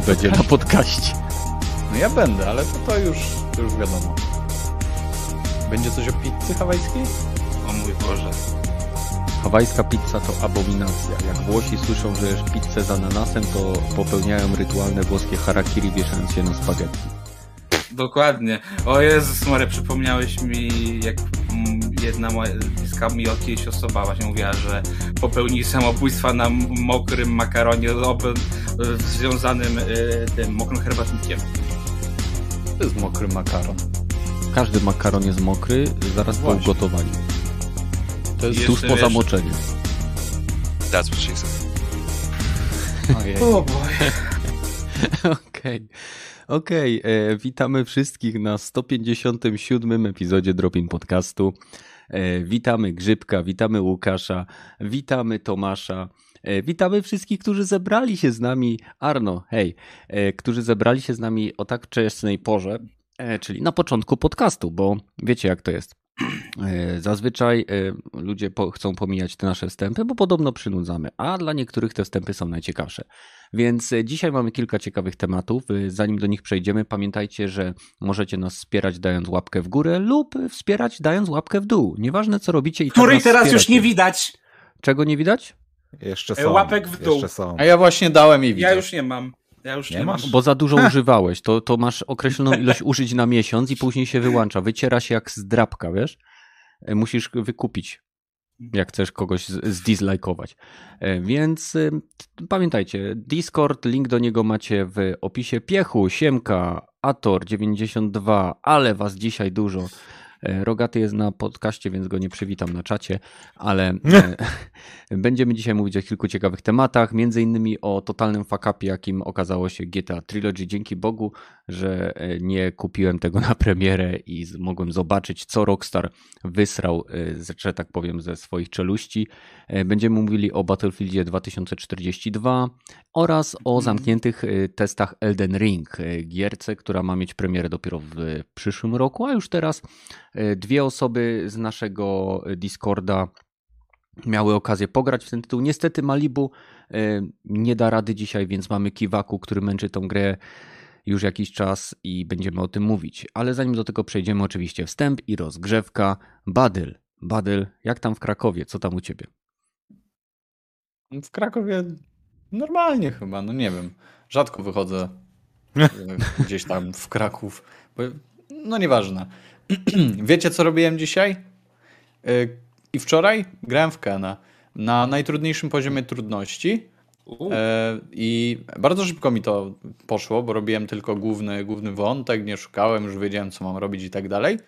Badyl będzie na podcaście. No ja będę, ale to, to, już, to już wiadomo. Będzie coś o pizzy hawajskiej? O mój Boże. Hawajska pizza to abominacja. Jak Włosi słyszą, że jesz pizzę z ananasem, to popełniają rytualne włoskie harakiri wieszając się na spaghetti. Dokładnie. O Jezus Mary, przypomniałeś mi, jak jedna moja bliska mi od kiedyś osoba właśnie mówiła, że popełnili samobójstwa na mokrym makaronie związanym y, tym mokrym herbatnikiem. To jest mokry makaron. Każdy makaron jest mokry, zaraz po ugotowaniu. To jest Tuż po wiesz- zamoczeniu. That's what she said. Ojej. O boj. Okej. Okej, e, witamy wszystkich na 157 epizodzie Dropin Podcastu. E, witamy Grzybka, witamy Łukasza, witamy Tomasza. E, Witamy wszystkich, którzy zebrali się z nami, Arno, hej, e, którzy zebrali się z nami o tak wczesnej porze, czyli na początku podcastu, bo wiecie jak to jest. E, Zazwyczaj e, ludzie po, chcą pomijać te nasze wstępy, bo podobno przynudzamy, a dla niektórych te wstępy są najciekawsze. Więc e, dzisiaj mamy kilka ciekawych tematów. Zanim do nich przejdziemy, pamiętajcie, że możecie nas wspierać dając łapkę w górę lub wspierać dając łapkę w dół. Nieważne co robicie i tak Której nas teraz już nie widać. Czego nie widać? Jeszcze są. łapek w dół. A ja właśnie dałem i widzę. Ja już nie mam. Ja już nie, Nie masz? Bo za dużo używałeś. To, to masz określoną ilość użyć na miesiąc i później się wyłącza. Wyciera się jak zdrabka, wiesz? E, Musisz wykupić, jak chcesz kogoś z- zdizlajkować. E, Więc y, pamiętajcie, Discord, link do niego macie w opisie. Piechu, Siemka, Ator92, ale was dzisiaj dużo. E, Rogaty jest na podcaście, więc go nie przywitam na czacie, ale e, będziemy dzisiaj mówić o kilku ciekawych tematach, między innymi o totalnym fuck-upie, jakim okazało się GTA Trilogy. Dzięki Bogu, że e, nie kupiłem tego na premierę i mogłem zobaczyć, co Rockstar wysrał, e, że tak powiem, ze swoich czeluści. E, Będziemy mówili o Battlefieldzie 2042 oraz o zamkniętych e, testach Elden Ring, gierce, która ma mieć premierę dopiero w przyszłym roku, a już teraz dwie osoby z naszego Discorda miały okazję pograć w ten tytuł. Niestety Malibu nie da rady dzisiaj, więc mamy Kiwaku, który męczy tą grę już jakiś czas i będziemy o tym mówić. Ale zanim do tego przejdziemy, oczywiście wstęp i rozgrzewka. Badyl, Badyl, jak tam w Krakowie? Co tam u ciebie? W Krakowie normalnie chyba, no nie wiem. Rzadko wychodzę e, gdzieś tam w Kraków. Bo, no nieważne. Wiecie co robiłem dzisiaj? E, I wczoraj grałem w Kena na najtrudniejszym poziomie trudności. E, I bardzo szybko mi to poszło, bo robiłem tylko główny, główny wątek, nie szukałem, już wiedziałem, co mam robić i tak dalej.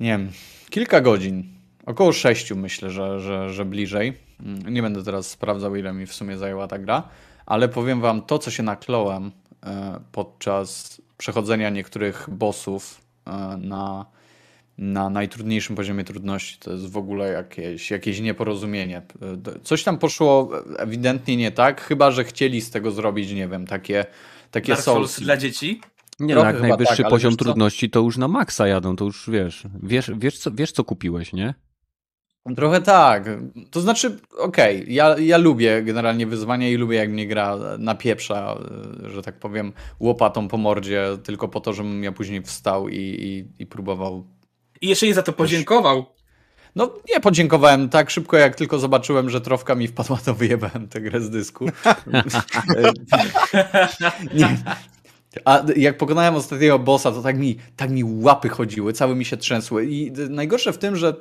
Nie wiem, kilka godzin, około sześciu myślę, że, że, że bliżej. Mm, Nie będę teraz sprawdzał, ile mi w sumie zajęła ta gra, ale powiem wam, to co się nakląłem e, podczas przechodzenia niektórych bossów e, na, na najtrudniejszym poziomie trudności. To jest w ogóle jakieś, jakieś nieporozumienie. E, Coś tam poszło ewidentnie nie tak, chyba że chcieli z tego zrobić, nie wiem, takie, takie Dark Souls dla dzieci? Nie, no, jak najwyższy tak, poziom trudności to już na maksa jadą, to już wiesz, wiesz, wiesz, co, wiesz co kupiłeś, nie? Trochę tak. To znaczy, okej, ja, ja lubię generalnie wyzwania i lubię jak mnie gra napieprza, e, że tak powiem, łopatą po mordzie, tylko po to, żebym ja później wstał i, i, i próbował. I jeszcze nie za to podziękował. No nie podziękowałem tak szybko, jak tylko zobaczyłem, że trofka mi wpadła, to wyjebałem tę grę z dysku. nie. A jak pokonałem ostatniego bossa, to tak mi, tak mi łapy chodziły, całe mi się trzęsły. I najgorsze w tym, że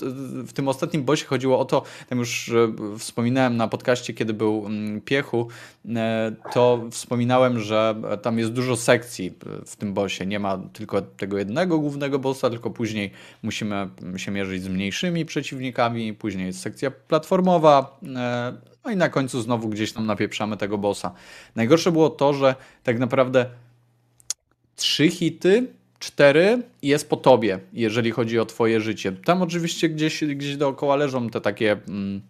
w tym ostatnim bossie chodziło o to, tam już wspominałem na podcaście, kiedy był mm, Piechu, e, to wspominałem, że tam jest dużo sekcji w tym bossie. Nie ma tylko tego jednego głównego bossa, tylko później musimy się mierzyć z mniejszymi przeciwnikami, później jest sekcja platformowa, e, no i na końcu znowu gdzieś tam napieprzamy tego bossa. Najgorsze było to, że tak naprawdę trzy hity, cztery jest po tobie, jeżeli chodzi o twoje życie. Tam oczywiście gdzieś, gdzieś dookoła leżą te takie, mm,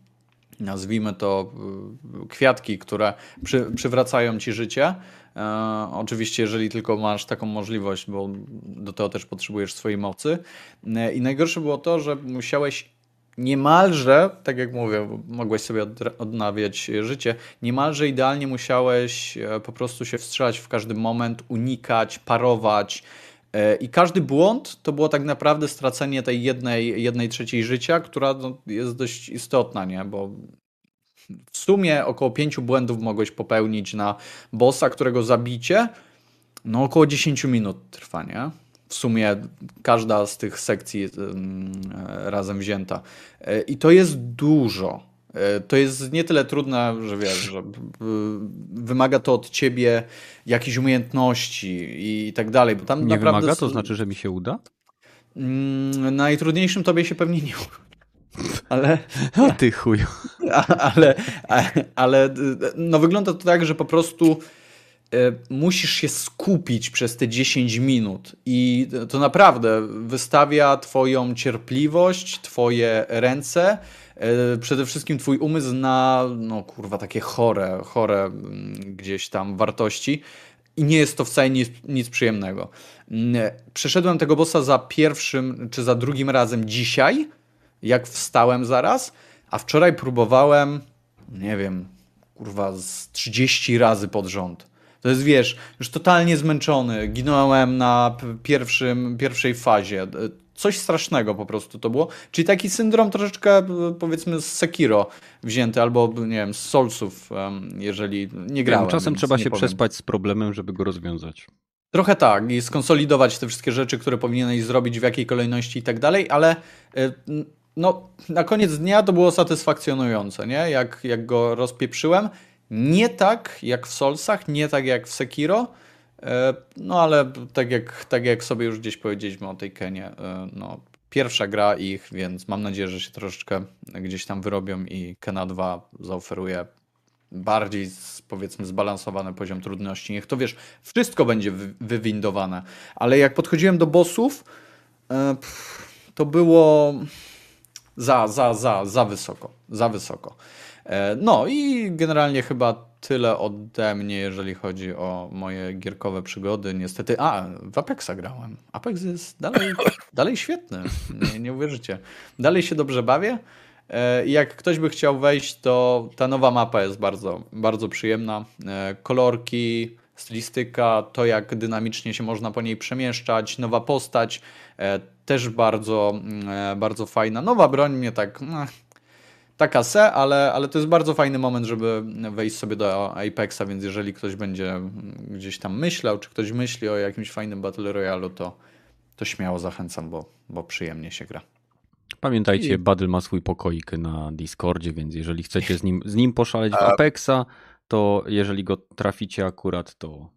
nazwijmy to, y, kwiatki, które przy, przywracają ci życie. E, oczywiście, jeżeli tylko masz taką możliwość, bo do tego też potrzebujesz swojej mocy. E, I najgorsze było to, że musiałeś niemalże, tak jak mówię, mogłeś sobie odnawiać życie, niemalże idealnie musiałeś e, po prostu się wstrzymać w każdy moment, unikać, parować. E, I każdy błąd to było tak naprawdę stracenie tej jednej, jednej trzeciej życia, która no, jest dość istotna, nie? bo w sumie około pięciu błędów mogłeś popełnić na bossa, którego zabicie no około 10 minut trwa, nie? W sumie każda z tych sekcji e, razem wzięta. E, I to jest dużo. E, to jest nie tyle trudne, że wiesz, że wymaga to od ciebie jakichś umiejętności i tak dalej. Bo tam nie naprawdę wymaga, to znaczy, że mi się uda? Mm, najtrudniejszym tobie się pewnie nie uda. Ale. O ty chuju. Ale, ale, no wygląda to tak, że po prostu musisz się skupić przez te 10 minut i to naprawdę wystawia twoją cierpliwość, twoje ręce, e, przede wszystkim twój umysł na, no kurwa, takie chore, chore mm, gdzieś tam wartości i nie jest to wcale nic, nic przyjemnego. Mm, przeszedłem tego bossa za pierwszym czy za drugim razem dzisiaj, jak wstałem zaraz, a wczoraj próbowałem, nie wiem, kurwa, z 30 razy pod rząd. To jest, wiesz, już totalnie zmęczony. Ginąłem na pierwszym, pierwszej fazie. Coś strasznego po prostu to było. Czyli taki syndrom troszeczkę, powiedzmy, z Sekiro wzięty, albo, nie wiem, z Soulsów, jeżeli nie grałem. Czasem trzeba się powiem. przespać z problemem, żeby go rozwiązać. Trochę tak i skonsolidować te wszystkie rzeczy, które powinieneś zrobić, w jakiej kolejności i tak dalej, ale e, no, na koniec dnia to było satysfakcjonujące, nie? Jak, jak go rozpieprzyłem. Nie tak jak w Solsach, nie tak jak w Sekiro, e, no ale tak jak, tak jak sobie już gdzieś powiedzieliśmy o tej Kenie, e, no, pierwsza gra ich, więc mam nadzieję, że się troszeczkę gdzieś tam wyrobią i Kena 2 zaoferuje bardziej powiedzmy zbalansowany poziom trudności. Niech to wiesz, wszystko będzie wywindowane, ale jak podchodziłem do bossów, e, to było za, za, za, za wysoko, za wysoko. E, no i generalnie chyba tyle ode mnie, jeżeli chodzi o moje gierkowe przygody. Niestety, a, w Apexa grałem. Apex jest dalej, dalej świetny, nie, nie uwierzycie. Dalej się dobrze bawię. E, jak ktoś by chciał wejść, to ta nowa mapa jest bardzo, bardzo przyjemna. E, kolorki, stylistyka, to jak dynamicznie się można po niej przemieszczać, nowa postać, też bardzo, mm, bardzo fajna. Nowa broń mnie tak taka se, ale, ale to jest bardzo fajny moment, żeby wejść sobie do Apexa, więc jeżeli ktoś będzie gdzieś tam myślał, czy ktoś myśli o jakimś fajnym Battle Royale, to, to śmiało zachęcam, bo, bo przyjemnie się gra. Pamiętajcie, I... Badl ma swój pokoik na Discordzie, więc jeżeli chcecie z nim, z nim poszaleć w Apexa, to jeżeli go traficie akurat, to...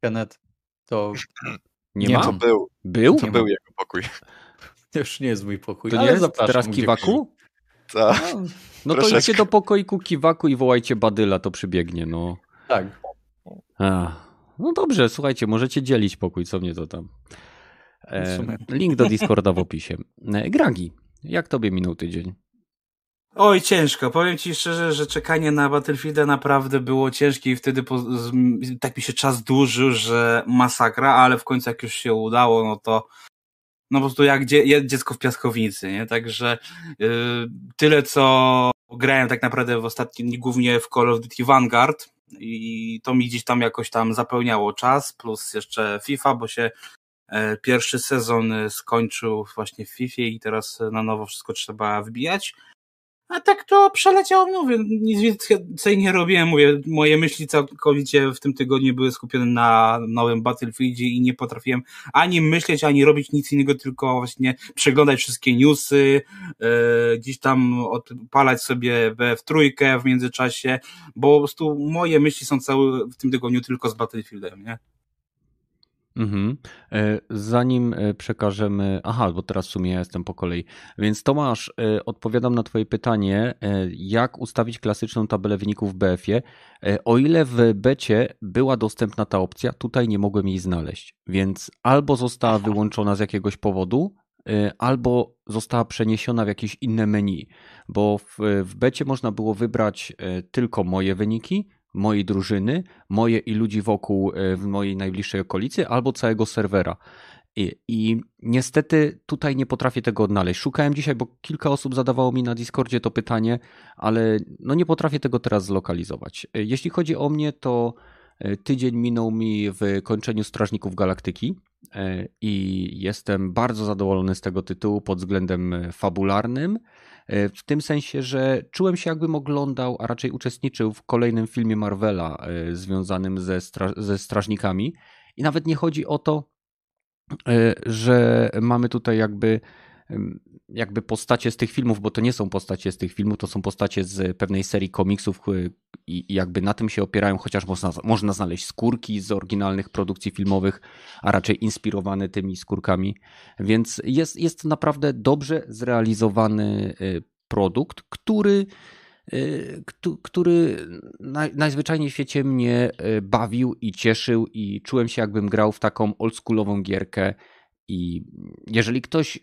Kenneth, to... Nie, nie ma? To był. Był? To był jego pokój. Już nie jest mój pokój, to nie jest teraz Kiwaku? Tak. No, no to idźcie do pokoiku kiwaku i wołajcie Badyla, to przybiegnie, no. Tak. no dobrze, słuchajcie, możecie dzielić pokój, co mnie to tam. E, link do Discorda w opisie. E, Gragi, jak tobie minął tydzień? Oj, ciężko. Powiem ci szczerze, że czekanie na Battlefielda naprawdę było ciężkie i wtedy po, z, tak mi się czas dłużył, że masakra, ale w końcu jak już się udało, no to no po prostu jak dzie dziecko w piaskownicy, nie? Także yy, tyle, co grałem tak naprawdę w ostatnim dni, głównie w Call of Duty Vanguard i to mi gdzieś tam jakoś tam zapełniało czas, plus jeszcze FIFA, bo się e, pierwszy sezon skończył właśnie w FIFA i teraz na nowo wszystko trzeba wbijać. A tak to przeleciało, mówię, nic więcej nie robiłem, mówię, moje myśli całkowicie w tym tygodniu były skupione na nowym Battlefieldzie i nie potrafiłem ani myśleć, ani robić nic innego, tylko właśnie przeglądać wszystkie newsy, yy, gdzieś tam odpalać sobie w trójkę w międzyczasie, bo po prostu moje myśli są całe w tym tygodniu tylko z Battlefieldem, nie? Mhm. E, zanim e, przekażemy. Aha, bo teraz w sumie ja jestem po kolei. Więc Tomasz, e, odpowiadam na Twoje pytanie, jak ustawić klasyczną tabelę wyników w BF-ie. O ile w becie była dostępna ta opcja, tutaj nie mogłem jej znaleźć. Więc albo została wyłączona z jakiegoś powodu, albo została przeniesiona w jakieś inne menu, bo w, w becie można było wybrać tylko moje wyniki, mojej drużyny, moje i ludzi wokół e, w mojej najbliższej okolicy, albo całego serwera. I, I niestety tutaj nie potrafię tego odnaleźć. Szukałem dzisiaj, bo kilka osób zadawało mi na Discordzie to pytanie, ale no nie potrafię tego teraz zlokalizować. Jeśli chodzi o mnie, to e, tydzień minął mi w kończeniu Strażników Galaktyki e, i jestem bardzo zadowolony z tego tytułu pod względem fabularnym. E, w tym sensie, że czułem się jakbym oglądał, a raczej uczestniczył w kolejnym filmie Marvela związanym ze, stra ze strażnikami. I nawet nie chodzi o to, E, że mamy tutaj jakby jakby postacie z tych filmów, bo to nie są postacie z tych filmów, to są postacie z pewnej serii komiksów e, i jakby na tym się opierają, chociaż można, można znaleźć skórki z oryginalnych produkcji filmowych, a raczej inspirowane tymi skórkami, więc jest, jest naprawdę dobrze zrealizowany e, produkt, który Y, który najzwyczajniej w świecie mnie y, bawił i cieszył i czułem się jakbym grał w taką oldschoolową gierkę. I jeżeli ktoś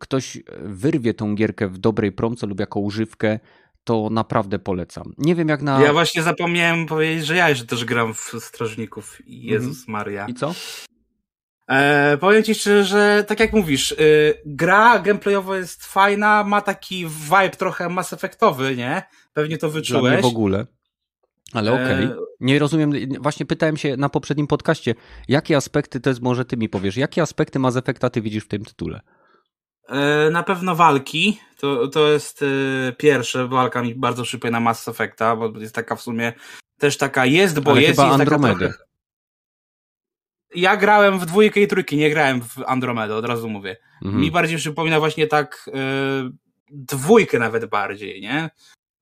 ktoś wyrwie tą gierkę w dobrej promce lub jako używkę, to naprawdę polecam. Nie wiem jak na... Ja właśnie zapomniałem powiedzieć, że ja jeszcze też gram w Strażników. Jezus mhm. Maria. I co? E, powiem ci szczerze, że tak jak mówisz, y, gra gameplayowo jest fajna, ma taki vibe trochę Mass Effectowy, nie? Pewnie to wyczułeś. Dla mnie w ogóle. Ale okej. Okay. E, nie rozumiem, właśnie pytałem się na poprzednim podcaście, jakie aspekty, to jest może ty mi powiesz, jakie aspekty Mass Effecta ty widzisz w tym tytule? E, na pewno walki, to, to jest y, pierwsze, walka mi bardzo przypomina Mass Effecta, bo jest taka w sumie też taka jest, bo Ale jest. Chyba Andromedę. Trochę ja grałem w dwójkę i trójkę, nie grałem w Andromedę, od razu mówię. Mhm. Mi bardziej przypomina właśnie tak yy, dwójkę nawet bardziej, nie?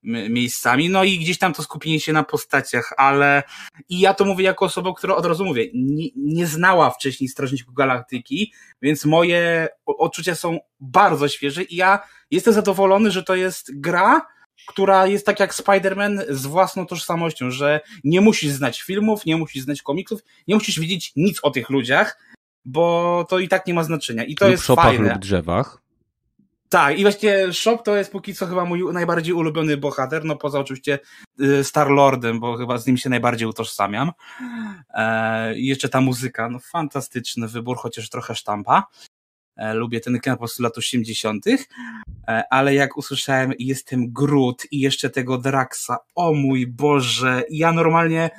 Miejscami, no i gdzieś tam to skupienie się na postaciach, ale i ja to mówię jako osoba, która od razu mówię, nie, nie znała wcześniej Strażników Galaktyki, więc moje odczucia są bardzo świeże i ja jestem zadowolony, że to jest gra, która jest tak jak Spider-Man z własną tożsamością, że nie musisz znać filmów, nie musisz znać komiksów, nie musisz wiedzieć nic o tych ludziach, bo to i tak nie ma znaczenia. I to lub jest szopach fajne. lub drzewach. Tak, i właśnie Shop to jest póki co chyba mój najbardziej ulubiony bohater, no poza oczywiście y, Star-Lordem, bo chyba z nim się najbardziej utożsamiam. E, I jeszcze ta muzyka, no fantastyczny wybór, chociaż trochę sztampa. E, lubię ten po prostu lat 80., e, ale jak usłyszałem jestem Groot i jeszcze tego Draxa, o mój Boże, ja normalnie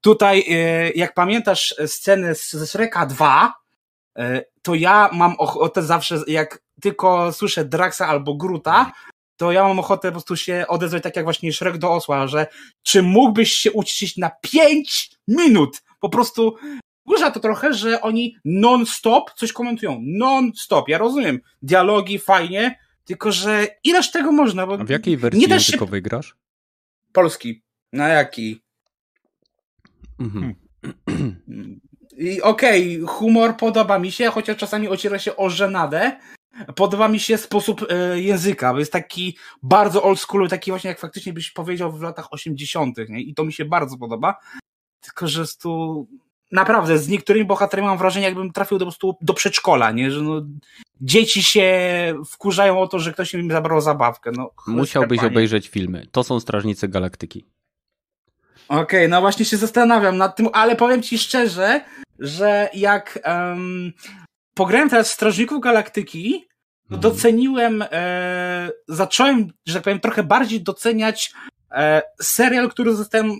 tutaj, e, jak pamiętasz scenę ze Shreka 2, to ja mam ochotę zawsze, jak tylko słyszę Draxa albo Gruta, to ja mam ochotę po prostu się odezwać tak jak właśnie Shrek do osła, że czy mógłbyś się uciszyć na 5 minut? Po prostu Burza to trochę, że oni non-stop coś komentują. Non-stop. Ja rozumiem. Dialogi fajnie, tylko że ileż tego można? Bo A w jakiej wersji nie językowej się... grasz? Polski. Na jaki? Mhm. I okej, okay, humor podoba mi się, chociaż czasami ociera się o żenadę. Podoba mi się sposób e, języka, bo jest taki bardzo old school, taki właśnie jak faktycznie byś powiedział w latach 80. Nie? I to mi się bardzo podoba. Tylko, że tu naprawdę z niektórymi bohaterami mam wrażenie, jakbym trafił do, prostu do przedszkola, nie? Że no, dzieci się wkurzają o to, że ktoś im zabrał zabawkę. No, Musiałbyś obejrzeć filmy. To są Strażnicy Galaktyki. Okej, okay, no właśnie się zastanawiam nad tym, ale powiem ci szczerze, że jak um, pograłem teraz w Strażników Galaktyki, mhm. doceniłem, e, zacząłem, że tak powiem, trochę bardziej doceniać E, serial, który zostałem,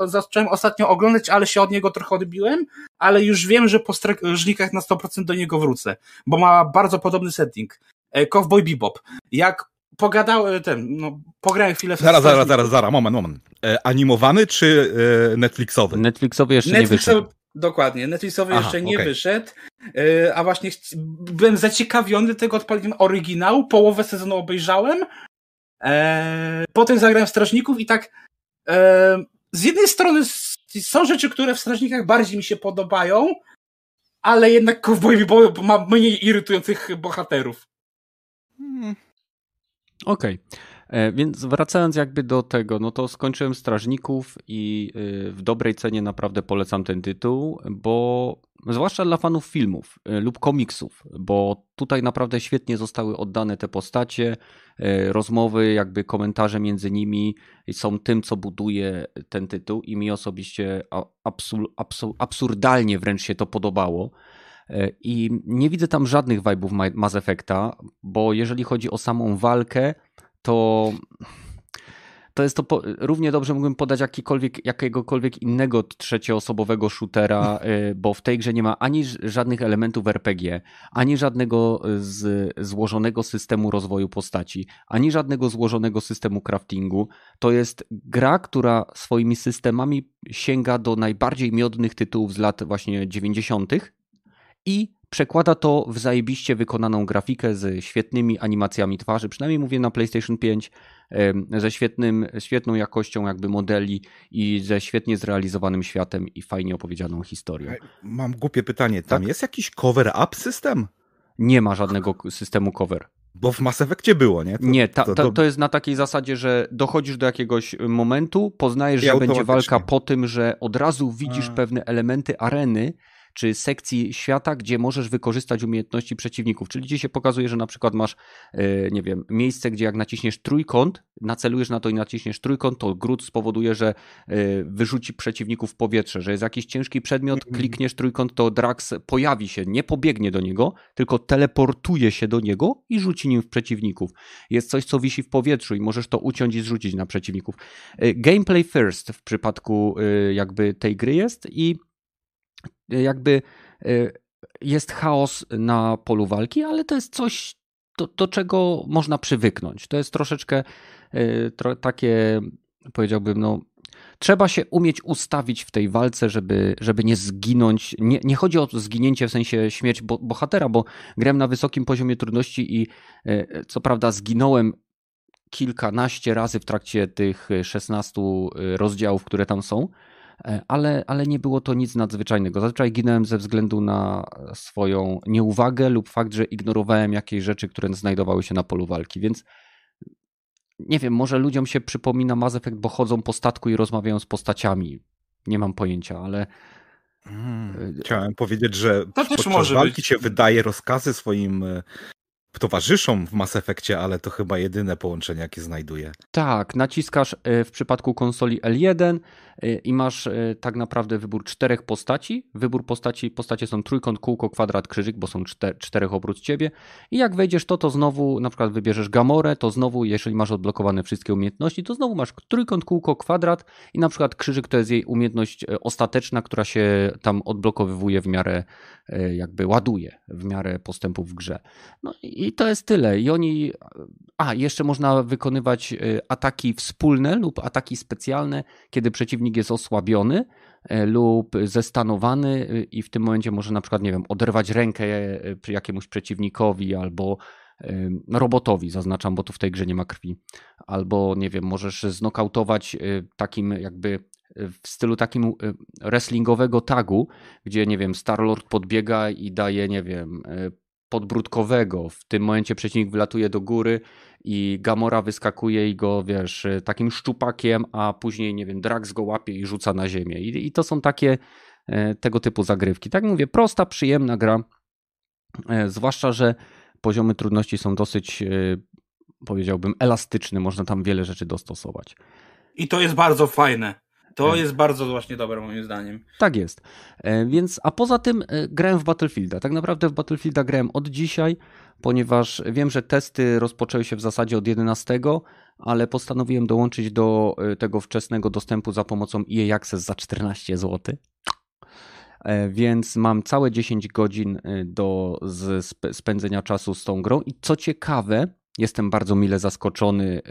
zacząłem ostatnio oglądać, ale się od niego trochę odbiłem, ale już wiem, że po strażnikach na 100% do niego wrócę, bo ma bardzo podobny setting. E, Cowboy Bebop. Jak pogadałem, ten, no, pograłem chwilę w Zaraz, zaraz, zaraz, zaraz, moment, moment. E, animowany czy e, Netflixowy? Netflixowy jeszcze Netflixowy, nie wyszedł. Dokładnie, Netflixowy Aha, jeszcze nie okay. wyszedł, e, a właśnie byłem zaciekawiony tego, odpaliłem oryginał, połowę sezonu obejrzałem, E, potem zagrałem w Strażników i tak e, z jednej strony są rzeczy, które w Strażnikach bardziej mi się podobają, ale jednak Cowboy Bebop ma mniej irytujących bohaterów. Hmm. Okej. Okay. E, więc wracając jakby do tego, no to skończyłem Strażników i y, w dobrej cenie naprawdę polecam ten tytuł, bo zwłaszcza dla fanów filmów y, lub komiksów, bo tutaj naprawdę świetnie zostały oddane te postacie, y, rozmowy, jakby komentarze między nimi są tym, co buduje ten tytuł i mi osobiście absur, absur, absurdalnie wręcz się to podobało. E, I nie widzę tam żadnych vibe'ów Ma- Mass Effecta, bo jeżeli chodzi o samą walkę, to to jest to po, równie dobrze mógłbym podać jakiegokolwiek innego trzecioosobowego shootera, y, bo w tej grze nie ma ani żadnych elementów RPG, ani żadnego z, złożonego systemu rozwoju postaci, ani żadnego złożonego systemu craftingu. To jest gra, która swoimi systemami sięga do najbardziej miodnych tytułów z lat właśnie 90. i przekłada to w zajebiście wykonaną grafikę z świetnymi animacjami twarzy, przynajmniej mówię na PlayStation 5, em, ze świetnym, świetną jakością jakby modeli i ze świetnie zrealizowanym światem i fajnie opowiedzianą historią. Mam głupie pytanie. Tam Tak? jest jakiś cover-up system? Nie ma żadnego systemu cover. Bo w Mass Effectie było, nie? To, Nie, ta, to- to, to- jest na takiej zasadzie, że dochodzisz do jakiegoś momentu, poznajesz, I że będzie walka po tym, że od razu widzisz A. pewne elementy areny czy sekcji świata, gdzie możesz wykorzystać umiejętności przeciwników. Czyli gdzie się pokazuje, że na przykład masz, e, nie wiem, miejsce, gdzie jak naciśniesz trójkąt, nacelujesz na to i naciśniesz trójkąt, to Grud spowoduje, że e, wyrzuci przeciwników w powietrze, że jest jakiś ciężki przedmiot, Mhm. klikniesz trójkąt, to Drax pojawi się, nie pobiegnie do niego, tylko teleportuje się do niego i rzuci nim w przeciwników. Jest coś, co wisi w powietrzu i możesz to uciąć i zrzucić na przeciwników. E, Gameplay first w przypadku jakby tej gry jest i jakby e, jest chaos na polu walki, ale to jest coś, do, do czego można przywyknąć. To jest troszeczkę e, tro, takie, powiedziałbym, no. Trzeba się umieć ustawić w tej walce, żeby, żeby nie zginąć. Nie, nie chodzi o zginięcie w sensie śmierć bo, bohatera, bo grałem na wysokim poziomie trudności i co prawda zginąłem kilkanaście razy w trakcie tych 16 rozdziałów, które tam są, ale, ale nie było to nic nadzwyczajnego. Zazwyczaj ginąłem ze względu na swoją nieuwagę lub fakt, że ignorowałem jakieś rzeczy, które znajdowały się na polu walki, więc nie wiem, może ludziom się przypomina Mass Effect, bo chodzą po statku i rozmawiają z postaciami. Nie mam pojęcia, ale Mm, Chciałem powiedzieć, że To też podczas może walki być. się wydaje rozkazy swoim e, towarzyszom w Mass Effectie, ale to chyba jedyne połączenie, jakie znajduję. Tak, naciskasz w przypadku konsoli L1 y, i masz y, tak naprawdę wybór czterech postaci. Wybór postaci, postacie są trójkąt, kółko, kwadrat, krzyżyk, bo są czter, czterech oprócz ciebie. I jak wejdziesz to, to znowu na przykład wybierzesz Gamorę, to znowu, jeżeli masz odblokowane wszystkie umiejętności, to znowu masz trójkąt, kółko, kwadrat i na przykład krzyżyk to jest jej umiejętność e, ostateczna, która się tam odblokowywuje w miarę e, jakby ładuje, w miarę postępu w grze. No i to jest tyle. I oni. A, jeszcze można wykonywać y, ataki wspólne lub ataki specjalne, kiedy przeciwnik jest osłabiony y, lub zestanowany y, i w tym momencie może na przykład, nie wiem, oderwać rękę przy jakiemuś przeciwnikowi albo y, robotowi, zaznaczam, bo tu w tej grze nie ma krwi. Albo, nie wiem, możesz znokautować takim jakby w stylu takim wrestlingowego tagu, gdzie, nie wiem, Starlord podbiega i daje, nie wiem, podbródkowego. W tym momencie przeciwnik wylatuje do góry i Gamora wyskakuje i go, wiesz, takim szczupakiem, a później, nie wiem, Drax go łapie i rzuca na ziemię. I, i to są takie e, tego typu zagrywki. Tak mówię, prosta, przyjemna gra, e, zwłaszcza, że poziomy trudności są dosyć, e, powiedziałbym, elastyczne. Można tam wiele rzeczy dostosować. I to jest bardzo fajne. To jest bardzo właśnie dobre moim zdaniem. Tak jest. E, Więc, a poza tym e, grałem w Battlefielda. Tak naprawdę w Battlefielda grałem od dzisiaj, ponieważ wiem, że testy rozpoczęły się w zasadzie od 11, ale postanowiłem dołączyć do e, tego wczesnego dostępu za pomocą EA Access za 14 zł. Więc mam całe 10 godzin do spędzenia czasu z tą grą. I co ciekawe, jestem bardzo mile zaskoczony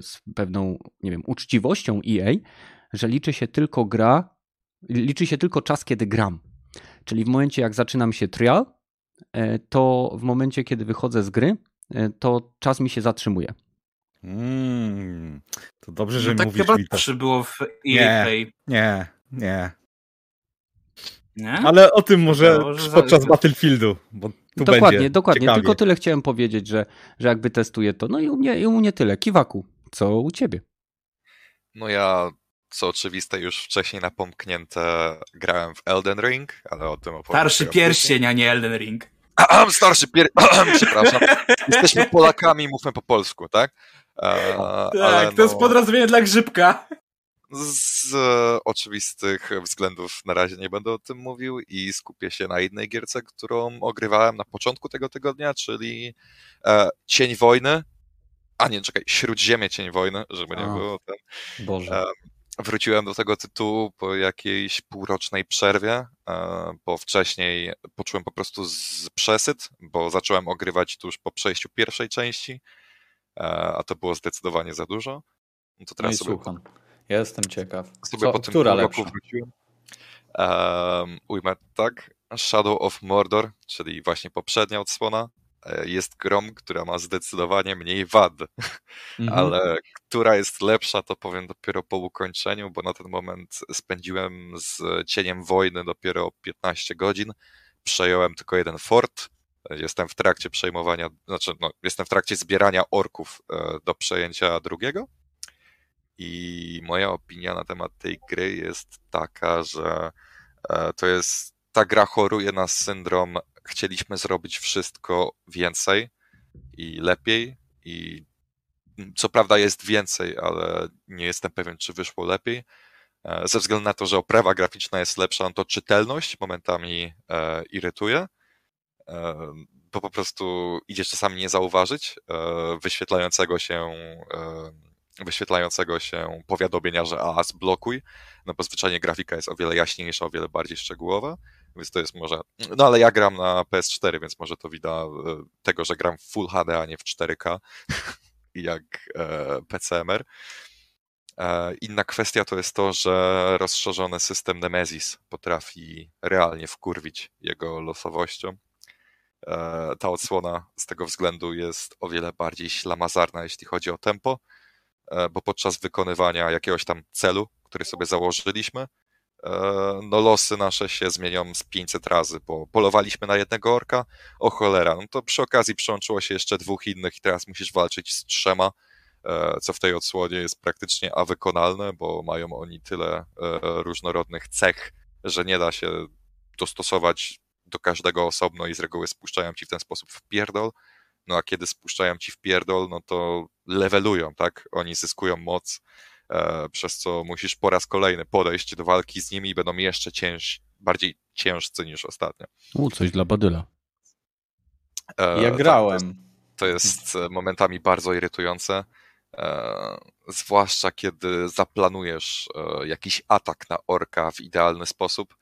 z pewną, nie wiem, uczciwością EA, że liczy się tylko gra, liczy się tylko czas, kiedy gram. Czyli w momencie, jak zaczynam się trial, e, to w momencie, kiedy wychodzę z gry, e, to czas mi się zatrzymuje. Mm, to dobrze, że No tak mówisz chyba mi to. zawsze było w EA Nie. Play. Nie, nie. Nie? Ale o tym może że podczas za- Battlefieldu, bo tu dokładnie, będzie dokładnie. ciekawie. Tylko tyle chciałem powiedzieć, że, że jakby testuję to. No i u mnie, i u mnie tyle. Kiwaku, co u ciebie? No ja, co oczywiste, już wcześniej napomknięte grałem w Elden Ring, ale o tym opowiem. Starszy pierścień, a nie Elden Ring. później. Starszy pier... Przepraszam. Jesteśmy Polakami, mówmy po polsku, tak? E, Tak, to jest no- podrozumienie dla grzybka. z e, oczywistych względów na razie nie będę o tym mówił i skupię się na jednej gierce, którą ogrywałem na początku tego tygodnia, czyli e, Cień Wojny. A nie, czekaj, Śródziemie Cień Wojny, żeby nie było ten. Boże. Wróciłem do tego tytułu po jakiejś półrocznej przerwie, e, bo wcześniej poczułem po prostu z przesyt, bo zacząłem ogrywać tuż po przejściu pierwszej części, e, a to było zdecydowanie za dużo. No to No teraz sobie, słucham. Ja jestem ciekaw. sobie Co, po tym która lepsza? wróciłem. Um, ujmę tak. Shadow of Mordor, czyli właśnie poprzednia odsłona, jest grą, która ma zdecydowanie mniej wad. Mhm. ale która jest lepsza, to powiem dopiero po ukończeniu, bo na ten moment spędziłem z cieniem wojny dopiero 15 godzin. Przejąłem tylko jeden fort. Jestem w trakcie przejmowania, znaczy, no, jestem w trakcie zbierania orków e, do przejęcia drugiego. I moja opinia na temat tej gry jest taka, że e, to jest. Ta gra choruje na syndrom. Chcieliśmy zrobić wszystko więcej i lepiej, i co prawda jest więcej, ale nie jestem pewien, czy wyszło lepiej. E, Ze względu na to, że oprawa graficzna jest lepsza, no to czytelność momentami e, irytuje, e, bo po prostu idzie czasami nie zauważyć e, wyświetlającego się e, wyświetlającego się powiadomienia, że a, zblokuj, no bo zwyczajnie grafika jest o wiele jaśniejsza, o wiele bardziej szczegółowa, więc to jest może, no ale ja gram na PS4, więc może to wina e, tego, że gram w Full HD, a nie w 4K, jak e, PCMR. E, Inna kwestia to jest to, że rozszerzony system Nemesis potrafi realnie wkurwić jego losowością. E, Ta odsłona z tego względu jest o wiele bardziej ślamazarna, jeśli chodzi o tempo, e, bo podczas wykonywania jakiegoś tam celu, który sobie założyliśmy, no losy nasze się zmienią z 500 razy, bo polowaliśmy na jednego orka, o cholera, no to przy okazji przyłączyło się jeszcze dwóch innych i teraz musisz walczyć z trzema, e, co w tej odsłonie jest praktycznie awykonalne, bo mają oni tyle e, różnorodnych cech, że nie da się dostosować do każdego osobno i z reguły spuszczają ci w ten sposób w pierdol, no a kiedy spuszczają ci w pierdol, no to levelują, tak? Oni zyskują moc, e, przez co musisz po raz kolejny podejść do walki z nimi i będą jeszcze cięż, bardziej ciężcy niż ostatnio. U, coś dla Badyla. E, Ja tak, grałem. To jest e, momentami bardzo irytujące, e, zwłaszcza kiedy zaplanujesz e, jakiś atak na orka w idealny sposób, e,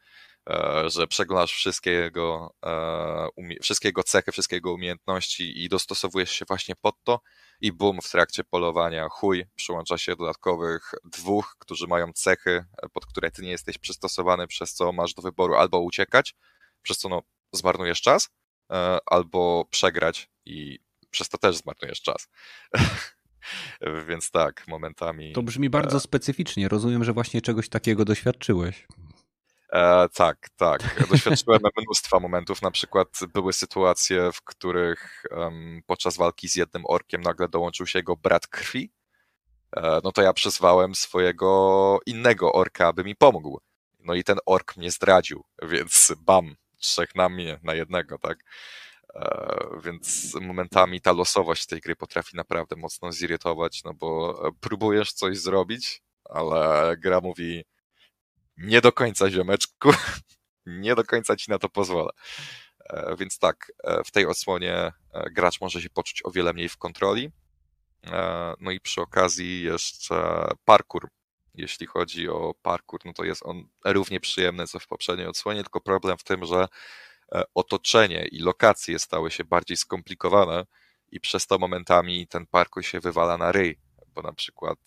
że przeglądasz wszystkie jego, e, wszystkie jego cechy, wszystkie jego umiejętności i dostosowujesz się właśnie pod to i bum, w trakcie polowania chuj, przyłącza się dodatkowych dwóch, którzy mają cechy, e, pod które ty nie jesteś przystosowany, przez co masz do wyboru albo uciekać, przez co no, zmarnujesz czas, e, albo przegrać i przez to też zmarnujesz czas. Więc tak, momentami. To brzmi bardzo specyficznie. Rozumiem, że właśnie czegoś takiego doświadczyłeś. E, tak, tak. Doświadczyłem mnóstwa momentów. Na przykład były sytuacje, w których em, podczas walki z jednym orkiem nagle dołączył się jego brat krwi. E, no to ja przyzwałem swojego innego orka, aby mi pomógł. No i ten ork mnie zdradził, więc bam, trzech na mnie, na jednego, tak? E, Więc momentami ta losowość tej gry potrafi naprawdę mocno zirytować, no bo próbujesz coś zrobić, ale gra mówi nie do końca ziomeczku, nie do końca ci na to pozwolę. E, Więc tak, e, w tej odsłonie e, gracz może się poczuć o wiele mniej w kontroli. No i przy okazji jeszcze parkour. Jeśli chodzi o parkour, no to jest on równie przyjemny co w poprzedniej odsłonie, tylko problem w tym, że otoczenie i lokacje stały się bardziej skomplikowane i przez to momentami ten parkour się wywala na ryj, bo na przykład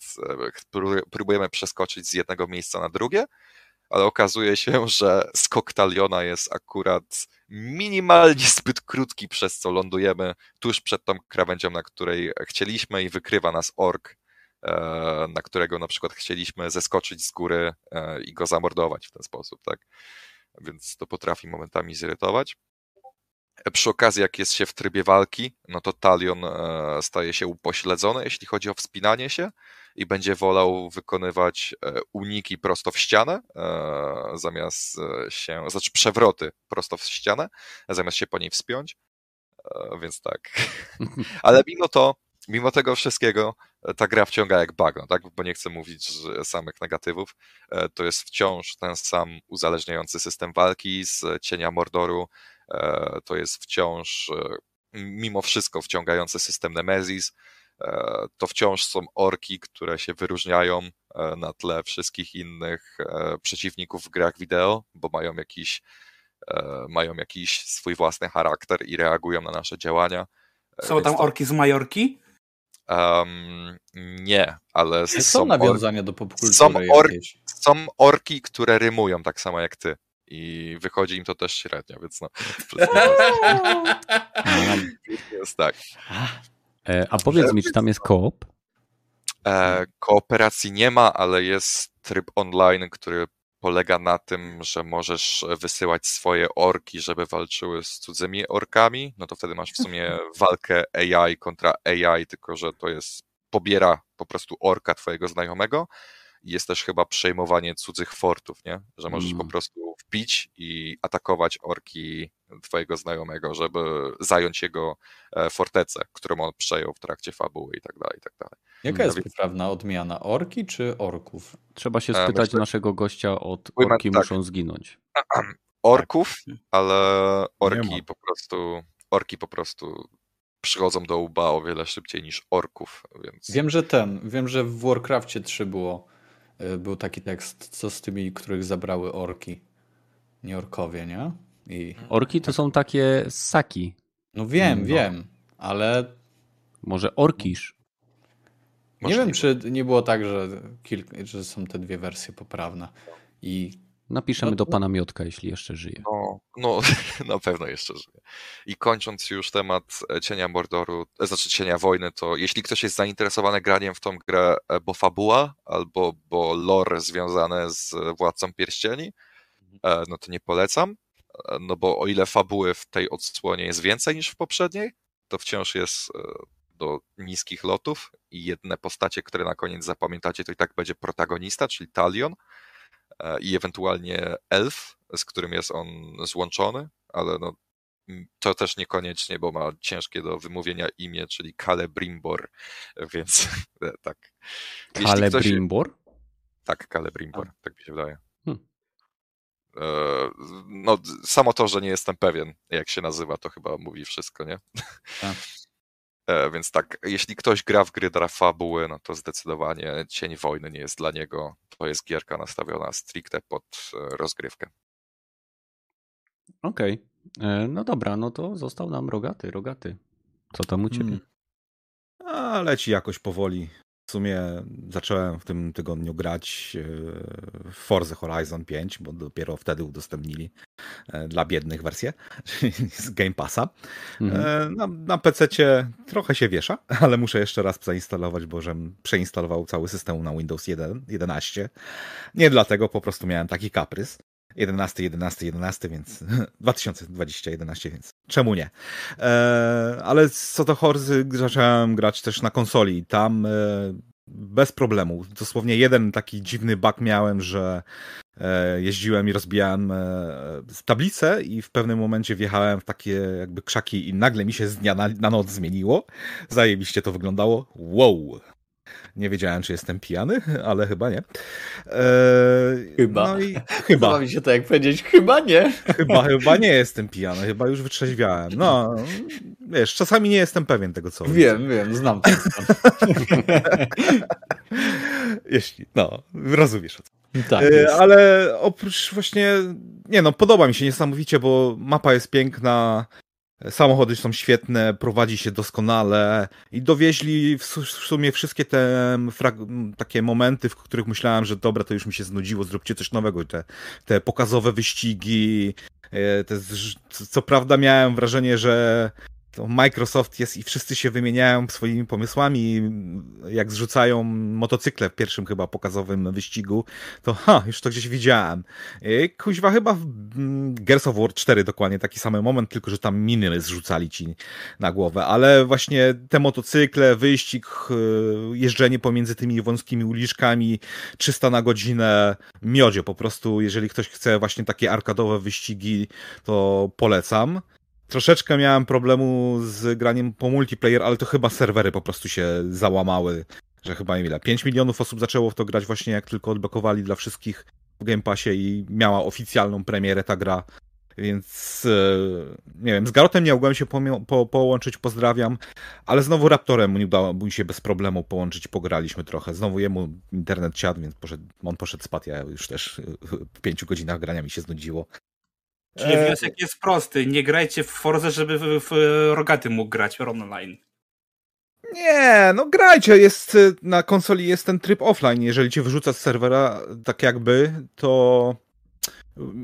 pró- próbujemy przeskoczyć z jednego miejsca na drugie, ale okazuje się, że skok taliona jest akurat minimalnie zbyt krótki, przez co lądujemy tuż przed tą krawędzią, na której chcieliśmy i wykrywa nas ork, e, na którego na przykład chcieliśmy zeskoczyć z góry e, i go zamordować w ten sposób, tak? Więc to potrafi momentami zirytować. Przy okazji, jak jest się w trybie walki, no to talion e, staje się upośledzony, jeśli chodzi o wspinanie się i będzie wolał wykonywać e, uniki prosto w ścianę, e, zamiast się, znaczy przewroty prosto w ścianę, zamiast się po niej wspiąć. Więc tak. Ale mimo to mimo tego wszystkiego ta gra wciąga jak bagno, tak? Bo nie chcę mówić samych negatywów. To jest wciąż ten sam uzależniający system walki z cienia Mordoru. E, to jest wciąż, mimo wszystko, wciągający system Nemesis. To wciąż są orki, które się wyróżniają na tle wszystkich innych przeciwników w grach wideo, bo mają jakiś, mają jakiś swój własny charakter i reagują na nasze działania. Są tam orki z Majorki? Um, nie, ale są, są nawiązania do popkultury są, or... są orki, które rymują tak samo jak ty. I wychodzi im to też średnio, więc no. jest tak. E, a powiedz mi, czy tam jest koop? E, kooperacji nie ma, ale jest tryb online, który polega na tym, że możesz wysyłać swoje orki, żeby walczyły z cudzymi orkami, no to wtedy masz w sumie walkę AI kontra AI, tylko że to jest, pobiera po prostu orka twojego znajomego jest też chyba przejmowanie cudzych fortów, nie? Że możesz mm. po prostu wbić i atakować orki twojego znajomego, żeby zająć jego e, fortecę, którą on przejął w trakcie fabuły i tak dalej, i tak dalej. Jaka jest poprawna odmiana? Orki czy orków? Trzeba się e, spytać Myślę... naszego gościa od orki tak. muszą zginąć. Orków, ale orki po prostu orki po prostu przychodzą do łba o wiele szybciej niż orków, więc... Wiem, że ten, wiem, że w Warcraftie 3 było, był taki tekst, co z tymi, których zabrały orki. Nie orkowie, nie? I... Orki to są takie saki. No wiem, no. wiem, ale... Może orkisz? Nie wiem, czy nie było tak, że, kilk, że są te dwie wersje poprawne. I Napiszemy no, do pana Miotka, jeśli jeszcze żyje. No, no, na pewno jeszcze żyje. I kończąc już temat e, Cienia Mordoru, e, znaczy Cienia Wojny, to jeśli ktoś jest zainteresowany graniem w tą grę, e, bo fabuła albo bo lore związane z Władcą Pierścieni, mhm. no to nie polecam, no bo o ile fabuły w tej odsłonie jest więcej niż w poprzedniej, to wciąż jest do niskich lotów i jedne postacie, które na koniec zapamiętacie, to i tak będzie protagonista, czyli Talion i ewentualnie elf, z którym jest on złączony, ale no, to też niekoniecznie, bo ma ciężkie do wymówienia imię, czyli Celebrimbor, więc e, tak. Celebrimbor? Ktoś... Tak, Celebrimbor, tak mi się wydaje. Hmm. E, no, samo to, że nie jestem pewien, jak się nazywa, to chyba mówi wszystko, nie? Tak. E, więc tak, jeśli ktoś gra w gry dla fabuły, no to zdecydowanie Cień Wojny nie jest dla niego. To jest gierka nastawiona stricte pod e, rozgrywkę. Okej. Okay. E, no dobra, no to został nam rogaty, rogaty. Co tam u ciebie? Hmm. A, leci jakoś powoli. W sumie zacząłem w tym tygodniu grać w Forza Horizon 5, bo dopiero wtedy udostępnili E, dla biednych wersję z Game Passa. Mhm. E, na, na PC trochę się wiesza, ale muszę jeszcze raz zainstalować, bo żem przeinstalował cały system na Windows 1, 11. Nie dlatego, po prostu miałem taki kaprys. 11, 11, 11, więc 2020, 11, więc czemu nie? E, ale co do Horzy, zacząłem grać też na konsoli tam e, bez problemu. Dosłownie jeden taki dziwny bug miałem, że e, jeździłem i rozbijałem e, tablicę i w pewnym momencie wjechałem w takie jakby krzaki i nagle mi się z dnia na, na noc zmieniło. Zajebiście to wyglądało. Wow! Nie wiedziałem, czy jestem pijany, ale chyba nie. Eee, chyba. No i chyba. Mi się to jak powiedzieć, chyba nie. Chyba, chyba nie jestem pijany, chyba już wytrzeźwiałem. No, wiesz, czasami nie jestem pewien tego, co Wiem, wiem, znam to. Jeśli, no, rozumiesz o co. Tak, eee, ale oprócz właśnie, nie no, podoba mi się niesamowicie, bo mapa jest piękna, Samochody są świetne, prowadzi się doskonale i dowieźli w sumie wszystkie te takie momenty, w których myślałem, że dobra, to już mi się znudziło, zróbcie coś nowego. Te, te pokazowe wyścigi, e, te, co prawda miałem wrażenie, że to Microsoft jest i wszyscy się wymieniają swoimi pomysłami, jak zrzucają motocykle w pierwszym chyba pokazowym wyścigu, to ha, już to gdzieś widziałem. Kuźwa chyba w mm, Gears of War 4 dokładnie taki sam moment, tylko że tam miny zrzucali ci na głowę, ale właśnie te motocykle, wyścig, y, jeżdżenie pomiędzy tymi wąskimi uliczkami, 300 na godzinę, miodzie po prostu, jeżeli ktoś chce właśnie takie arkadowe wyścigi, to polecam. Troszeczkę miałem problemu z graniem po multiplayer, ale to chyba serwery po prostu się załamały, że chyba ile, 5 milionów osób zaczęło w to grać właśnie jak tylko odblokowali dla wszystkich w Game Passie i miała oficjalną premierę ta gra. Więc e, nie wiem, z Garotem nie mogłem się po, połączyć, pozdrawiam, ale znowu Raptorem nie udało mi się bez problemu połączyć, pograliśmy trochę. Znowu jemu internet siadł, więc poszedł, on poszedł spać, ja już też w pięciu godzinach grania mi się znudziło. Czyli e... wniosek jest prosty, nie grajcie w Forze, żeby w, w Rogaty mógł grać online. Nie, no grajcie, jest na konsoli jest ten tryb offline, jeżeli cię wyrzuca z serwera tak jakby, to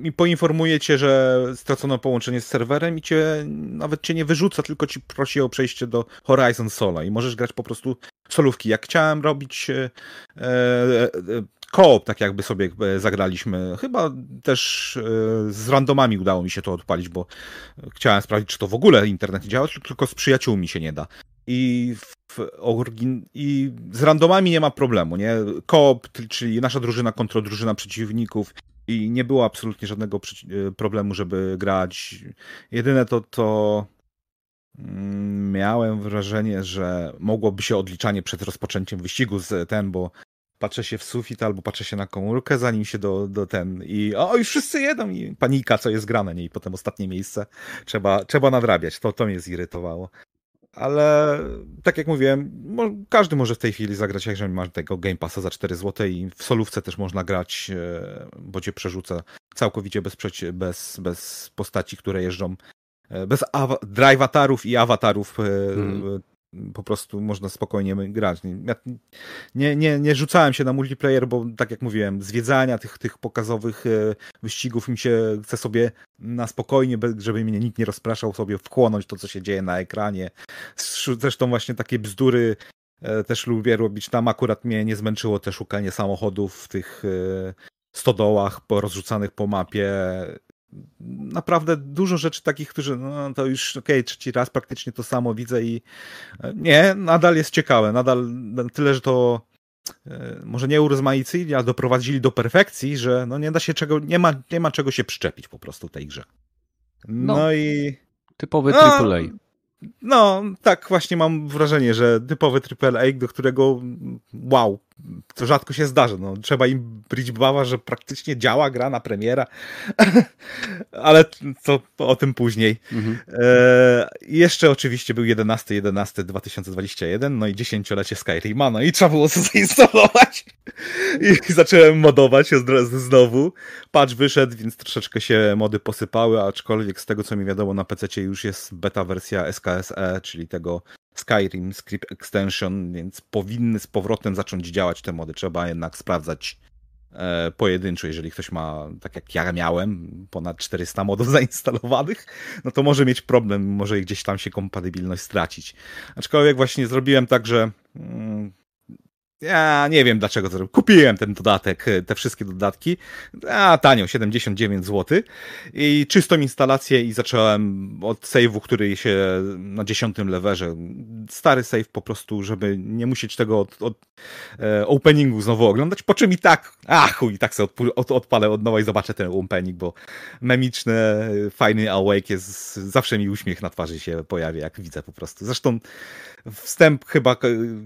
i poinformuje cię, że stracono połączenie z serwerem i cię nawet cię nie wyrzuca, tylko ci prosi o przejście do Horizon Solo i możesz grać po prostu solówki. Jak chciałem robić e, e, koop, tak jakby sobie e, zagraliśmy, chyba też e, z randomami udało mi się to odpalić, bo chciałem sprawdzić, czy to w ogóle internet działa, tylko z przyjaciółmi się nie da. I w i z randomami nie ma problemu, nie? Koop, czyli nasza drużyna kontra drużyna przeciwników i nie było absolutnie żadnego e, problemu, żeby grać. Jedyne to, to mm, miałem wrażenie, że mogłoby się odliczanie przed rozpoczęciem wyścigu z ten, bo patrzę się w sufit albo patrzę się na komórkę, zanim się do, do ten i o, już wszyscy jedą i panika, co jest grane, nie? I potem ostatnie miejsce trzeba, trzeba nadrabiać. To, to mnie zirytowało. Ale tak jak mówiłem, każdy może w tej chwili zagrać, jeżeli ma tego Game Passa za 4 zł i w solówce też można grać, e, bo cię przerzuca całkowicie bez, bez, bez postaci, które jeżdżą, e, bez drive-atarów i awatarów mm po prostu można spokojnie grać. Nie, nie, nie rzucałem się na multiplayer, bo tak jak mówiłem, zwiedzania tych, tych pokazowych e, wyścigów mi się chce sobie na spokojnie, żeby mnie nikt nie rozpraszał, sobie wchłonąć to, co się dzieje na ekranie. Zresztą właśnie takie bzdury e, też lubię robić. Tam akurat mnie nie zmęczyło te szukanie samochodów w tych e, stodołach rozrzucanych po mapie naprawdę dużo rzeczy takich, którzy, no to już okej, okay, trzeci raz praktycznie to samo widzę i e, nie, nadal jest ciekawe, nadal tyle, że to e, może nie urozmaicili, ale doprowadzili do perfekcji, że no nie da się czego, nie ma, nie ma czego się przyczepić po prostu tej grze. No, no i... Typowy no, AAA. No, tak właśnie mam wrażenie, że typowy AAA, do którego wow, to rzadko się zdarza. No, trzeba im bridge bawa, że praktycznie działa gra na premiera, ale to, to, o tym później. Mhm. E, jeszcze oczywiście był 11 11 2021, no i dziesięciolecie Skyrima, no i trzeba było to zainstalować. I zacząłem modować znowu. Patch wyszedł, więc troszeczkę się mody posypały, aczkolwiek z tego co mi wiadomo na PC już jest beta wersja SKSE, czyli tego Skyrim Script Extension, więc powinny z powrotem zacząć działać te mody. Trzeba jednak sprawdzać e, pojedynczo, jeżeli ktoś ma, tak jak ja miałem, ponad 400 modów zainstalowanych, no to może mieć problem, może gdzieś tam się kompatybilność stracić. Aczkolwiek właśnie zrobiłem tak, że mm, ja nie wiem dlaczego to zrobiłem. Kupiłem ten dodatek, e, te wszystkie dodatki, a tanio, 79 zł i czystą instalację i zacząłem od save'u, który się na dziesiątym lewerze, stary save po prostu, żeby nie musieć tego od, od e, openingu znowu oglądać, po czym i tak, a chuj, tak sobie od, od, odpalę od nowa i zobaczę ten opening, bo memiczny, fajny awake jest, zawsze mi uśmiech na twarzy się pojawia, jak widzę po prostu. Zresztą wstęp chyba,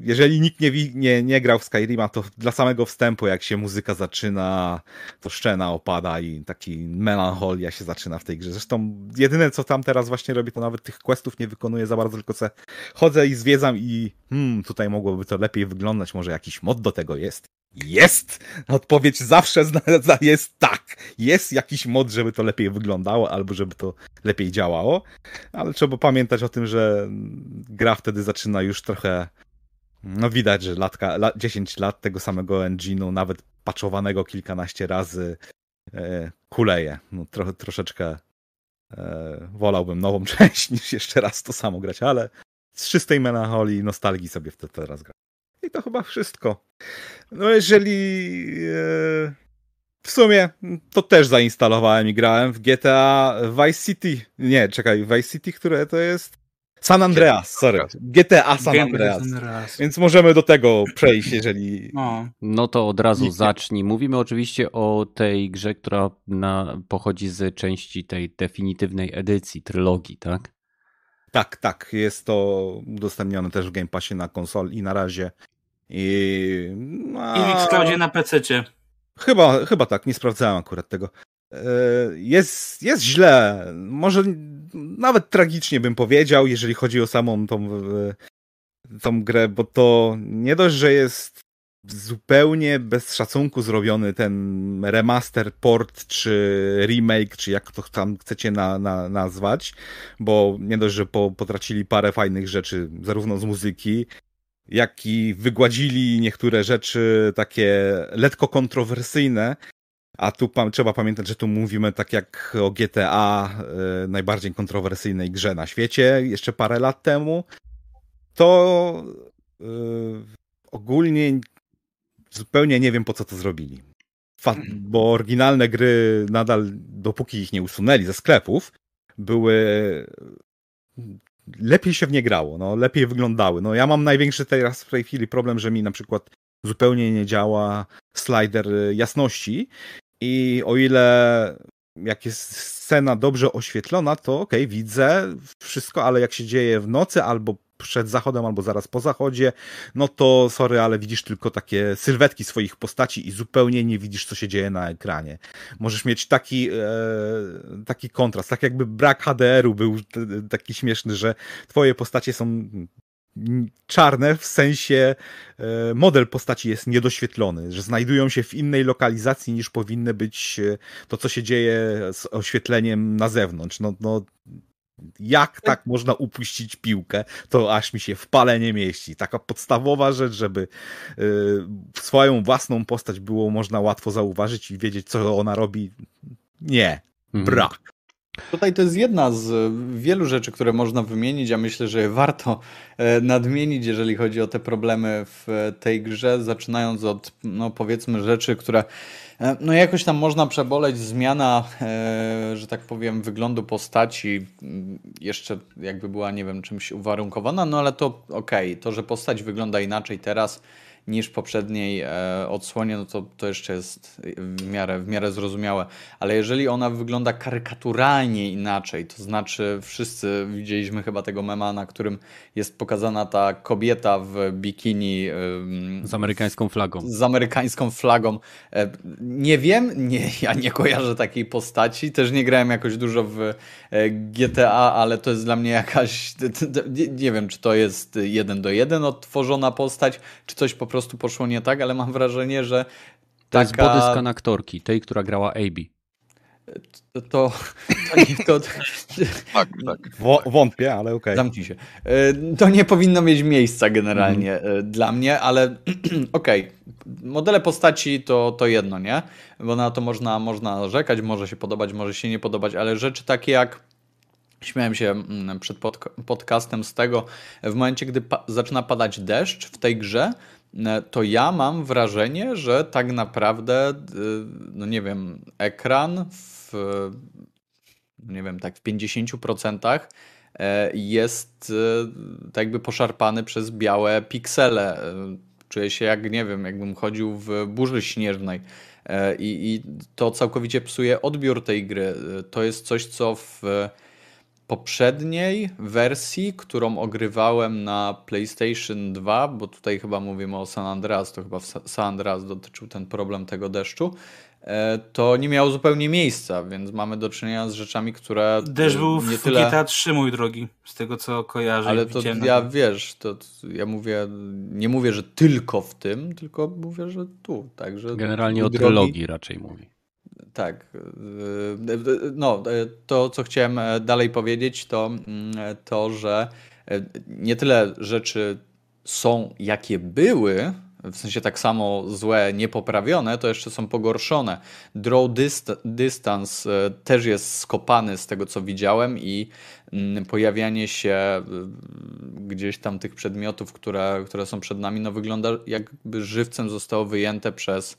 jeżeli nikt nie, nie, nie grał w Skyrima, to dla samego wstępu, jak się muzyka zaczyna, to szczena opada i taki melancholia się zaczyna w tej grze. Zresztą jedyne, co tam teraz właśnie robię, to nawet tych questów nie wykonuję za bardzo, tylko se chodzę i zwiedzam i hmm, tutaj mogłoby to lepiej wyglądać, może jakiś mod do tego jest. Jest! Odpowiedź zawsze jest tak. Jest jakiś mod, żeby to lepiej wyglądało, albo żeby to lepiej działało, ale trzeba pamiętać o tym, że gra wtedy zaczyna już trochę. No widać, że latka, 10 lat tego samego engine'u, nawet patchowanego kilkanaście razy, e, kuleje. No, trochę, troszeczkę e, wolałbym nową część niż jeszcze raz to samo grać, ale z czystej melancholii i nostalgii sobie w teraz gram. I to chyba wszystko. No jeżeli e, w sumie to też zainstalowałem i grałem w GTA Vice City. Nie, czekaj, Vice City, które to jest? San Andreas, sorry. GTA San Andreas. Więc możemy do tego przejść, jeżeli... No. No to od razu zacznij. Mówimy oczywiście o tej grze, która na, pochodzi z części tej definitywnej edycji, trylogii, tak? Tak, tak, jest to udostępnione też w Game Passie na konsol i na razie. I, no, I w Xcloudzie na PC-cie. Chyba, chyba tak, nie sprawdzałem akurat tego. E, Jest, jest źle, może nawet tragicznie bym powiedział, jeżeli chodzi o samą tą, e, tą grę, bo to nie dość, że jest zupełnie bez szacunku zrobiony ten remaster, port, czy remake, czy jak to tam chcecie na, na, nazwać, bo nie dość, że po, potracili parę fajnych rzeczy, zarówno z muzyki, jak i wygładzili niektóre rzeczy takie lekko kontrowersyjne, a tu pa trzeba pamiętać, że tu mówimy tak jak o GTA, y, najbardziej kontrowersyjnej grze na świecie, jeszcze parę lat temu, to y, ogólnie zupełnie nie wiem po co to zrobili. Fa bo oryginalne gry nadal, dopóki ich nie usunęli ze sklepów, były lepiej się w nie grało, no, lepiej wyglądały. No, ja mam największy teraz w tej chwili problem, że mi na przykład zupełnie nie działa slider y, jasności i o ile jak jest scena dobrze oświetlona, to okej, widzę wszystko, ale jak się dzieje w nocy albo przed zachodem, albo zaraz po zachodzie, no to sorry, ale widzisz tylko takie sylwetki swoich postaci i zupełnie nie widzisz, co się dzieje na ekranie. Możesz mieć taki, e, taki kontrast, tak jakby brak HDR-u był t- taki śmieszny, że twoje postacie są czarne, w sensie e, model postaci jest niedoświetlony, że znajdują się w innej lokalizacji niż powinny być e, to, co się dzieje z oświetleniem na zewnątrz. No, no jak tak można upuścić piłkę, to aż mi się w pale nie mieści. Taka podstawowa rzecz, żeby y, swoją własną postać było można łatwo zauważyć i wiedzieć, co ona robi. Nie, Mhm. brak. Tutaj to jest jedna z wielu rzeczy, które można wymienić, a myślę, że warto e, nadmienić, jeżeli chodzi o te problemy w tej grze, zaczynając od, no powiedzmy, rzeczy, które e, no jakoś tam można przeboleć. Zmiana, e, że tak powiem, wyglądu postaci m, jeszcze jakby była, nie wiem, czymś uwarunkowana, no ale to okej, to, że postać wygląda inaczej teraz, niż w poprzedniej e, odsłonie, no to, to jeszcze jest w miarę, w miarę zrozumiałe. Ale jeżeli ona wygląda karykaturalnie inaczej, to znaczy wszyscy widzieliśmy chyba tego mema, na którym jest pokazana ta kobieta w bikini Z amerykańską flagą. z amerykańską flagą. E, Nie wiem, nie, ja nie kojarzę takiej postaci. Też nie grałem jakoś dużo w e, GTA, ale to jest dla mnie jakaś. nie wiem, czy to jest jeden do jeden odtworzona postać, czy coś po prostu poszło nie tak, ale mam wrażenie, że. To jest taka- bodyskan aktorki, tej, która grała AB. To, to, to, nie, to, Tak, tak. Wątpię, ale okej. Zamknij się. E, To nie powinno mieć miejsca generalnie e, dla mnie, ale okej. Modele postaci to, to jedno, nie? Bo na to można, można narzekać, może się podobać, może się nie podobać, ale rzeczy takie jak. Śmiałem się mm, przed podca- podcastem z tego, w momencie, gdy pa- zaczyna padać deszcz w tej grze, to ja mam wrażenie, że tak naprawdę, y, no nie wiem, ekran w nie wiem, tak w 50% e, jest e, tak jakby poszarpany przez białe piksele. E, Czuję się jak, nie wiem, jakbym chodził w burzy śnieżnej. E, I, I to całkowicie psuje odbiór tej gry. To jest coś, co w poprzedniej wersji, którą ogrywałem na PlayStation 2, bo tutaj chyba mówimy o San Andreas, to chyba w Sa- San Andreas dotyczył ten problem tego deszczu, e, to nie miało zupełnie miejsca, więc mamy do czynienia z rzeczami, które Deszcz był nie w tyle... GTA 3, mój drogi, z tego co kojarzę. Ale to widziałem ja wiesz, to to ja mówię, nie mówię, że tylko w tym, tylko mówię, że tu, także Generalnie o drogi- trylogii raczej mówi. Tak. yy, No, yy, to co chciałem e, dalej powiedzieć, to mm, to, że e, nie tyle rzeczy są jakie były w sensie tak samo złe, niepoprawione, to jeszcze są pogorszone. Draw dist distance e, też jest skopany z tego, co widziałem i pojawianie się e, gdzieś tam tych przedmiotów, które, które są przed nami, no wygląda jakby żywcem zostało wyjęte przez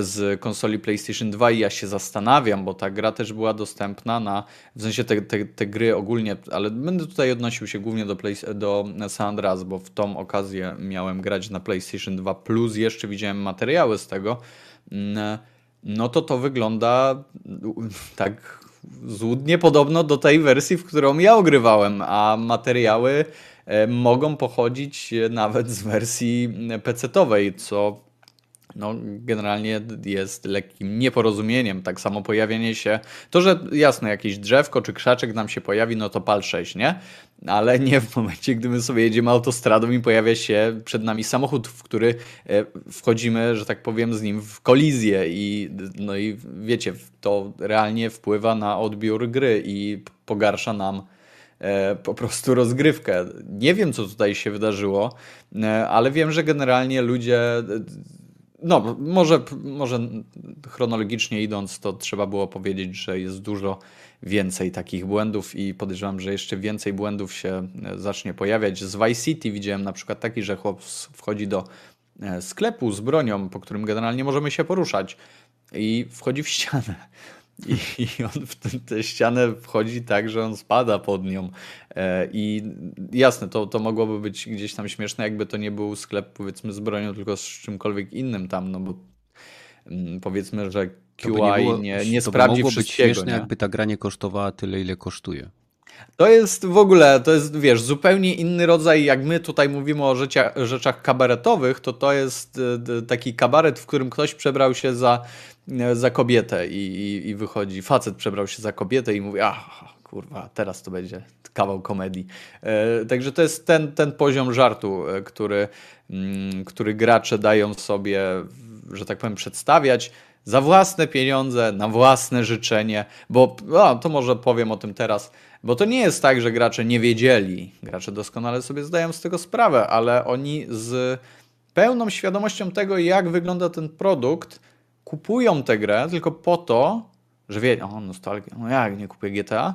z konsoli PlayStation 2 i ja się zastanawiam, bo ta gra też była dostępna na, w sensie te, te, te gry ogólnie, ale będę tutaj odnosił się głównie do, play, do San Andreas, bo w tą okazję miałem grać na PlayStation 2 Plus, jeszcze widziałem materiały z tego, mm, no to to wygląda tak złudnie podobno do tej wersji, w którą ja ogrywałem, a materiały e, mogą pochodzić nawet z wersji PC-owej, co no, generalnie jest lekkim nieporozumieniem. Tak samo pojawienie się, to, że jasne, jakieś drzewko czy krzaczek nam się pojawi, no to pal 6, nie? Ale nie w momencie, gdy my sobie jedziemy autostradą i pojawia się przed nami samochód, w który e, wchodzimy, że tak powiem, z nim w kolizję i no i wiecie, to realnie wpływa na odbiór gry i pogarsza nam e, po prostu rozgrywkę. Nie wiem, co tutaj się wydarzyło, e, ale wiem, że generalnie ludzie no, może, może chronologicznie idąc, to trzeba było powiedzieć, że jest dużo więcej takich błędów i podejrzewam, że jeszcze więcej błędów się e, zacznie pojawiać. Z Vice City widziałem na przykład taki, że chłop wchodzi do e, sklepu z bronią, po którym generalnie możemy się poruszać i wchodzi w ścianę. I, on w tę ścianę wchodzi tak, że on spada pod nią. E, I jasne, to, to mogłoby być gdzieś tam śmieszne, jakby to nie był sklep powiedzmy z bronią, tylko z czymkolwiek innym tam, no bo powiedzmy, że QI nie, było, nie, nie sprawdzi by wszystkiego. Być śmieszne, nie? jakby ta gra nie kosztowała tyle, ile kosztuje. To jest w ogóle, to jest, wiesz, zupełnie inny rodzaj, jak my tutaj mówimy o rzeczach kabaretowych, to to jest e, taki kabaret, w którym ktoś przebrał się za, e, za kobietę i, i, i wychodzi, facet przebrał się za kobietę i mówi, ach, kurwa, teraz to będzie kawał komedii. E, także to jest ten, ten poziom żartu, który, mm, który gracze dają sobie, że tak powiem, przedstawiać za własne pieniądze, na własne życzenie, bo to może powiem o tym teraz, bo to nie jest tak, że gracze nie wiedzieli. Gracze doskonale sobie zdają z tego sprawę, ale oni z pełną świadomością tego, jak wygląda ten produkt, kupują tę grę tylko po to, że wie, o nostalgia, no jak nie kupuję GTA,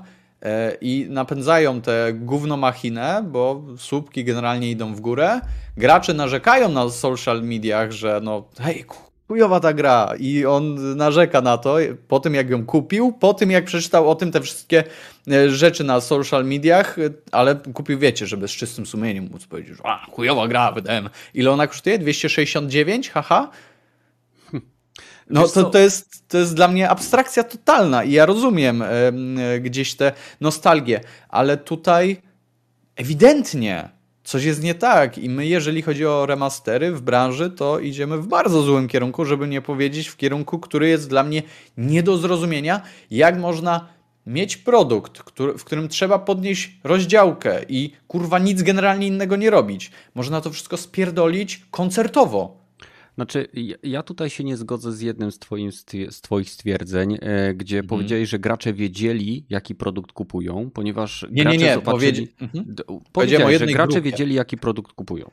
i napędzają tę gównomachinę, bo słupki generalnie idą w górę. Gracze narzekają na social mediach, że no hej, chujowa ta gra i on narzeka na to po tym jak ją kupił, po tym jak przeczytał o tym te wszystkie e, rzeczy na social mediach, ale kupił, wiecie, żeby z czystym sumieniem móc powiedzieć, że a, chujowa gra, wydałem. Ile ona kosztuje? 269? Haha. No to, to, jest, to jest dla mnie abstrakcja totalna i ja rozumiem e, gdzieś tę nostalgię, ale tutaj ewidentnie coś jest nie tak i my, jeżeli chodzi o remastery w branży, to idziemy w bardzo złym kierunku, żeby nie powiedzieć w kierunku, który jest dla mnie nie do zrozumienia, jak można mieć produkt, który, w którym trzeba podnieść rozdziałkę i kurwa nic generalnie innego nie robić. Można to wszystko spierdolić koncertowo. Znaczy, ja tutaj się nie zgodzę z jednym z, twoim, z Twoich stwierdzeń, e, gdzie mhm. powiedziałeś, że gracze wiedzieli, jaki produkt kupują, ponieważ. Nie, gracze nie, nie. Zobaczyli... Mhm. Powiedziałeś, że gracze grupie. wiedzieli, jaki produkt kupują.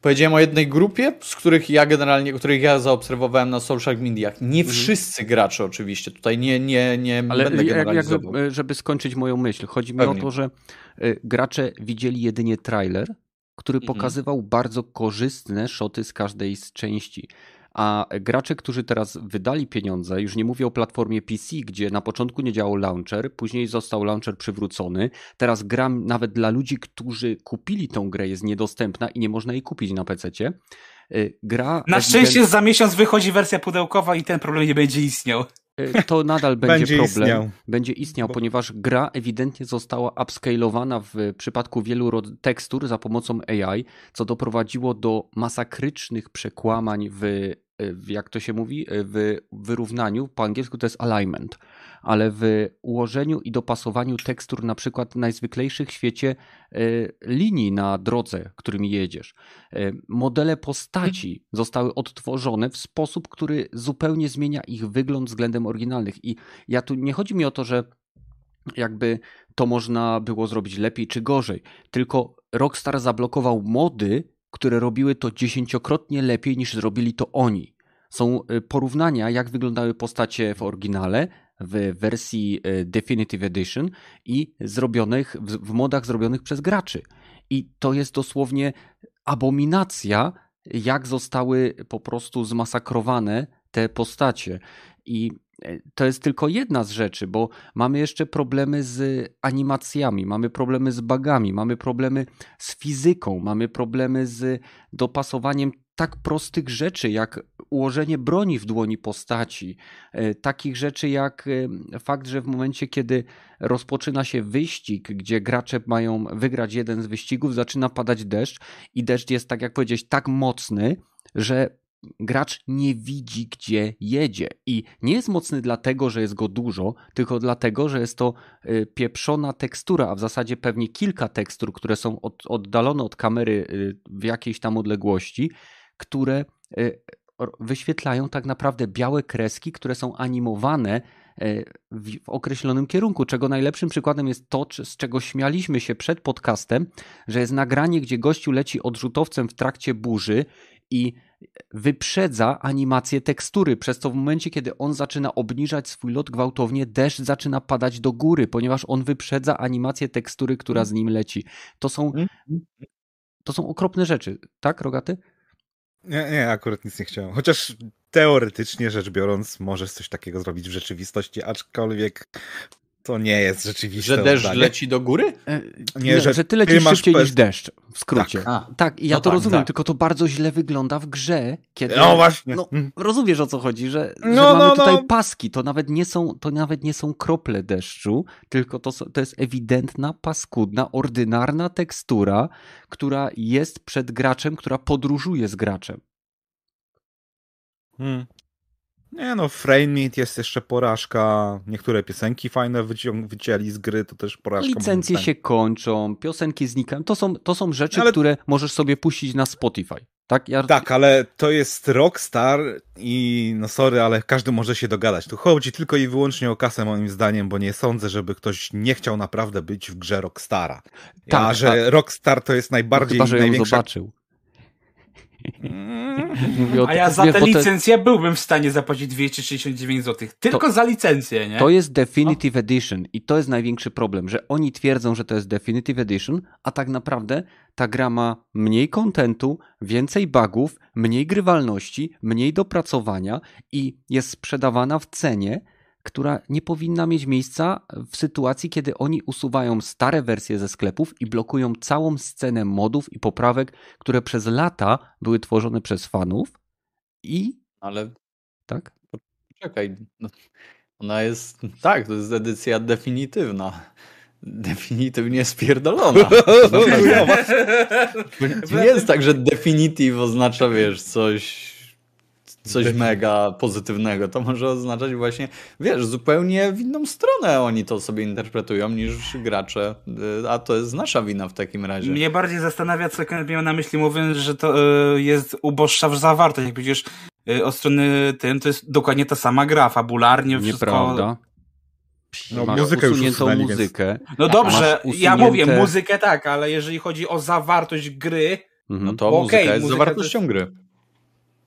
Powiedziałem o jednej grupie, z których ja generalnie, których ja zaobserwowałem na social mediach. Nie mhm. wszyscy gracze oczywiście, tutaj nie, nie, nie Ale będę generalizował. Jak, żeby skończyć moją myśl, chodzi mi Pewnie. o to, że e, gracze widzieli jedynie trailer, który mhm. pokazywał bardzo korzystne szoty z każdej z części. A gracze, którzy teraz wydali pieniądze, już nie mówię o platformie PC, gdzie na początku nie działał launcher, później został launcher przywrócony. Teraz gra nawet dla ludzi, którzy kupili tą grę, jest niedostępna i nie można jej kupić na PC. Y, gra. Na szczęście za miesiąc wychodzi wersja pudełkowa i ten problem nie będzie istniał. Y, to nadal będzie, będzie problem. Istniał. Będzie istniał, Bo... ponieważ gra ewidentnie została upscalowana w przypadku wielu tekstur za pomocą AI, co doprowadziło do masakrycznych przekłamań w jak to się mówi, w wyrównaniu, po angielsku to jest alignment, ale w ułożeniu i dopasowaniu tekstur na przykład najzwyklejszych w świecie e, linii na drodze, którymi jedziesz. E, modele postaci zostały odtworzone w sposób, który zupełnie zmienia ich wygląd względem oryginalnych. I ja tu nie chodzi mi o to, że jakby to można było zrobić lepiej czy gorzej, tylko Rockstar zablokował mody które robiły to dziesięciokrotnie lepiej niż zrobili to oni. Są y, porównania, jak wyglądały postacie w oryginale, w wersji y, Definitive Edition i zrobionych w, w modach zrobionych przez graczy. I to jest dosłownie abominacja, jak zostały po prostu zmasakrowane te postacie. I e, to jest tylko jedna z rzeczy, bo mamy jeszcze problemy z animacjami, mamy problemy z bugami, mamy problemy z fizyką, mamy problemy z dopasowaniem tak prostych rzeczy jak ułożenie broni w dłoni postaci, e, takich rzeczy jak e, fakt, że w momencie, kiedy rozpoczyna się wyścig, gdzie gracze mają wygrać jeden z wyścigów, zaczyna padać deszcz i deszcz jest, tak jak powiedzieć, tak mocny, że gracz nie widzi, gdzie jedzie. I nie jest mocny dlatego, że jest go dużo, tylko dlatego, że jest to e, pieprzona tekstura, a w zasadzie pewnie kilka tekstur, które są od, oddalone od kamery w jakiejś tam odległości, które wyświetlają tak naprawdę białe kreski, które są animowane w, określonym kierunku, czego najlepszym przykładem jest to, z czego śmialiśmy się przed podcastem, że jest nagranie, gdzie gościu leci odrzutowcem w trakcie burzy i wyprzedza animację tekstury, przez co w momencie, kiedy on zaczyna obniżać swój lot gwałtownie, deszcz zaczyna padać do góry, ponieważ on wyprzedza animację tekstury, która z nim leci. To są, mhm. to są okropne rzeczy, tak, Rogaty? Nie, nie, akurat nic nie chciałem. Chociaż teoretycznie rzecz biorąc, możesz coś takiego zrobić w rzeczywistości, aczkolwiek to nie jest rzeczywiste. Że deszcz oddanie. leci do góry? E, nie, nie że, że ty lecisz ty szybciej niż deszcz, w skrócie. Tak, tak ja no to tak, rozumiem, tak. tylko to bardzo źle wygląda w grze, kiedy... No właśnie. No, mm. rozumiesz o co chodzi, że, no, że mamy no, tutaj no. paski, to nawet, nie są, to nawet nie są krople deszczu, tylko to, to jest ewidentna, paskudna, ordynarna tekstura, która jest przed graczem, która podróżuje z graczem. Hmm. Nie no, Frame jest jeszcze porażka. Niektóre piosenki fajne wycięli z gry, to też porażka. Licencje się kończą, piosenki znikają. To są, to są rzeczy, ale... które możesz sobie puścić na Spotify. Tak, ja... tak, ale to jest Rockstar i no sorry, ale każdy może się dogadać. Tu chodzi tylko i wyłącznie o kasę moim zdaniem, bo nie sądzę, żeby ktoś nie chciał naprawdę być w grze Rockstara. Tak, A że tak. Rockstar to jest najbardziej... No chyba, że największa... ją zobaczył. A ja za tę licencję byłbym w stanie zapłacić 269 zł. Tylko to, za licencję, nie? To jest Definitive o. Edition i to jest największy problem, że oni twierdzą, że to jest Definitive Edition, a tak naprawdę ta gra ma mniej kontentu, więcej bugów, mniej grywalności, mniej dopracowania i jest sprzedawana w cenie, która nie powinna mieć miejsca w sytuacji, kiedy oni usuwają stare wersje ze sklepów i blokują całą scenę modów i poprawek, które przez lata były tworzone przez fanów i. Ale. Tak? Czekaj. No, ona jest. Tak, to jest edycja definitywna. Definitywnie spierdolona. No, nie jest tak, że definitive oznacza, wiesz, coś coś mega pozytywnego. To może oznaczać właśnie, wiesz, zupełnie w inną stronę oni to sobie interpretują niż gracze, y, a to jest nasza wina w takim razie. Mnie bardziej zastanawia, co Kenneth miał na myśli, mówiąc, że to y, jest uboższa zawartość. Jak widzisz, y, od strony tym, to jest dokładnie ta sama gra, fabularnie wszystko... Nieprawda. No, masz muzykę już usunęli, muzykę. No dobrze, usunięte... ja mówię muzykę tak, ale jeżeli chodzi o zawartość gry, mhm. no to muzyka okay, jest muzyka zawartością jest... gry.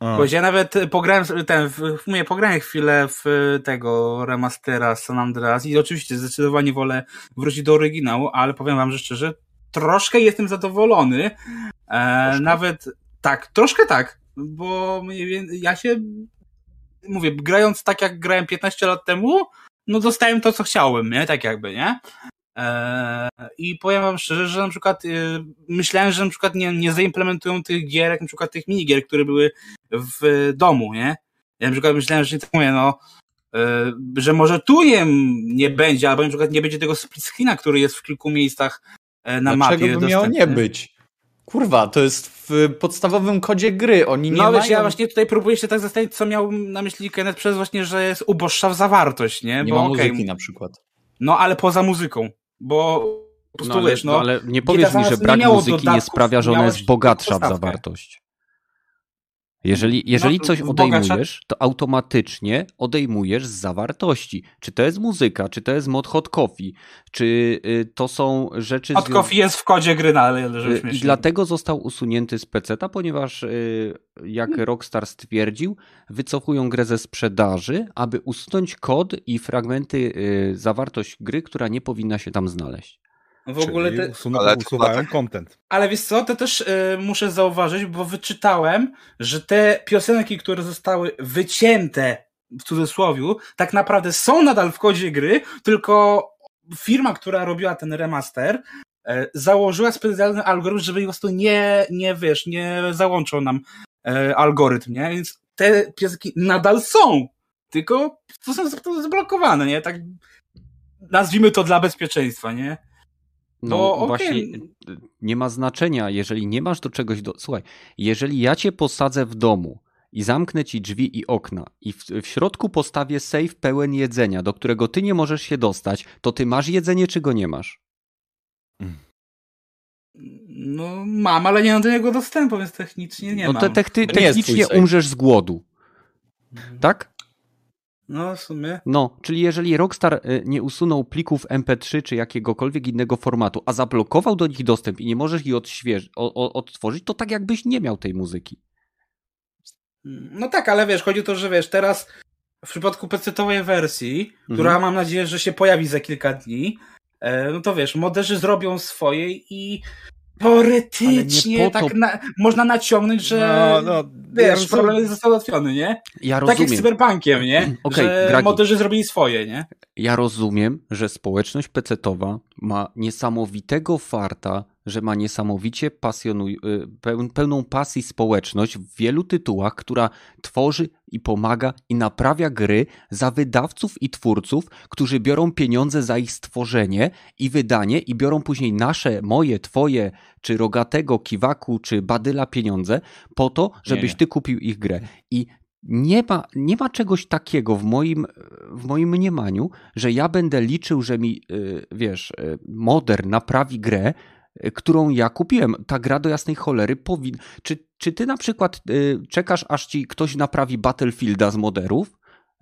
Bo ja nawet pograłem ten, mówię, pograłem chwilę w tego remastera San Andreas i oczywiście zdecydowanie wolę wrócić do oryginału, ale powiem wam, że szczerze, troszkę jestem zadowolony. E, nawet tak, troszkę tak, bo ja się mówię, grając tak jak grałem 15 lat temu, no dostałem to, co chciałem, nie? Tak jakby, nie? Eee, I powiem wam szczerze, że na przykład y, myślałem, że na przykład nie, nie zaimplementują tych gier, jak na przykład tych minigier, które były w domu, nie? Ja na przykład myślałem, że nie tak mówię, no, e, że może tu nie, nie będzie, albo na przykład nie będzie tego split screena, który jest w kilku miejscach e, na Dlaczego mapie. Dlaczego by miało nie być? Kurwa, to jest w podstawowym kodzie gry. Oni nie no, mają... ja właśnie tutaj próbuję się tak zastanowić, co miał na myśli Kenneth przez właśnie, że jest uboższa w zawartość, nie? Nie Bo, ma muzyki okay, na przykład. No, ale poza muzyką bo po prostu no, ale, wiesz, no, no, ale nie powiesz mi, że brak muzyki nie sprawia, że ona jest bogatsza w zawartość. Jeżeli, jeżeli No, coś odejmujesz, to automatycznie odejmujesz z zawartości. Czy to jest muzyka, czy to jest mod hot coffee, czy y, to są rzeczy... Hot Coffee jest w kodzie gry, no, ale żebyśmy I dlatego został usunięty z PC-ta, ponieważ y, jak Rockstar stwierdził, wycofują grę ze sprzedaży, aby usunąć kod i fragmenty, y, zawartość gry, która nie powinna się tam znaleźć. W ogóle te... usuną, Ale usuwają tak- content. Ale wiesz co, to też y, muszę zauważyć, bo wyczytałem, że te piosenki, które zostały wycięte w cudzysłowiu, tak naprawdę są nadal w kodzie gry, tylko firma, która robiła ten remaster, e, założyła specjalny algorytm, żeby po prostu nie, nie wiesz, nie załączał nam e, algorytm, nie? Więc te piosenki nadal są, tylko to są z- zablokowane, nie? Tak nazwijmy to dla bezpieczeństwa, nie? No Bo okej. właśnie y, nie ma znaczenia, jeżeli nie masz do czegoś do... Słuchaj, jeżeli ja cię posadzę w domu i zamknę ci drzwi i okna i w, w środku postawię safe pełen jedzenia, do którego ty nie możesz się dostać, to ty masz jedzenie, czy go nie masz? No mam, ale nie mam do niego dostępu, więc technicznie nie no mam. te, te, jest twój technicznie umrzesz z głodu. Tak? No w sumie. No, czyli jeżeli Rockstar y, nie usunął plików MP3 czy jakiegokolwiek innego formatu, a zablokował do nich dostęp i nie możesz ich odśwież- odtworzyć, to tak jakbyś nie miał tej muzyki. No tak, ale wiesz, chodzi o to, że wiesz, teraz w przypadku pecetowej wersji, Mhm. która mam nadzieję, że się pojawi za kilka dni, e, no to wiesz, moderzy zrobią swoje i teoretycznie po to- tak na, można naciągnąć, że No, no, wiesz, ja problem został załatwiony, nie? Ja Tak jak z rozumiem. cyberpunkiem, nie? Okej, że Gragi. moderzy zrobili swoje, nie? Ja rozumiem, że społeczność pecetowa ma niesamowitego farta, że ma niesamowicie pasjonuj, y, peł, pełną pasji społeczność w wielu tytułach, która tworzy i pomaga i naprawia gry za wydawców i twórców, którzy biorą pieniądze za ich stworzenie i wydanie i biorą później nasze, moje, twoje, czy Rogatego, Kiwaku, czy Badyla pieniądze po to, żebyś ty kupił ich grę. I nie ma, nie ma czegoś takiego w moim, w moim mniemaniu, że ja będę liczył, że mi, y, wiesz, y, Modern naprawi grę, którą ja kupiłem. Ta gra do jasnej cholery powinna... Czy, czy ty na przykład y, czekasz, aż ci ktoś naprawi Battlefielda z moderów?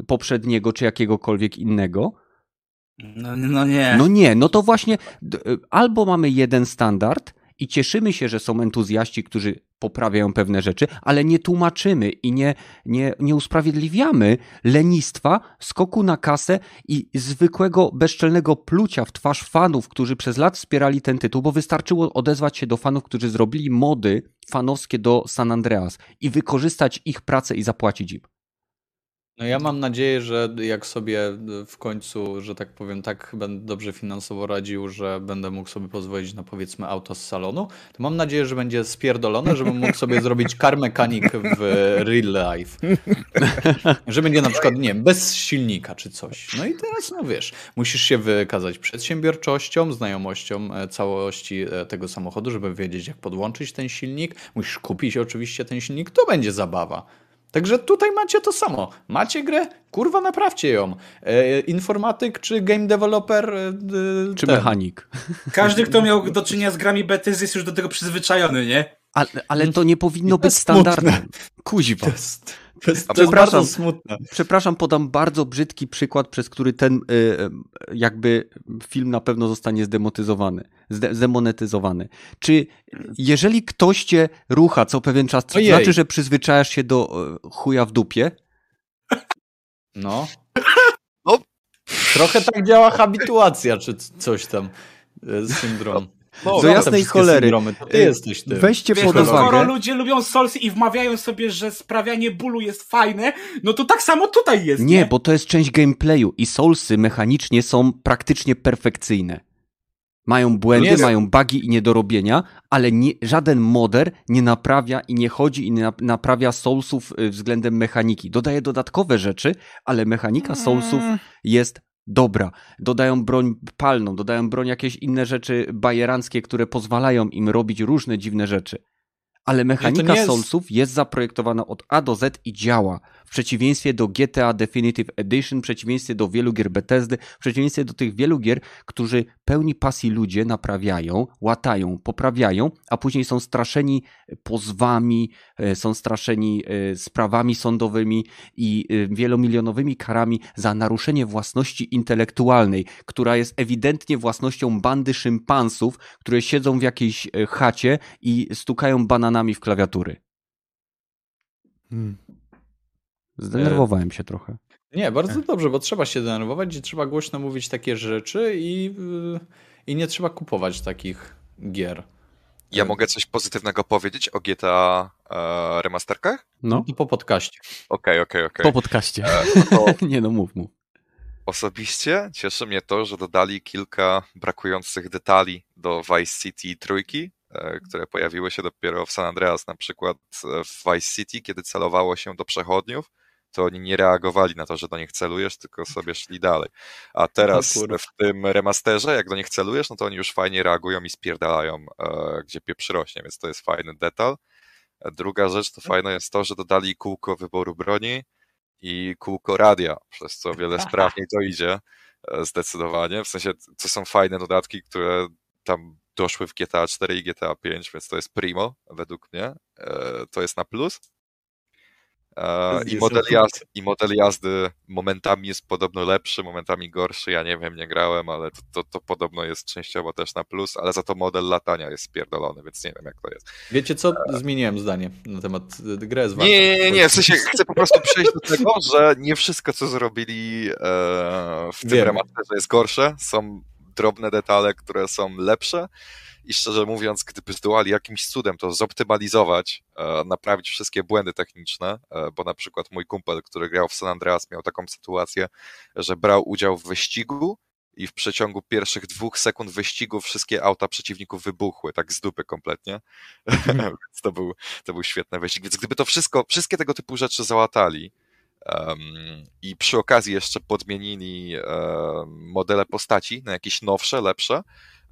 Poprzedniego czy jakiegokolwiek innego? No, no nie. No nie, no to właśnie y, albo mamy jeden standard i cieszymy się, że są entuzjaści, którzy poprawiają pewne rzeczy, ale nie tłumaczymy i nie, nie, nie usprawiedliwiamy lenistwa, skoku na kasę i zwykłego, bezczelnego plucia w twarz fanów, którzy przez lat wspierali ten tytuł, bo wystarczyło odezwać się do fanów, którzy zrobili mody fanowskie do San Andreas i wykorzystać ich pracę i zapłacić im. No ja mam nadzieję, że jak sobie w końcu, że tak powiem, tak będę dobrze finansowo radził, że będę mógł sobie pozwolić na powiedzmy auto z salonu, to mam nadzieję, że będzie spierdolone, żebym mógł sobie zrobić car mechanic w real life. Że będzie na przykład, nie wiem, bez silnika czy coś. No i teraz, no wiesz, musisz się wykazać przedsiębiorczością, znajomością e, całości e, tego samochodu, żeby wiedzieć, jak podłączyć ten silnik. Musisz kupić oczywiście ten silnik, to będzie zabawa. Także tutaj macie to samo. Macie grę, kurwa, naprawcie ją. E, informatyk czy game developer. E, Czy ten. mechanik. Każdy, kto miał do czynienia z grami Bethesdy jest już do tego przyzwyczajony, nie? Ale, ale to nie powinno To być standardem. Kuźwa. To jest, to jest, to bardzo smutne. Przepraszam, podam bardzo brzydki przykład, przez który ten y, y, jakby film na pewno zostanie zdemotyzowany, zde, zdemonetyzowany. Czy jeżeli ktoś cię rucha co pewien czas, to Ojej. znaczy, że przyzwyczajasz się do y, chuja w dupie? No. No. Trochę tak działa habituacja, czy coś tam. Syndrom. No, Do jasnej cholery. ty jesteś tym. Weźcie Wiesz, pod no, skoro uwagę. ludzie lubią Soulsy i wmawiają sobie, że sprawianie bólu jest fajne, no to tak samo tutaj jest, nie? Nie, bo to jest część gameplayu i Soulsy mechanicznie są praktycznie perfekcyjne. Mają błędy, jest- mają bugi i niedorobienia, ale nie, żaden moder nie naprawia i nie chodzi i nie nap- naprawia Soulsów y, względem mechaniki. Dodaje dodatkowe rzeczy, ale mechanika Soulsów jest dobra. Dodają broń palną, dodają broń jakieś inne rzeczy bajeranckie, które pozwalają im robić różne dziwne rzeczy. Ale mechanika jest- Soulsów jest zaprojektowana od A do Z i działa. W przeciwieństwie do GTA Definitive Edition, w przeciwieństwie do wielu gier Bethesdy, w przeciwieństwie do tych wielu gier, którzy pełni pasji ludzie naprawiają, łatają, poprawiają, a później są straszeni pozwami, e, są straszeni e, sprawami sądowymi i e, wielomilionowymi karami za naruszenie własności intelektualnej, która jest ewidentnie własnością bandy szympansów, które siedzą w jakiejś chacie i stukają bananami w klawiatury. Hmm. Zdenerwowałem się trochę. Nie, bardzo dobrze, bo trzeba się denerwować i trzeba głośno mówić takie rzeczy i, i nie trzeba kupować takich gier. Ja mogę coś pozytywnego powiedzieć o GTA e, remasterkach? No. po podcaście. Okej, okay, okej, okay, okej. Okay. Po podcaście. E, no to... nie no, mów, mów. Osobiście cieszy mnie to, że dodali kilka brakujących detali do Vice City trójki, e, które pojawiły się dopiero w San Andreas, na przykład e, w Vice City, kiedy celowało się do przechodniów, to oni nie reagowali na to, że do nich celujesz, tylko sobie szli dalej. A teraz w tym remasterze, jak do nich celujesz, no to oni już fajnie reagują i spierdalają, e, gdzie pieprz rośnie, więc to jest fajny detal. Druga rzecz, to fajne jest to, że dodali kółko wyboru broni i kółko radia, przez co wiele sprawniej to idzie, e, zdecydowanie. W sensie, to są fajne dodatki, które tam doszły w GTA 4 i GTA 5, więc to jest primo, według mnie. E, to jest na plus. I model, jazdy, I model jazdy momentami jest podobno lepszy, momentami gorszy. Ja nie wiem, nie grałem, ale to, to, to, podobno jest częściowo też na plus, ale za to model latania jest spierdolony, więc nie wiem, jak to jest. Wiecie co? Zmieniłem zdanie na temat gry. Jest nie, nie, nie, nie. W sensie chcę po prostu przejść do tego, że nie wszystko, co zrobili e, w tym remasterze jest gorsze. Są drobne detale, które są lepsze i szczerze mówiąc, gdyby zdołali jakimś cudem to zoptymalizować, e, naprawić wszystkie błędy techniczne, e, bo na przykład mój kumpel, który grał w San Andreas, miał taką sytuację, że brał udział w wyścigu i w przeciągu pierwszych dwóch sekund wyścigu wszystkie auta przeciwników wybuchły, tak z dupy kompletnie. Mm. to, był, to był świetny wyścig. Więc gdyby to wszystko, wszystkie tego typu rzeczy załatali, um, i przy okazji jeszcze podmienili um, modele postaci na jakieś nowsze, lepsze,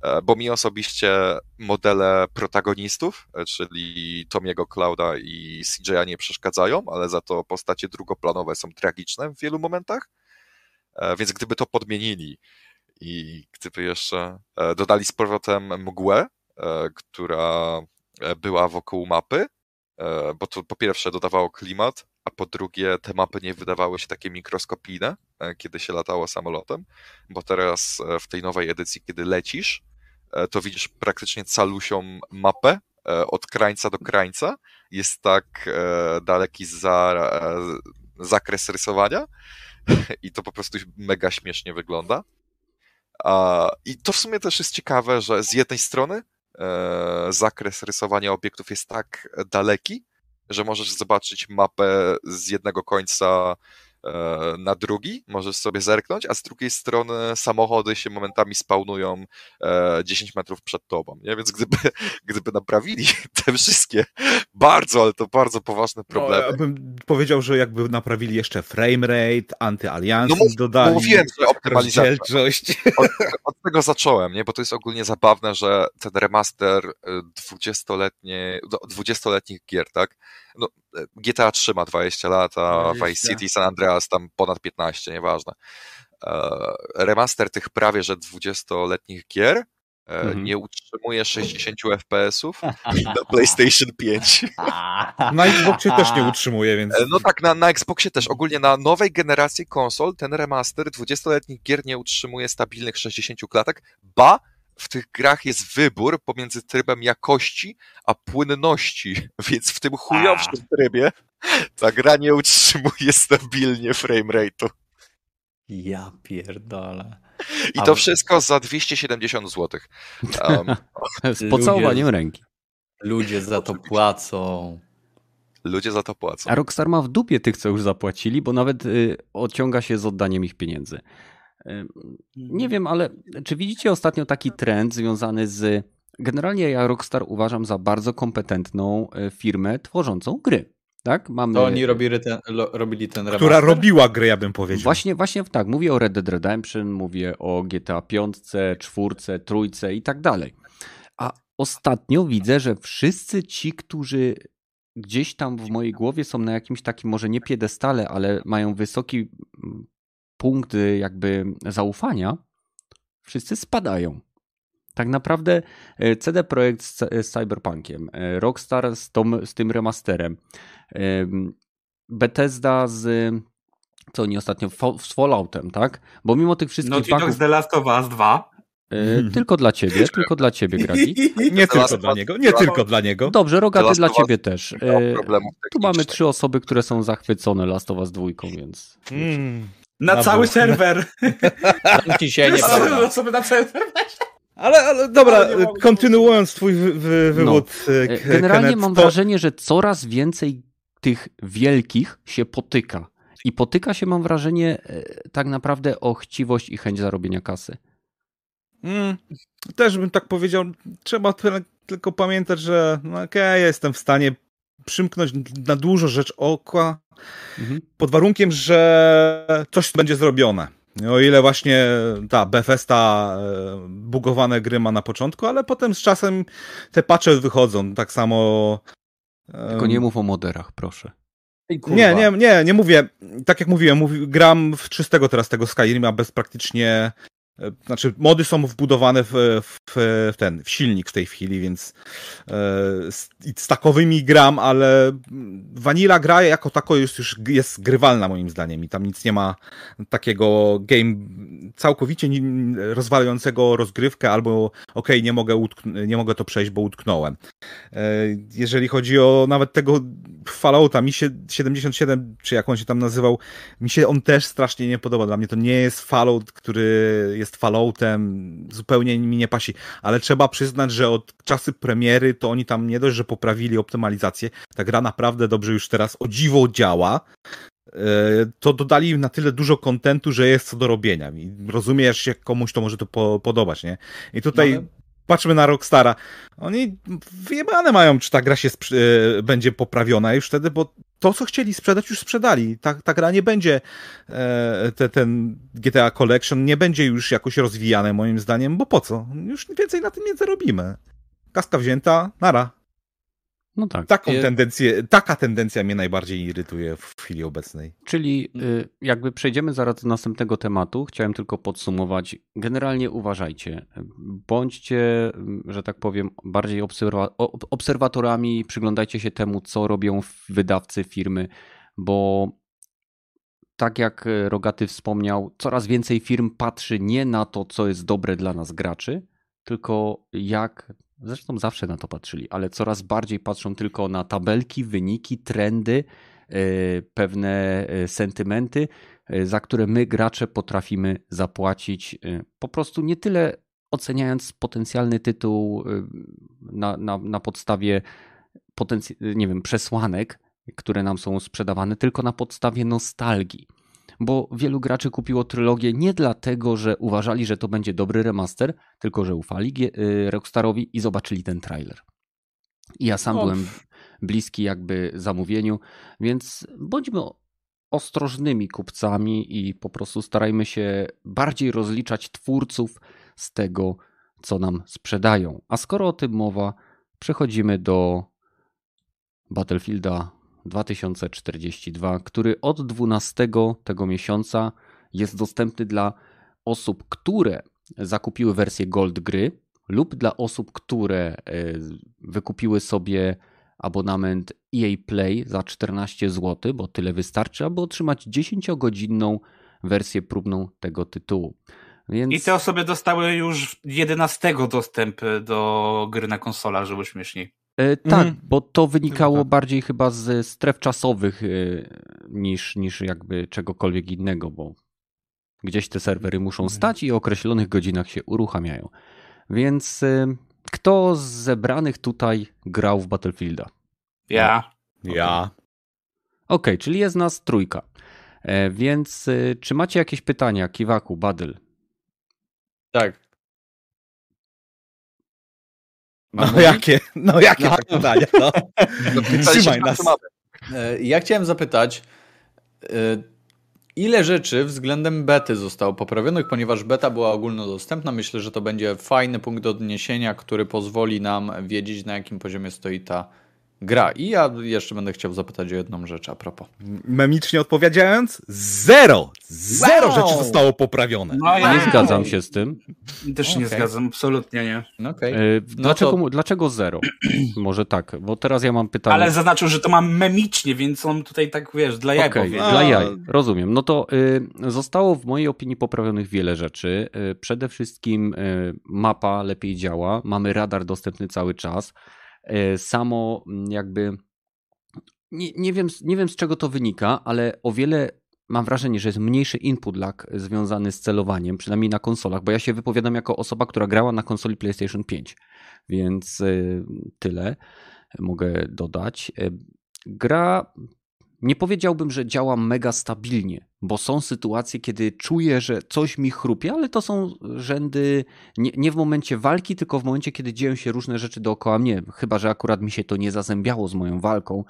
E, bo mi osobiście modele protagonistów, e, czyli Tomiego Clouda i CJ'a nie przeszkadzają, ale za to postacie drugoplanowe są tragiczne w wielu momentach. E, więc gdyby to podmienili i gdyby jeszcze dodali z powrotem mgłę, która była wokół mapy, bo to po pierwsze dodawało klimat, a po drugie te mapy nie wydawały się takie mikroskopijne, kiedy się latało samolotem, bo teraz w tej nowej edycji, kiedy lecisz, E, to widzisz praktycznie calusią mapę e, od krańca do krańca. Jest tak e, daleki za, zakres rysowania i to po prostu mega śmiesznie wygląda. I to w sumie też jest ciekawe, że z jednej strony zakres rysowania obiektów jest tak daleki, że możesz zobaczyć mapę z jednego końca na drugi, możesz sobie zerknąć, a z drugiej strony samochody się momentami spawnują 10 e, metrów przed tobą, nie? Więc gdyby, gdyby naprawili te wszystkie bardzo, ale to bardzo poważne no, problemy. No, ja bym powiedział, że jakby naprawili jeszcze framerate, anty-aliasing no, dodali. Mówiłem, że optymalizacja. Od, od, tego zacząłem, nie? Bo to jest ogólnie zabawne, że ten remaster 20-letni, e, 20-letnich gier, tak? No, GTA 3 ma 20 lat, a 20. Vice City San Andreas tam ponad 15, nieważne. E, remaster tych prawie że 20-letnich gier e, mhm. nie utrzymuje 60 FPS-ów na PlayStation 5. Na Xboxie też nie utrzymuje, więc. E, no tak, na, na Xboxie też. Ogólnie na nowej generacji konsol ten remaster 20-letnich gier nie utrzymuje stabilnych 60 klatek, ba w tych grach jest wybór pomiędzy trybem jakości a płynności, więc w tym chujowszym trybie ta gra nie utrzymuje stabilnie framerate'u. Ja pierdolę. I to wszystko za 270 zł. Um, Z pocałowaniem ręki. Ludzie za to płacą. Ludzie za to płacą. A Rockstar ma w dupie tych, co już zapłacili, bo nawet y, odciąga się z oddaniem ich pieniędzy. Nie wiem, ale czy widzicie ostatnio taki trend związany z. Generalnie ja Rockstar uważam za bardzo kompetentną e, firmę tworzącą gry. Tak? Mamy... To oni robili ten, robili ten remaster? Która robiła gry, ja bym powiedział. Właśnie, właśnie tak. Mówię o Red Dead Redemption, mówię o GTA 5, 4, trójce i tak dalej. A ostatnio widzę, że wszyscy ci, którzy gdzieś tam w mojej głowie są na jakimś takim, może nie piedestale, ale mają wysoki mm, punkt y, jakby zaufania, wszyscy spadają. Tak naprawdę e, CD Projekt z, z Cyberpunkiem, e, Rockstar z, tom, z tym remasterem, Bethesda z co oni ostatnio, z Falloutem, tak? Bo mimo tych wszystkich Naughty Dog z The Last of Us 2. Yy, tylko dla ciebie, tylko dla ciebie, Gragi. Nie tylko dla niego, nie tylko dla niego. Dobrze, Rogaty dla ciebie też. Yy, tu mamy trzy osoby, które są zachwycone Last of Us dwójką, więc... Mm, na, na cały serwer. Dzisiaj nie osoby na serwer. Ale, ale dobra, ale kontynuując twój wy, wy, wywód. No. Generalnie Kenneth, mam to... wrażenie, że coraz więcej tych wielkich się potyka. I potyka się, mam wrażenie, tak naprawdę o chciwość i chęć zarobienia kasy. Mm, też bym tak powiedział. Trzeba tylko pamiętać, że no okej, okay, jestem w stanie przymknąć na dużo rzecz oka, mhm. pod warunkiem, że coś będzie zrobione. O ile właśnie ta Bethesda e, bugowane gry ma na początku, ale potem z czasem te patche wychodzą. Tak samo. Tylko nie mów o moderach, proszę. Nie, nie, nie, nie mówię. Tak jak mówiłem, mówi, gram w czystego teraz tego Skyrima bez praktycznie znaczy, mody są wbudowane w, w, w, ten, w silnik w tej chwili, więc e, z, z takowymi gram, ale Vanilla gra jako tako jest już jest grywalna moim zdaniem i tam nic nie ma takiego game całkowicie rozwalającego rozgrywkę albo ok, nie mogę, nie mogę to przejść, bo utknąłem. E, jeżeli chodzi o nawet tego Fallouta, mi się 77, czy jak on się tam nazywał, mi się on też strasznie nie podoba. Dla mnie to nie jest Fallout, który jest Falloutem, zupełnie mi nie pasi, ale trzeba przyznać, że od czasy premiery to oni tam nie dość, że poprawili optymalizację, ta gra naprawdę dobrze już teraz o dziwo działa, e, to dodali na tyle dużo kontentu, że jest co do robienia. Rozumiesz, jak komuś to może to po podobać, nie? I tutaj no, patrzmy na Rockstara. Oni wyjebane mają, czy ta gra się e, będzie poprawiona już wtedy, bo to, co chcieli sprzedać, już sprzedali. Ta, ta gra nie będzie, e, te, ten GTA Collection nie będzie już jakoś rozwijane, moim zdaniem, bo po co? Już więcej na tym nie zarobimy. Kaska wzięta, nara. No tak. Taką tendencję, taka tendencja mnie najbardziej irytuje w chwili obecnej. Czyli y, jakby przejdziemy zaraz do następnego tematu, chciałem tylko podsumować. Generalnie uważajcie, bądźcie, że tak powiem, bardziej obserwa obserwatorami, przyglądajcie się temu, co robią wydawcy firmy, bo tak jak Rogaty wspomniał, coraz więcej firm patrzy nie na to, co jest dobre dla nas graczy, tylko jak Zresztą zawsze na to patrzyli, ale coraz bardziej patrzą tylko na tabelki, wyniki, trendy, e, pewne e, sentymenty, e, za które my, gracze, potrafimy zapłacić. Po prostu nie tyle oceniając potencjalny tytuł na, na, na podstawie potenc- nie wiem, przesłanek, które nam są sprzedawane, tylko na podstawie nostalgii bo wielu graczy kupiło trylogię nie dlatego, że uważali, że to będzie dobry remaster, tylko że ufali y, Rockstarowi i zobaczyli ten trailer. I ja sam byłem bliski jakby zamówieniu, więc bądźmy ostrożnymi kupcami i po prostu starajmy się bardziej rozliczać twórców z tego, co nam sprzedają. A skoro o tym mowa, przechodzimy do Battlefielda 2042, który od 12 tego miesiąca jest dostępny dla osób, które zakupiły wersję Gold gry lub dla osób, które e, wykupiły sobie abonament EA Play za 14 zł, bo tyle wystarczy, aby otrzymać 10-godzinną wersję próbną tego tytułu. Więc... I te osoby dostały już 11 dostęp do gry na konsola, żeby śmieszniej. E, tak, mhm. bo to wynikało tak. bardziej chyba z stref czasowych e, niż, niż jakby czegokolwiek innego, bo gdzieś te serwery muszą mhm. stać i o określonych godzinach się uruchamiają. Więc e, kto z zebranych tutaj grał w Battlefielda? Ja. Okay. Ja. Okej, okay, czyli jest nas trójka. Więc czy macie jakieś pytania, Kiwaku, Badel? Tak. No jakie, no jakie no. pytania, no. Trzymaj nas. E, ja chciałem zapytać, e, ile rzeczy względem bety zostało poprawionych, ponieważ beta była ogólnodostępna. Myślę, że to będzie fajny punkt odniesienia, który pozwoli nam wiedzieć, na jakim poziomie stoi ta gra. I ja jeszcze będę chciał zapytać o jedną rzecz a propos. Memicznie odpowiadając, zero! Zero Wow! rzeczy zostało poprawione. No, ja Nie zgadzam się z tym. Też nie Okej. zgadzam, absolutnie nie. No okej. E, Dlaczego, to- dlaczego zero? Może tak, bo teraz ja mam pytanie. Ale zaznaczył, że to mam memicznie, więc on tutaj tak, wiesz, dla jaj powiedział. dla jaj, rozumiem. No to y, zostało w mojej opinii poprawionych wiele rzeczy. Y, przede wszystkim y, mapa lepiej działa, mamy radar dostępny cały czas. Y, samo mm, jakby nie, nie, wiem, nie wiem z czego to wynika, ale o wiele mam wrażenie, że jest mniejszy input lag związany z celowaniem, przynajmniej na konsolach, bo ja się wypowiadam jako osoba, która grała na konsoli PlayStation 5, więc y, tyle mogę dodać. Y, Gra nie powiedziałbym, że działa mega stabilnie, bo są sytuacje, kiedy czuję, że coś mi chrupie, ale to są rzędy nie, nie w momencie walki, tylko w momencie, kiedy dzieją się różne rzeczy dookoła mnie. Chyba, że akurat mi się to nie zazębiało z moją walką,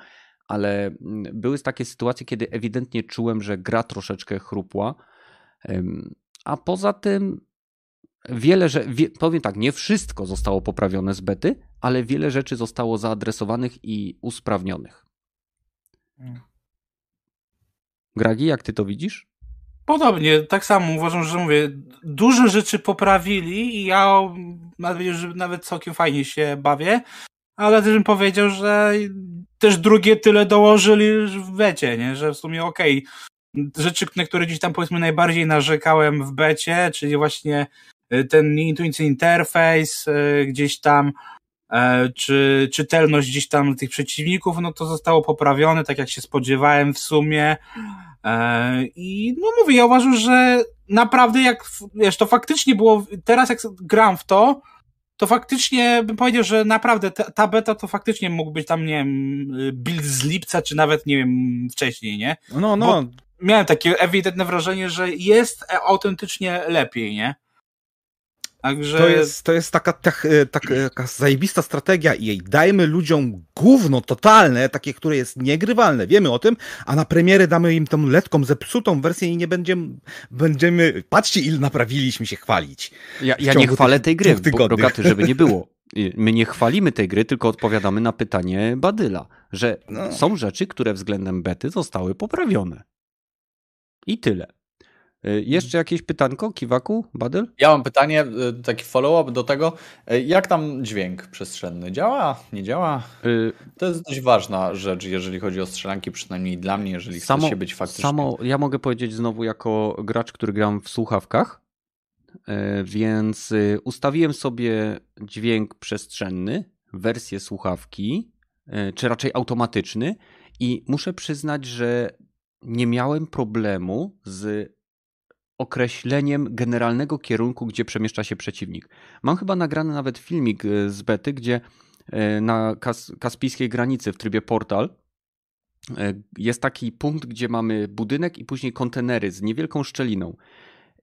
ale mm, były takie sytuacje, kiedy ewidentnie czułem, że gra troszeczkę chrupła. A poza tym wiele, że wie, powiem tak, nie wszystko zostało poprawione z bety, ale wiele rzeczy zostało zaadresowanych i usprawnionych. Gragi, jak ty to widzisz? Podobnie, tak samo uważam, że mówię, duże rzeczy poprawili i ja nawet, że nawet całkiem fajnie się bawię, ale też bym powiedział, że też drugie tyle dołożyli w becie, nie? że w sumie okej, rzeczy, na które gdzieś tam powiedzmy najbardziej narzekałem w becie, czyli właśnie y, ten nieintuicyjny interfejs, y, gdzieś tam e, czy czytelność gdzieś tam tych przeciwników, no to zostało poprawione, tak jak się spodziewałem w sumie. E, I no mówię, ja uważam, że naprawdę jak, wiesz, to faktycznie było, teraz jak gram w to, to faktycznie bym powiedział, że naprawdę ta, ta beta to faktycznie mógł być tam, nie wiem, build z lipca, czy nawet, nie wiem, wcześniej, nie? No, no, Miałem takie ewidentne wrażenie, że jest autentycznie lepiej, nie? Także... To jest, to jest taka, tak, e, tak, e, taka zajebista strategia i jej dajmy ludziom gówno totalne, takie, które jest niegrywalne, wiemy o tym, a na premierę damy im tą letką, zepsutą wersję i nie będziemy, będziemy, patrzcie ile naprawiliśmy się chwalić. Ja, ja nie chwalę tej gry, bo. Rogaty, żeby nie było. My nie chwalimy tej gry, tylko odpowiadamy na pytanie Badyla, że No. są rzeczy, które względem bety zostały poprawione. I tyle. Y, Jeszcze jakieś pytanko, Kiwaku, Badyl? Ja mam pytanie, y, taki follow-up do tego. Y, Jak tam dźwięk przestrzenny? Działa? Nie działa? To jest dość ważna rzecz, jeżeli chodzi o strzelanki, przynajmniej dla mnie, jeżeli Samo- chce się być faktycznie. Samo, ja mogę powiedzieć znowu jako gracz, który gram w słuchawkach, e, więc y, ustawiłem sobie dźwięk przestrzenny, wersję słuchawki, e, czy raczej automatyczny i muszę przyznać, że nie miałem problemu z określeniem generalnego kierunku, gdzie przemieszcza się przeciwnik. Mam chyba nagrany nawet filmik e, z bety, gdzie e, na kas kaspijskiej granicy w trybie portal E, jest taki punkt, gdzie mamy budynek i później kontenery z niewielką szczeliną.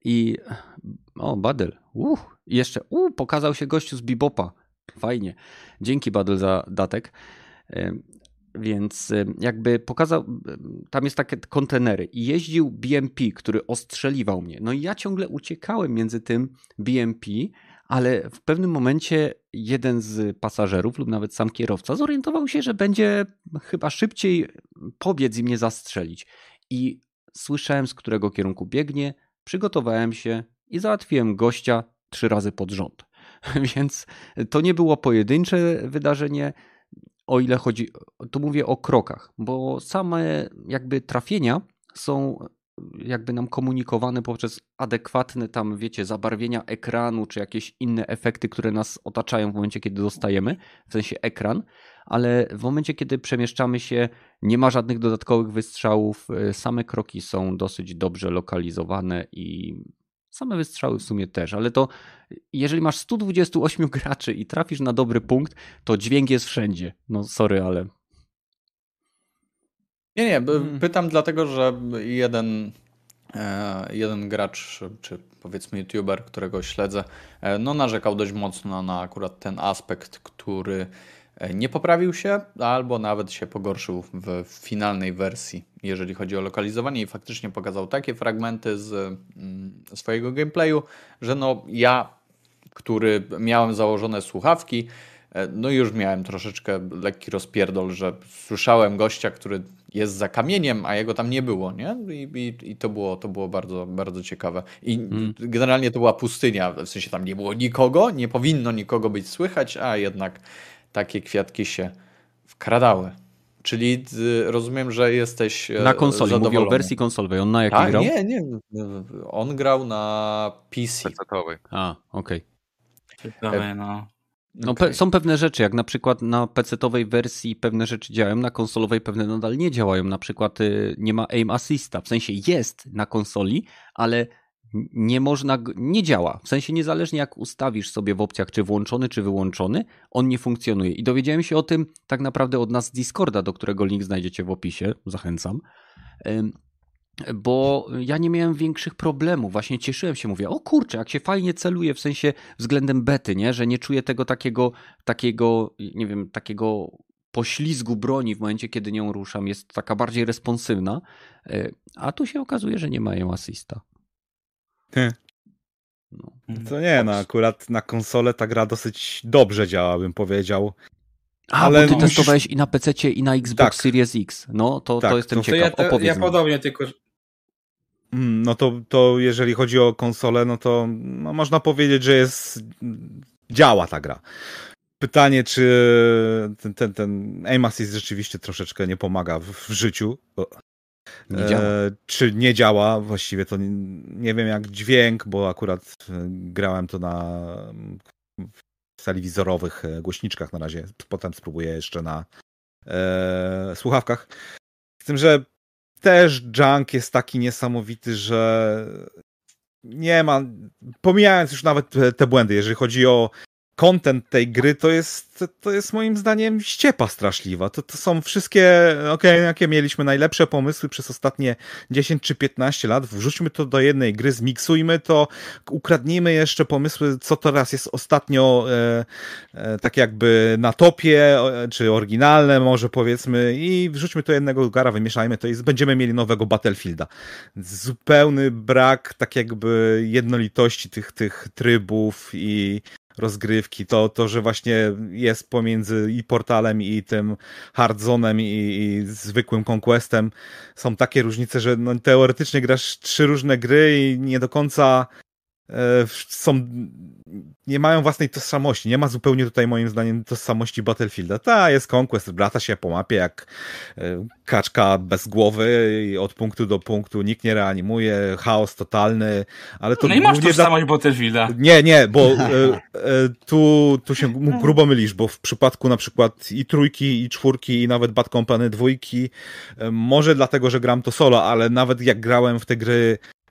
I o, Badel. I jeszcze uh, pokazał się gościu z Bibopa. Fajnie. Dzięki Badel za datek. Więc e, jakby pokazał, e, tam jest takie kontenery i jeździł BMP, który ostrzeliwał mnie. No i ja ciągle uciekałem między tym BMP, ale w pewnym momencie jeden z pasażerów lub nawet sam kierowca zorientował się, że będzie chyba szybciej pobiec i mnie zastrzelić. I słyszałem, z którego kierunku biegnie, przygotowałem się i załatwiłem gościa trzy razy pod rząd. Więc to nie było pojedyncze wydarzenie, o ile chodzi, tu mówię o krokach, bo same jakby trafienia są jakby nam komunikowane poprzez adekwatne tam, wiecie, zabarwienia ekranu, czy jakieś inne efekty, które nas otaczają w momencie, kiedy dostajemy, w sensie ekran, ale w momencie, kiedy przemieszczamy się, nie ma żadnych dodatkowych wystrzałów, y, same kroki są dosyć dobrze lokalizowane i same wystrzały w sumie też, ale to jeżeli masz 128 graczy i trafisz na dobry punkt, to dźwięk jest wszędzie. No sorry, ale Nie, nie, Hmm. pytam dlatego, że jeden, e, jeden gracz, czy powiedzmy youtuber, którego śledzę, e, no narzekał dość mocno na akurat ten aspekt, który nie poprawił się, albo nawet się pogorszył w finalnej wersji, jeżeli chodzi o lokalizowanie i faktycznie pokazał takie fragmenty z mm, swojego gameplayu, że no ja, który miałem założone słuchawki, E, no już miałem troszeczkę lekki rozpierdol, że słyszałem gościa, który jest za kamieniem, a jego tam nie było, nie? I, i, i to było, to było bardzo, bardzo ciekawe. I Mm. generalnie to była pustynia, w sensie tam nie było nikogo, nie powinno nikogo być słychać, a jednak takie kwiatki się wkradały. Czyli y, rozumiem, że jesteś e, Na konsoli, mówię o zadowolony. wersji konsolowej. On na jakiej Tak, grał? nie, nie. On grał na PC. PC-towej. A, okej. Ciekawe, no. No, Okej. pe- są pewne rzeczy, jak na przykład na PC-owej wersji pewne rzeczy działają, na konsolowej pewne nadal nie działają. Na przykład y, nie ma aim assista, w sensie jest na konsoli, ale nie można, nie działa. W sensie niezależnie jak ustawisz sobie w opcjach, czy włączony, czy wyłączony, on nie funkcjonuje. I dowiedziałem się o tym tak naprawdę od nas z Discorda, do którego link znajdziecie w opisie, zachęcam. Bo ja nie miałem większych problemów. Właśnie cieszyłem się, mówię, o kurczę, jak się fajnie celuje w sensie względem bety, nie? Że nie czuję tego takiego, takiego, nie wiem, takiego poślizgu broni w momencie, kiedy nią ruszam. Jest taka bardziej responsywna. E, A tu się okazuje, że nie mają asysta. No. To nie, no akurat na konsolę ta gra dosyć dobrze działa, bym powiedział. A, Ale bo ty musisz- testowałeś i na PC i na Xbox Tak. Series X. No, to, Tak, to jestem to- To ja, ciekaw. te, Opowiedz ja mi. podobnie, tylko że- Mm, No to, to jeżeli chodzi o konsolę, no to no można powiedzieć, że jest. działa ta gra. Pytanie, czy ten, ten, ten aim assist rzeczywiście troszeczkę nie pomaga w, w życiu. Nie działa. E, czy nie działa? Właściwie to nie, nie wiem jak dźwięk, bo akurat e, grałem to na mm, telewizorowych e, głośniczkach na razie. Potem spróbuję jeszcze na e, słuchawkach. Z tym, że też junk jest taki niesamowity, że nie ma. Pomijając już nawet te- te błędy, jeżeli chodzi o content tej gry, to jest, to jest moim zdaniem ściepa straszliwa. To, to są wszystkie, okej, jakie mieliśmy najlepsze pomysły przez ostatnie 10 czy 15 lat. Wrzućmy to do jednej gry, zmiksujmy to, ukradnijmy jeszcze pomysły, co teraz jest ostatnio e, e, tak jakby na topie, e, czy oryginalne może powiedzmy i wrzućmy to jednego gara, wymieszajmy to i będziemy mieli nowego Battlefielda. Zupełny brak tak jakby jednolitości tych, tych trybów i rozgrywki, to, to, że właśnie jest pomiędzy i portalem i tym hardzonem i, i zwykłym conquestem. Są takie różnice, że no, teoretycznie grasz trzy różne gry i nie do końca są nie mają własnej tożsamości. Nie ma zupełnie tutaj moim zdaniem tożsamości Battlefielda. Ta jest Conquest, brata się po mapie jak e, kaczka bez głowy i od punktu do punktu nikt nie reanimuje, chaos totalny, ale to No i masz tożsamość Battlefielda. nie, nie, bo e, e, tu, tu się grubo mylisz, bo w przypadku na przykład i trójki, i czwórki, i nawet Bad Company dwójki, e, może dlatego, że gram to solo, ale nawet jak grałem w te gry e,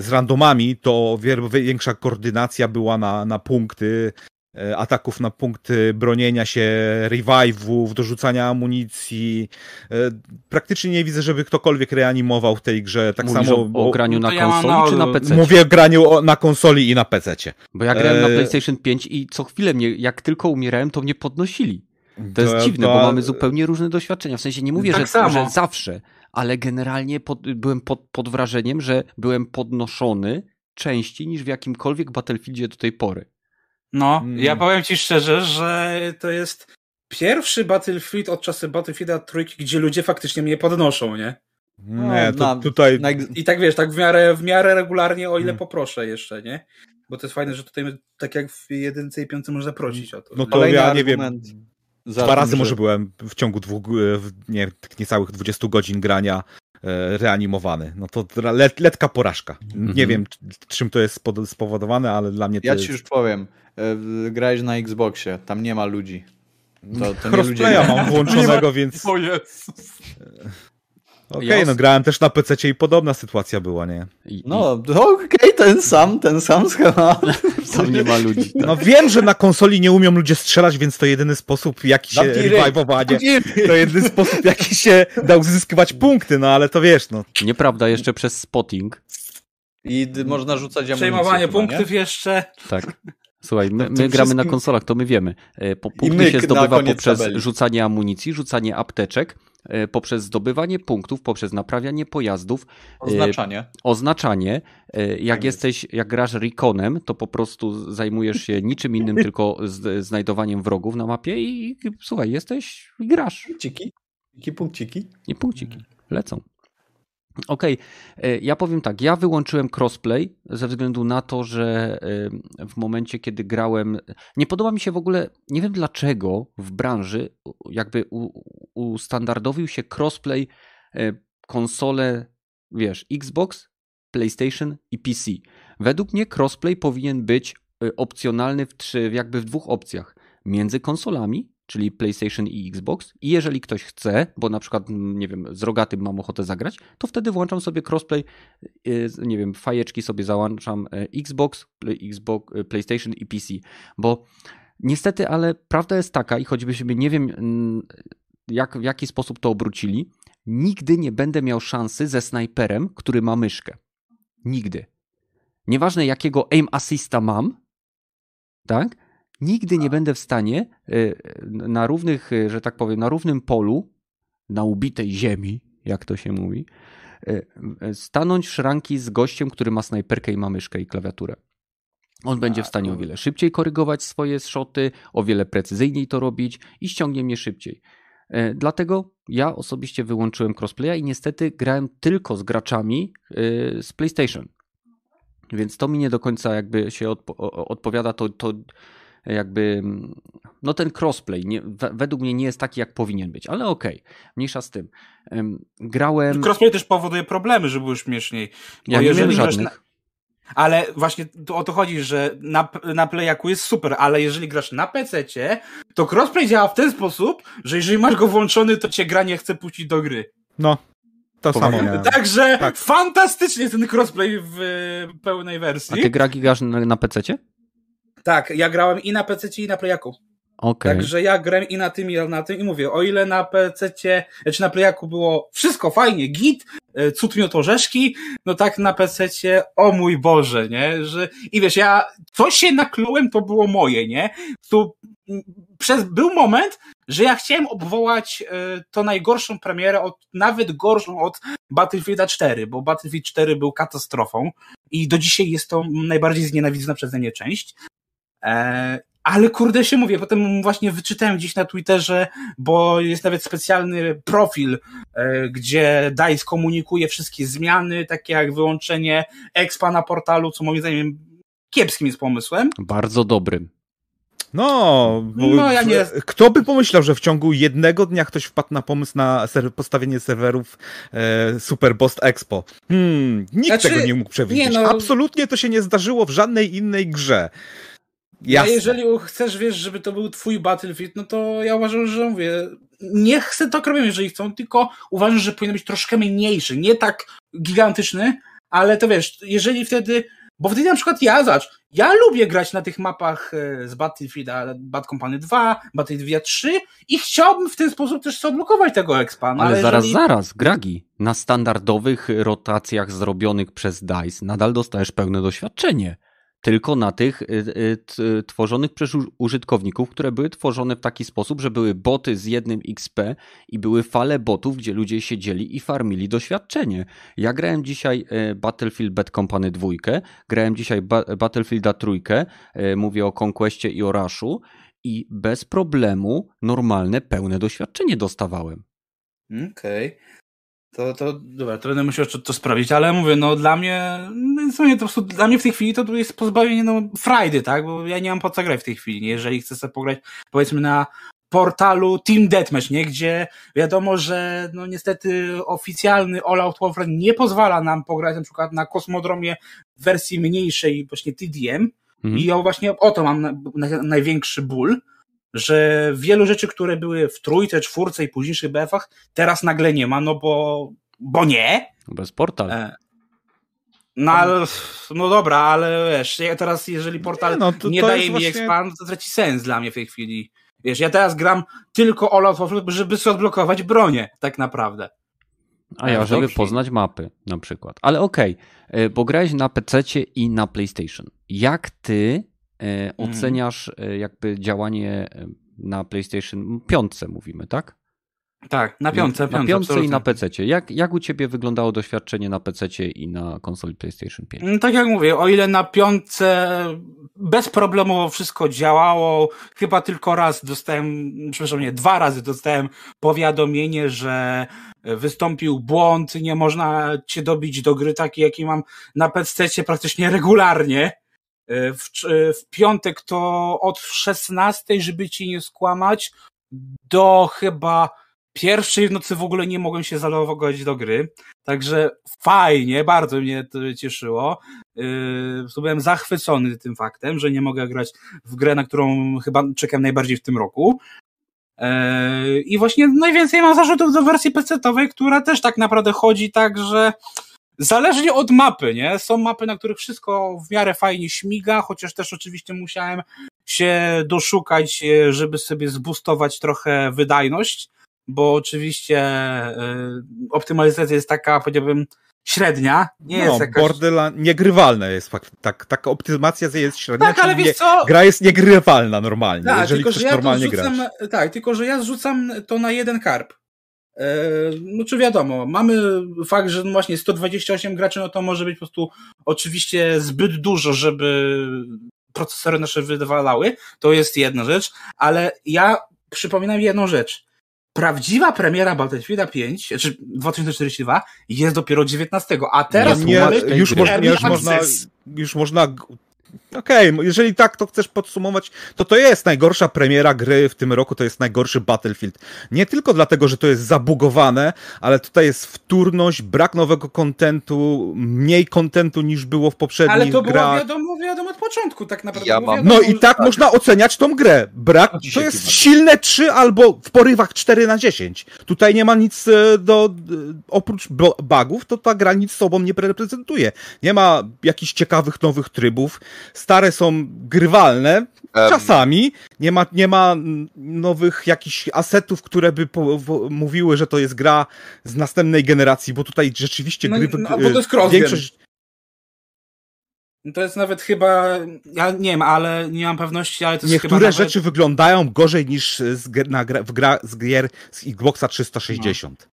z randomami, to większa koordynacja była na, na punkty e, ataków na punkty bronienia się, revive'ów, dorzucania amunicji. E, Praktycznie nie widzę, żeby ktokolwiek reanimował w tej grze. Tak Mówisz samo o, o graniu na to ja konsoli czy na- na PC? Mówię o graniu o- na konsoli i na PC. Bo ja grałem na. PlayStation 5 i co chwilę mnie, jak tylko umierałem, to mnie podnosili. To jest dziwne, bo mamy zupełnie różne doświadczenia. W sensie nie mówię, Tak że, że zawsze, ale generalnie pod, byłem pod, pod wrażeniem, że byłem podnoszony częściej niż w jakimkolwiek Battlefieldzie do tej pory. No, Mm. ja powiem ci szczerze, że to jest pierwszy Battlefield od czasu Battlefielda trójki, gdzie ludzie faktycznie mnie podnoszą, nie? Nie, to na- tutaj Na, I tak wiesz, tak w miarę, w miarę regularnie, o ile Hmm. poproszę jeszcze, nie? Bo to jest fajne, że tutaj tak jak w jedynce i piątce można prosić o to. No to ja nie wiem. Za Dwa tym, razy że- może byłem w ciągu dwóch, e, nie, niecałych 20 godzin grania e, reanimowany. No to let, letka porażka. Nie Mhm. wiem, c- czym to jest spowodowane, ale dla mnie to Ja jest... ci już powiem. e, Grałeś na Xboxie, tam nie ma ludzi. To, to nie ludzie mam włączonego, więc O Jezus. Okej, os- no grałem też na PC i podobna sytuacja była, nie? I, No, okej, ten sam, ten sam schemat. tam nie ma ludzi. No wiem, że na konsoli nie umią ludzie strzelać, więc to jedyny sposób, jaki się revive'owanie, to jedyny sposób, jaki się da uzyskiwać punkty, no ale to wiesz, no. Nieprawda, jeszcze przez spotting. I można rzucać amunicję. Przejmowanie chyba, punktów nie? jeszcze. Tak. Słuchaj, my, my gramy na konsolach, to my wiemy. E, Po, punkty się zdobywa poprzez tabeli. rzucanie amunicji, rzucanie apteczek, poprzez zdobywanie punktów, poprzez naprawianie pojazdów, e, Oznaczanie. oznaczanie. E, Jak Tak jest. jesteś, jak grasz Reconem, to po prostu zajmujesz się niczym innym, tylko znajdowaniem wrogów na mapie i, i słuchaj, jesteś i grasz. Punkciki. Punkciki, punkciki. I punkciki lecą. Okej, e, ja powiem tak, ja wyłączyłem crossplay ze względu na to, że e, w momencie, kiedy grałem, nie podoba mi się w ogóle, nie wiem dlaczego w branży jakby ustandardowił się crossplay e, konsole, wiesz, Xbox, PlayStation i PC. Według mnie crossplay powinien być opcjonalny w jakby w dwóch opcjach. Między konsolami, czyli PlayStation i Xbox. I jeżeli ktoś chce, bo na przykład, nie wiem, z rogatym mam ochotę zagrać, to wtedy włączam sobie crossplay, y, nie wiem, fajeczki sobie załączam e, Xbox, Xbox, e, PlayStation i PC. Bo niestety, ale prawda jest taka, i choćbyśmy nie wiem, jak, w jaki sposób to obrócili, nigdy nie będę miał szansy ze snajperem, który ma myszkę. Nigdy. Nieważne jakiego aim assista mam, tak? Nigdy nie będę w stanie y, na równych, y, że tak powiem, na równym polu, na ubitej ziemi, jak to się mówi, y, stanąć w szranki z gościem, który ma snajperkę i ma myszkę i klawiaturę. On będzie w stanie o wiele szybciej korygować swoje szoty, o wiele precyzyjniej to robić i ściągnie mnie szybciej. Dlatego ja osobiście wyłączyłem crossplaya i niestety grałem tylko z graczami z PlayStation. Więc to mi nie do końca jakby się odpo- odpowiada, to, to jakby no ten crossplay nie, we- według mnie nie jest taki jak powinien być, ale okej, mniejsza z tym. Em, Grałem, Crossplay też powoduje problemy, żeby było śmieszniej. Bo ja nie miałem jeżeli grasz żadnych. Na, ale właśnie o to chodzi, że na, na Playaku jest super, ale jeżeli grasz na PC-cie, to crossplay działa w ten sposób, że jeżeli masz go włączony, to cię gra nie chce puścić do gry. No, to Powaga. samo miałem. Także Tak. fantastycznie ten crossplay w e, pełnej A wersji. ty gra gigasz na, na PC-cie? Tak, ja grałem i na PC-cie, i na Playaku. Okej. Także ja grałem i na tym, i na tym i mówię, o ile na PC-cie, czy na Playaku było wszystko fajnie, git, e, cud miód orzeszki, no tak na PC-cie, o mój Boże, nie, że, i wiesz, ja, coś się naklułem, to było moje, nie, tu, przez, był moment, że ja chciałem obwołać e, to najgorszą premierę, od, nawet gorszą od Battlefielda 4, bo Battlefield 4 był katastrofą i do dzisiaj jest to najbardziej znienawidzona przeze mnie część. E, ale kurde się mówię, potem właśnie wyczytałem gdzieś na Twitterze, bo jest nawet specjalny profil, e, gdzie DICE komunikuje wszystkie zmiany, takie jak wyłączenie expa na portalu, co moim zdaniem kiepskim jest pomysłem. Bardzo dobrym. No, bo No, ja nie- kto by pomyślał, że w ciągu jednego dnia ktoś wpadł na pomysł na ser- postawienie serwerów e, Super Boss Expo? Hmm, nikt Znaczy, tego nie mógł przewidzieć. nie no- Absolutnie to się nie zdarzyło w żadnej innej grze. A Jasne. jeżeli chcesz, wiesz, żeby to był twój Battlefield, no to ja uważam, że mówię, nie chcę tak robić, jeżeli chcą, tylko uważam, że powinien być troszkę mniejszy, nie tak gigantyczny, ale to wiesz, jeżeli wtedy, bo wtedy na przykład ja, zacz, ja lubię grać na tych mapach e, z Battlefielda, Bad Company 2, Battlefield 3 i chciałbym w ten sposób też odblokować tego expa. No, Ale, zaraz, jeżeli... zaraz, Gragi, na standardowych rotacjach zrobionych przez DICE nadal dostajesz pełne doświadczenie. Tylko na tych y, y, tworzonych przez użytkowników, które były tworzone w taki sposób, że były boty z jednym XP i były fale botów, gdzie ludzie siedzieli i farmili doświadczenie. Ja grałem dzisiaj e, Battlefield Bad Company 2, grałem dzisiaj ba Battlefielda 3, e, mówię o Conquestie i o Rushu i bez problemu normalne, pełne doświadczenie dostawałem. Okej. To, to, dobra, to będę musiał to, to sprawdzić, ale mówię, no dla mnie, no, w sumie to po prostu, dla mnie w tej chwili to jest pozbawienie, no, frajdy, tak, bo ja nie mam po co grać w tej chwili, nie? jeżeli chcę sobie pograć, powiedzmy na portalu Team Deathmatch, nie, gdzie wiadomo, że no niestety oficjalny All Out Warfare nie pozwala nam pograć na przykład na kosmodromie w wersji mniejszej, właśnie TDM, Mhm. i ja właśnie o to mam na, na, największy ból, że wielu rzeczy, które były w trójce, czwórce i późniejszych BF-ach, teraz nagle nie ma, no bo, bo nie. Bez portal. E, No, ale, no dobra, ale wiesz, ja teraz jeżeli portal Nie, no, to- nie to daje mi właśnie- expand, to traci sens dla mnie w tej chwili. Wiesz, ja teraz gram tylko All Out Warfare, żeby sobie odblokować bronię, tak naprawdę. A ja, Ale żeby poznać mapy na przykład. Ale okej, e, bo grałeś na PC i na PlayStation. Jak ty e. oceniasz e, jakby działanie e, na PlayStation 5 mówimy, tak? Tak, na piątce, na piątce, piątce i na. PC. Jak, jak u ciebie wyglądało doświadczenie na PC i na konsoli PlayStation 5? Mm, Tak jak mówię, o ile na piątce bezproblemowo wszystko działało, chyba tylko raz dostałem, przepraszam, nie, dwa razy dostałem powiadomienie, że wystąpił błąd, nie można cię dobić do gry takiej, jaki mam na PC praktycznie regularnie. W, w piątek to od 16, żeby ci nie skłamać, do chyba pierwszej w nocy w ogóle nie mogłem się zalogować do gry. Także fajnie, bardzo mnie to cieszyło. Yy, byłem zachwycony tym faktem, że nie mogę grać w grę, na którą chyba czekam najbardziej w tym roku. Yy, I właśnie najwięcej mam zarzutów do wersji PC-owej, która też tak naprawdę chodzi tak, że zależnie od mapy, nie? Są mapy, na których wszystko w miarę fajnie śmiga, chociaż też oczywiście musiałem się doszukać, żeby sobie zbustować trochę wydajność, bo oczywiście y, optymalizacja jest taka, powiedziałbym, średnia. Nie no, jest jakaś... Borderland niegrywalne jest fakt. Tak, taka optymacja jest średnia. Tak, ale wiesz co? Gra jest niegrywalna normalnie, Tak, jeżeli że ja normalnie zrzucam, grać. Tak, tylko że ja zrzucam to na jeden karp. E, No czy wiadomo, mamy fakt, że no właśnie 128 graczy, no to może być po prostu oczywiście zbyt dużo, żeby procesory nasze wydwalały. To jest jedna rzecz, ale ja przypominam jedną rzecz. Prawdziwa premiera Battlefielda 5, czy 2042 jest dopiero 19, a teraz nie, mamy już, można, early już, można, już można. Okej, jeżeli tak to chcesz podsumować, to to jest najgorsza premiera gry w tym roku, to jest najgorszy Battlefield. Nie tylko dlatego, że to jest zabugowane, ale tutaj jest wtórność, brak nowego kontentu, mniej kontentu niż było w poprzednich Ale to było grach. wiadomo, wiadomo od początku tak naprawdę. Ja było mam- wiadomo, No i że- tak można oceniać tą grę. Brak, Dzisiaj to jest silne 3 albo w porywach 4 na 10. Tutaj nie ma nic e, do, oprócz bugów, to ta gra nic sobą nie reprezentuje. Nie ma jakichś ciekawych nowych trybów. Stare są grywalne, czasami. Nie ma, nie ma nowych jakichś asetów, które by po, w, mówiły, że to jest gra z następnej generacji, bo tutaj rzeczywiście No, gry... no, bo to jest cross-gen. większość, To jest nawet chyba, ja nie wiem, ale nie mam pewności, ale to jest chyba Niektóre nawet... rzeczy wyglądają gorzej niż z, gier- na w gra, z gier z Xboxa 360.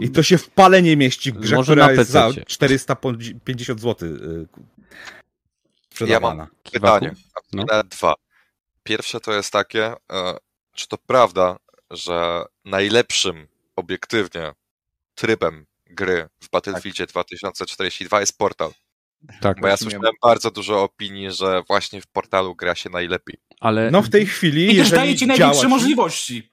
I to się w pale nie mieści w grze, Może która na jest za PC-cie. 450 zł y, Ja sprzedawana. mam pytanie. No. Dwa. Pierwsze to jest takie, e, czy to prawda, że najlepszym obiektywnie trybem gry w Battlefieldzie 2042 jest portal? Tak, Bo ja słyszałem bardzo dużo opinii, że właśnie w portalu gra się najlepiej. ale No w tej chwili, I też daje ci największe ci- możliwości.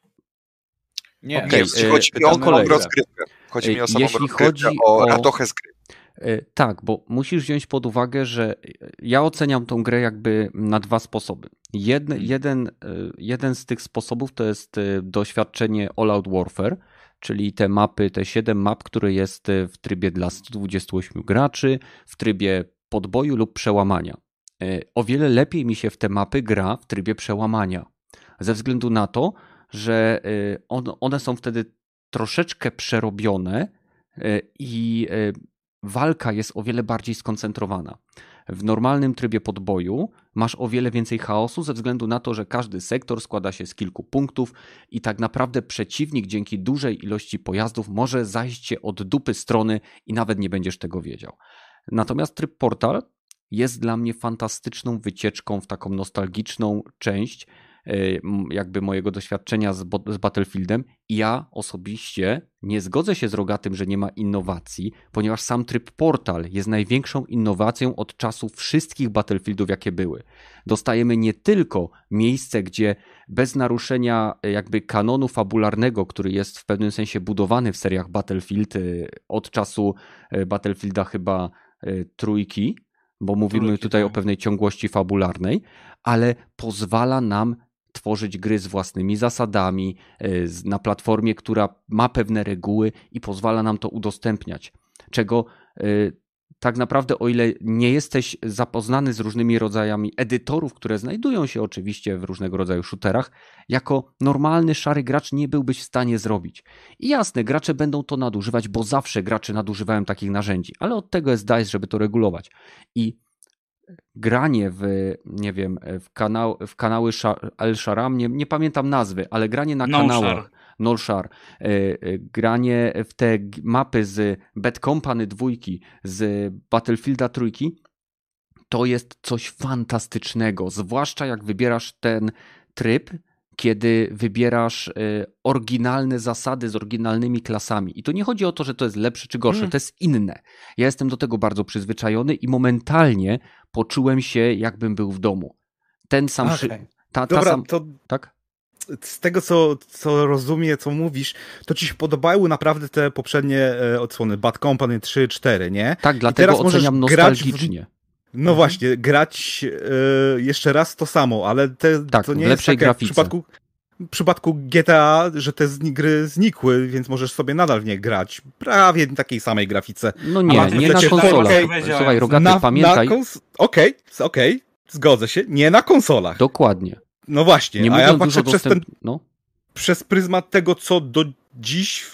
Nie, Okej, Nie, e, chodzi mi o rozgrywkę. Chodzi mi E, o samą jeśli rozgrywkę, chodzi o o- radochę z gry. E, Tak, bo musisz wziąć pod uwagę, że ja oceniam tą grę jakby na dwa sposoby. Jedne, jeden, e, jeden z tych sposobów to jest e, doświadczenie All Out Warfare, czyli te mapy, te 7 map, które jest e, w trybie dla 128 graczy, w trybie podboju lub przełamania. E, O wiele lepiej mi się w te mapy gra w trybie przełamania, ze względu na to, że e, on- one są wtedy troszeczkę przerobione e, i e, walka jest o wiele bardziej skoncentrowana. W normalnym trybie podboju masz o wiele więcej chaosu ze względu na to, że każdy sektor składa się z kilku punktów i tak naprawdę przeciwnik dzięki dużej ilości pojazdów może zajść cię od dupy strony i nawet nie będziesz tego wiedział. Natomiast tryb portal jest dla mnie fantastyczną wycieczką w taką nostalgiczną część jakby mojego doświadczenia z, z Battlefieldem i ja osobiście nie zgodzę się z Rogatym, że nie ma innowacji, ponieważ sam tryb portal jest największą innowacją od czasu wszystkich Battlefieldów, jakie były. Dostajemy nie tylko miejsce, gdzie bez naruszenia e, jakby kanonu fabularnego, który jest w pewnym sensie budowany w seriach Battlefield e, od czasu e, Battlefielda chyba e, trójki, bo mówimy Trójki, tutaj o tak. pewnej ciągłości fabularnej, ale pozwala nam tworzyć gry z własnymi zasadami, e, na platformie, która ma pewne reguły i pozwala nam to udostępniać. Czego e, tak naprawdę, o ile nie jesteś zapoznany z różnymi rodzajami edytorów, które znajdują się oczywiście w różnego rodzaju shooterach, jako normalny szary gracz nie byłbyś w stanie zrobić. I jasne, gracze będą to nadużywać, bo zawsze gracze nadużywają takich narzędzi, ale od tego jest DICE, żeby to regulować. I granie w, nie wiem, w, kanał, w kanały El Sharam, nie, nie pamiętam nazwy, ale granie na No kanałach, Shar. Nolshar, e, e, granie w te mapy z Bad Company dwójki, z Battlefielda trójki, to jest coś fantastycznego, zwłaszcza jak wybierasz ten tryb, kiedy wybierasz e, oryginalne zasady z oryginalnymi klasami. I to nie chodzi o to, że to jest lepsze czy gorsze, Mm. to jest inne. Ja jestem do tego bardzo przyzwyczajony i momentalnie poczułem się, jakbym był w domu. Ten sam. Szy... Okej. Ta, ta Dobra, sam... to Tak? z tego, co, co rozumiem, co mówisz, to ci się podobały naprawdę te poprzednie e, odsłony Bad Company 3, 4, nie? Tak, dlatego oceniam grać w- No właśnie, grać e, jeszcze raz to samo, ale te, Tak, to w nie lepszej jest tak jak w przypadku, w przypadku GTA, że te zni- gry znikły, więc możesz sobie nadal w nie grać. Prawie w takiej samej grafice. No nie, nie na konsolach. okej, Słuchaj, Rogaty, na, pamiętaj, Na kons- Okej, okej, zgodzę się, nie na konsolach. dokładnie. No właśnie, Nie a ja patrzę przez ten. No, przez pryzmat tego, co do dziś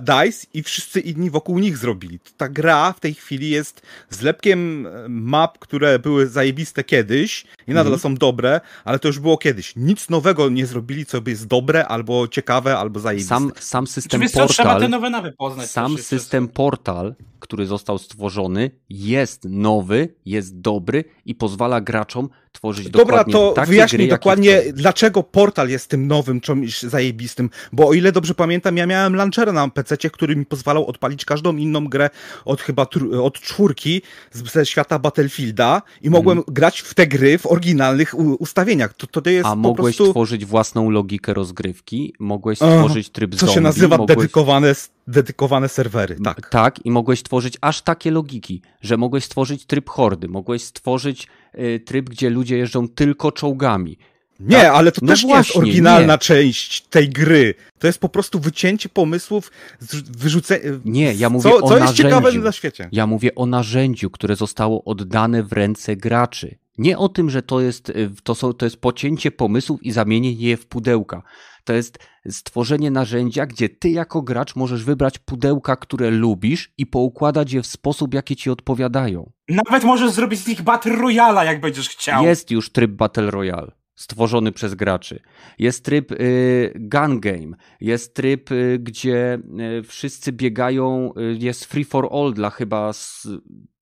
DICE i wszyscy inni wokół nich zrobili. Ta gra w tej chwili jest zlepkiem e, map, które były zajebiste kiedyś i nadal Mhm. są dobre, ale to już było kiedyś. Nic nowego nie zrobili, co by jest dobre, albo ciekawe, albo zajebiste. sam, sam system Czyli co, trzeba te Portal, nowe nawy poznać. sam system Portal, który został stworzony, jest nowy, jest dobry i pozwala graczom tworzyć Dobra, dokładnie to wyjaśnij gry, dokładnie, dlaczego portal jest tym nowym czymś zajebistym. Bo o ile dobrze pamiętam, ja miałem launchera na PC, który mi pozwalał odpalić każdą inną grę od chyba od czwórki ze świata Battlefielda i mogłem grać w te gry w oryginalnych ustawieniach. To, to jest A mogłeś prostu. tworzyć własną logikę rozgrywki, mogłeś Aha, stworzyć tryb Co zombie, się nazywa mogłeś... dedykowane, dedykowane serwery. Tak. Tak, i mogłeś stworzyć aż takie logiki, że mogłeś stworzyć tryb hordy, mogłeś stworzyć y, tryb, gdzie ludzie jeżdżą tylko czołgami. Nie, ale to No też nie jest właśnie, oryginalna nie. część tej gry. To jest po prostu wycięcie pomysłów, wyrzucenie. Nie, ja mówię co, o co jest ciekawe narzędziu. na świecie. Ja mówię o narzędziu, które zostało oddane w ręce graczy. Nie o tym, że to jest, y, to są, to jest pocięcie pomysłów i zamienienie je w pudełka. To jest stworzenie narzędzia, gdzie ty jako gracz możesz wybrać pudełka, które lubisz i poukładać je w sposób, jaki ci odpowiadają. Nawet możesz zrobić z nich Battle Royala, jak będziesz chciał. Jest już tryb Battle Royale stworzony przez graczy. Jest tryb y, gun game, jest tryb, y, gdzie y, wszyscy biegają, y, jest free for all dla chyba z,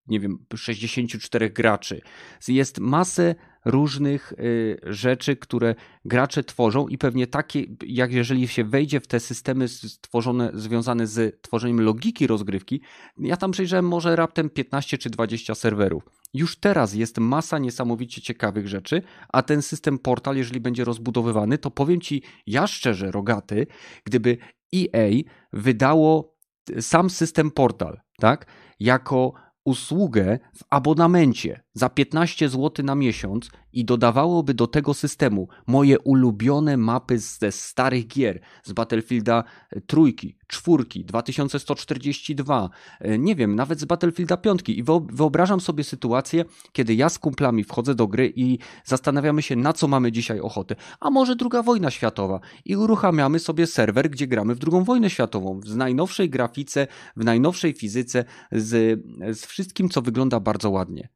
nie wiem, 64 graczy. Jest masę różnych y, rzeczy, które gracze tworzą i pewnie takie, jak jeżeli się wejdzie w te systemy stworzone, związane z tworzeniem logiki rozgrywki, ja tam przejrzałem może raptem 15 czy 20 serwerów. Już teraz jest masa niesamowicie ciekawych rzeczy, a ten system portal, jeżeli będzie rozbudowywany, to powiem ci, ja szczerze, rogaty, gdyby EA wydało sam system portal, tak, jako usługę w abonamencie za 15 zł na miesiąc i dodawałoby do tego systemu moje ulubione mapy ze starych gier, z Battlefielda e, trójki, czwórki, 2142, e, nie wiem, nawet z Battlefielda piątki i wyo- wyobrażam sobie sytuację, kiedy ja z kumplami wchodzę do gry i zastanawiamy się, na co mamy dzisiaj ochotę. A może druga wojna światowa i uruchamiamy sobie serwer, gdzie gramy w drugą wojnę światową, w najnowszej grafice, w najnowszej fizyce, z, z wszystkim, co wygląda bardzo ładnie.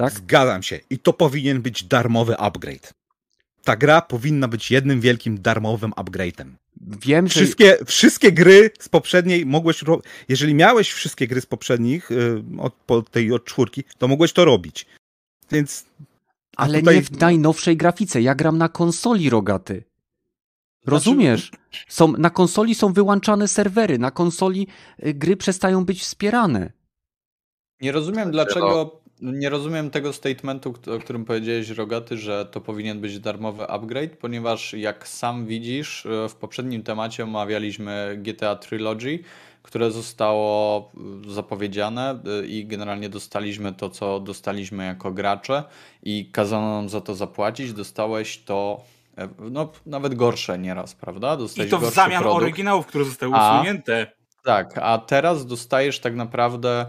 Tak? Zgadzam się. I to powinien być darmowy upgrade. Ta gra powinna być jednym wielkim darmowym upgrade'em. Wiem, że Wszystkie, wszystkie gry z poprzedniej mogłeś. Ro... Jeżeli miałeś wszystkie gry z poprzednich, y, od, po tej od czwórki, to mogłeś to robić. Więc. Ale tutaj- nie w najnowszej grafice. Ja gram na konsoli rogaty. Rozumiesz? Są, na konsoli są wyłączane serwery, na konsoli y, gry przestają być wspierane. Nie rozumiem no. dlaczego. Nie rozumiem tego statementu, o którym powiedziałeś, Rogaty, że to powinien być darmowy upgrade, ponieważ jak sam widzisz, e, w poprzednim temacie omawialiśmy GTA Trilogy, które zostało e, zapowiedziane e, i generalnie dostaliśmy to, co dostaliśmy jako gracze i kazano nam za to zapłacić. Dostałeś to, no nawet gorsze nieraz, prawda? I Dostałeś to w zamian produkt. oryginałów, które zostały A? usunięte. Tak, a teraz dostajesz tak naprawdę.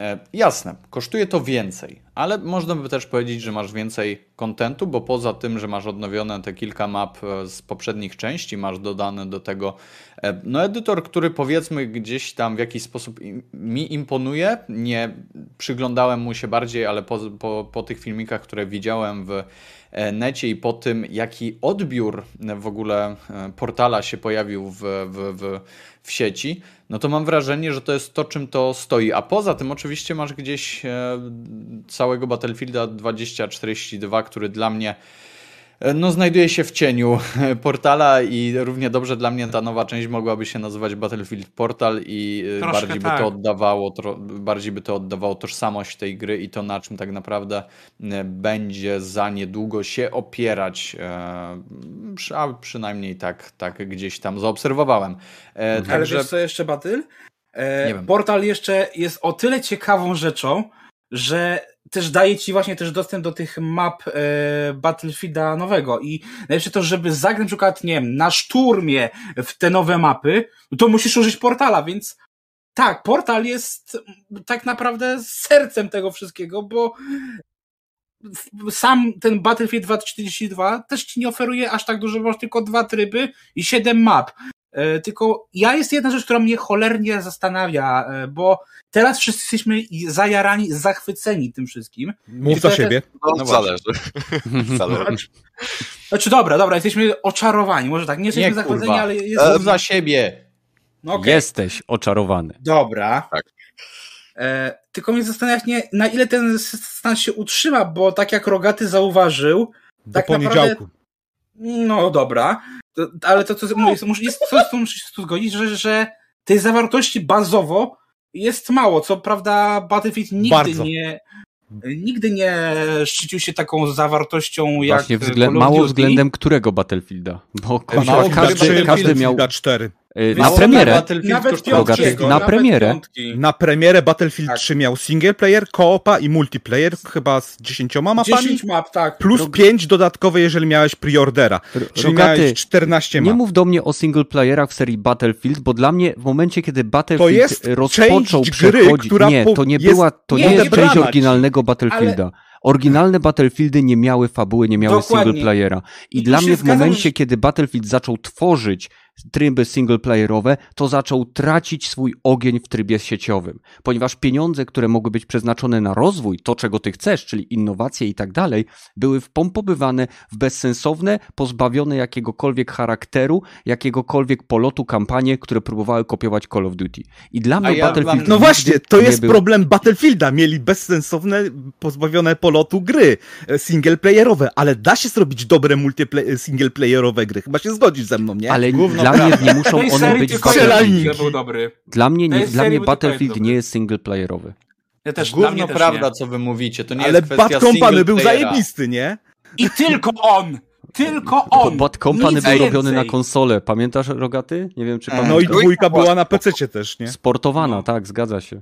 E, jasne, kosztuje to więcej, ale można by też powiedzieć, że masz więcej kontentu, bo poza tym, że masz odnowione te kilka map e, z poprzednich części, masz dodane do tego e, no edytor, który powiedzmy gdzieś tam w jakiś sposób mi imponuje. Nie przyglądałem mu się bardziej, ale po, po, po tych filmikach, które widziałem w necie i po tym, jaki odbiór w ogóle portala się pojawił w, w, w, w sieci, no to mam wrażenie, że to jest to, czym to stoi. A poza tym oczywiście masz gdzieś całego Battlefielda 2042, który dla mnie no, znajduje się w cieniu portala i równie dobrze dla mnie ta nowa część mogłaby się nazywać Battlefield Portal i y, Troszkę bardziej tak. by to tak. oddawało, tro, bardziej by to oddawało tożsamość tej gry i to na czym tak naprawdę y, będzie za niedługo się opierać, e, a przynajmniej tak, tak gdzieś tam zaobserwowałem. E, Ale także... wiesz co jeszcze, Batyl? E, portal jeszcze jest o tyle ciekawą rzeczą, że też daje ci właśnie też dostęp do tych map e, Battlefielda nowego i najlepsze to, żeby zagrać na przykład, nie wiem, na szturmie w te nowe mapy, to musisz użyć portala, więc tak, portal jest tak naprawdę sercem tego wszystkiego, bo sam ten Battlefield 2042 też ci nie oferuje aż tak dużo, masz tylko dwa tryby i siedem map. E, tylko ja jest jedna rzecz, która mnie cholernie zastanawia, e, bo teraz wszyscy jesteśmy zajarani, zachwyceni tym wszystkim. Mów za siebie. No, no zależy. zależy. Znaczy, dobra, dobra, jesteśmy oczarowani. Może tak, nie jesteśmy nie, zachwyceni, kurwa. ale jest... Mów za siebie. No, okay. Jesteś oczarowany. Dobra. Tak. E, tylko mnie zastanawia, nie, na ile ten stan się utrzyma, bo tak jak Rogaty zauważył, Do tak poniedziałku. Naprawdę, no dobra, to, ale to, co mówię, jest, co, co muszę się tu zgodzić, że, że tej zawartości bazowo jest mało. Co prawda, Battlefield nigdy Bardzo. nie nigdy nie szczycił się taką zawartością jak Właśnie wzglę mało względem którego Battlefielda? Bo mało każdy, każdy miał 4. Y, na premierę. Nawet piątkiego, na premierę. Na premierę Battlefield tak. 3 miał single player, koopa i multiplayer, chyba z 10 mapami. 10 map, tak. Plus Rog... 5 dodatkowe, jeżeli miałeś preordera. Czyli Rogaty, miałeś 14 map. Nie mów do mnie o single playerach w serii Battlefield, bo dla mnie w momencie, kiedy Battlefield rozpoczął przechodzić... Gry, nie, to nie była, to nie, nie jest część oryginalnego Battlefielda. Ale... Oryginalne Battlefieldy nie miały fabuły, nie miały Dokładnie. single playera. I, I dla mnie w momencie, że... kiedy Battlefield zaczął tworzyć tryby singleplayerowe, to zaczął tracić swój ogień w trybie sieciowym, ponieważ pieniądze, które mogły być przeznaczone na rozwój, to czego ty chcesz, czyli innowacje i tak dalej, były wpompowywane w bezsensowne, pozbawione jakiegokolwiek charakteru, jakiegokolwiek polotu kampanie, które próbowały kopiować Call of Duty. I dla mnie ja Battlefield... Wam... No właśnie, to jest był... problem Battlefielda. Mieli bezsensowne, pozbawione polotu gry e, singleplayerowe, ale da się zrobić dobre multiplayer, singleplayerowe gry. Chyba się zgodzisz ze mną, nie? Ale Gówno dla mnie nie muszą one być Battlefield. był dobry. Dla mnie, nie, dla mnie Battlefield nie jest singleplayerowy. Ja też, Gówno prawda, nie. co wy mówicie. To nie Ale jest kwestia Bad Company był zajebisty, nie? I tylko on! Tylko on! Bad Company był robiony na konsolę. Pamiętasz, Rogaty? Nie wiem, czy pamiętasz. No i dwójka była na PC też, nie? Sportowana, no. tak, zgadza się.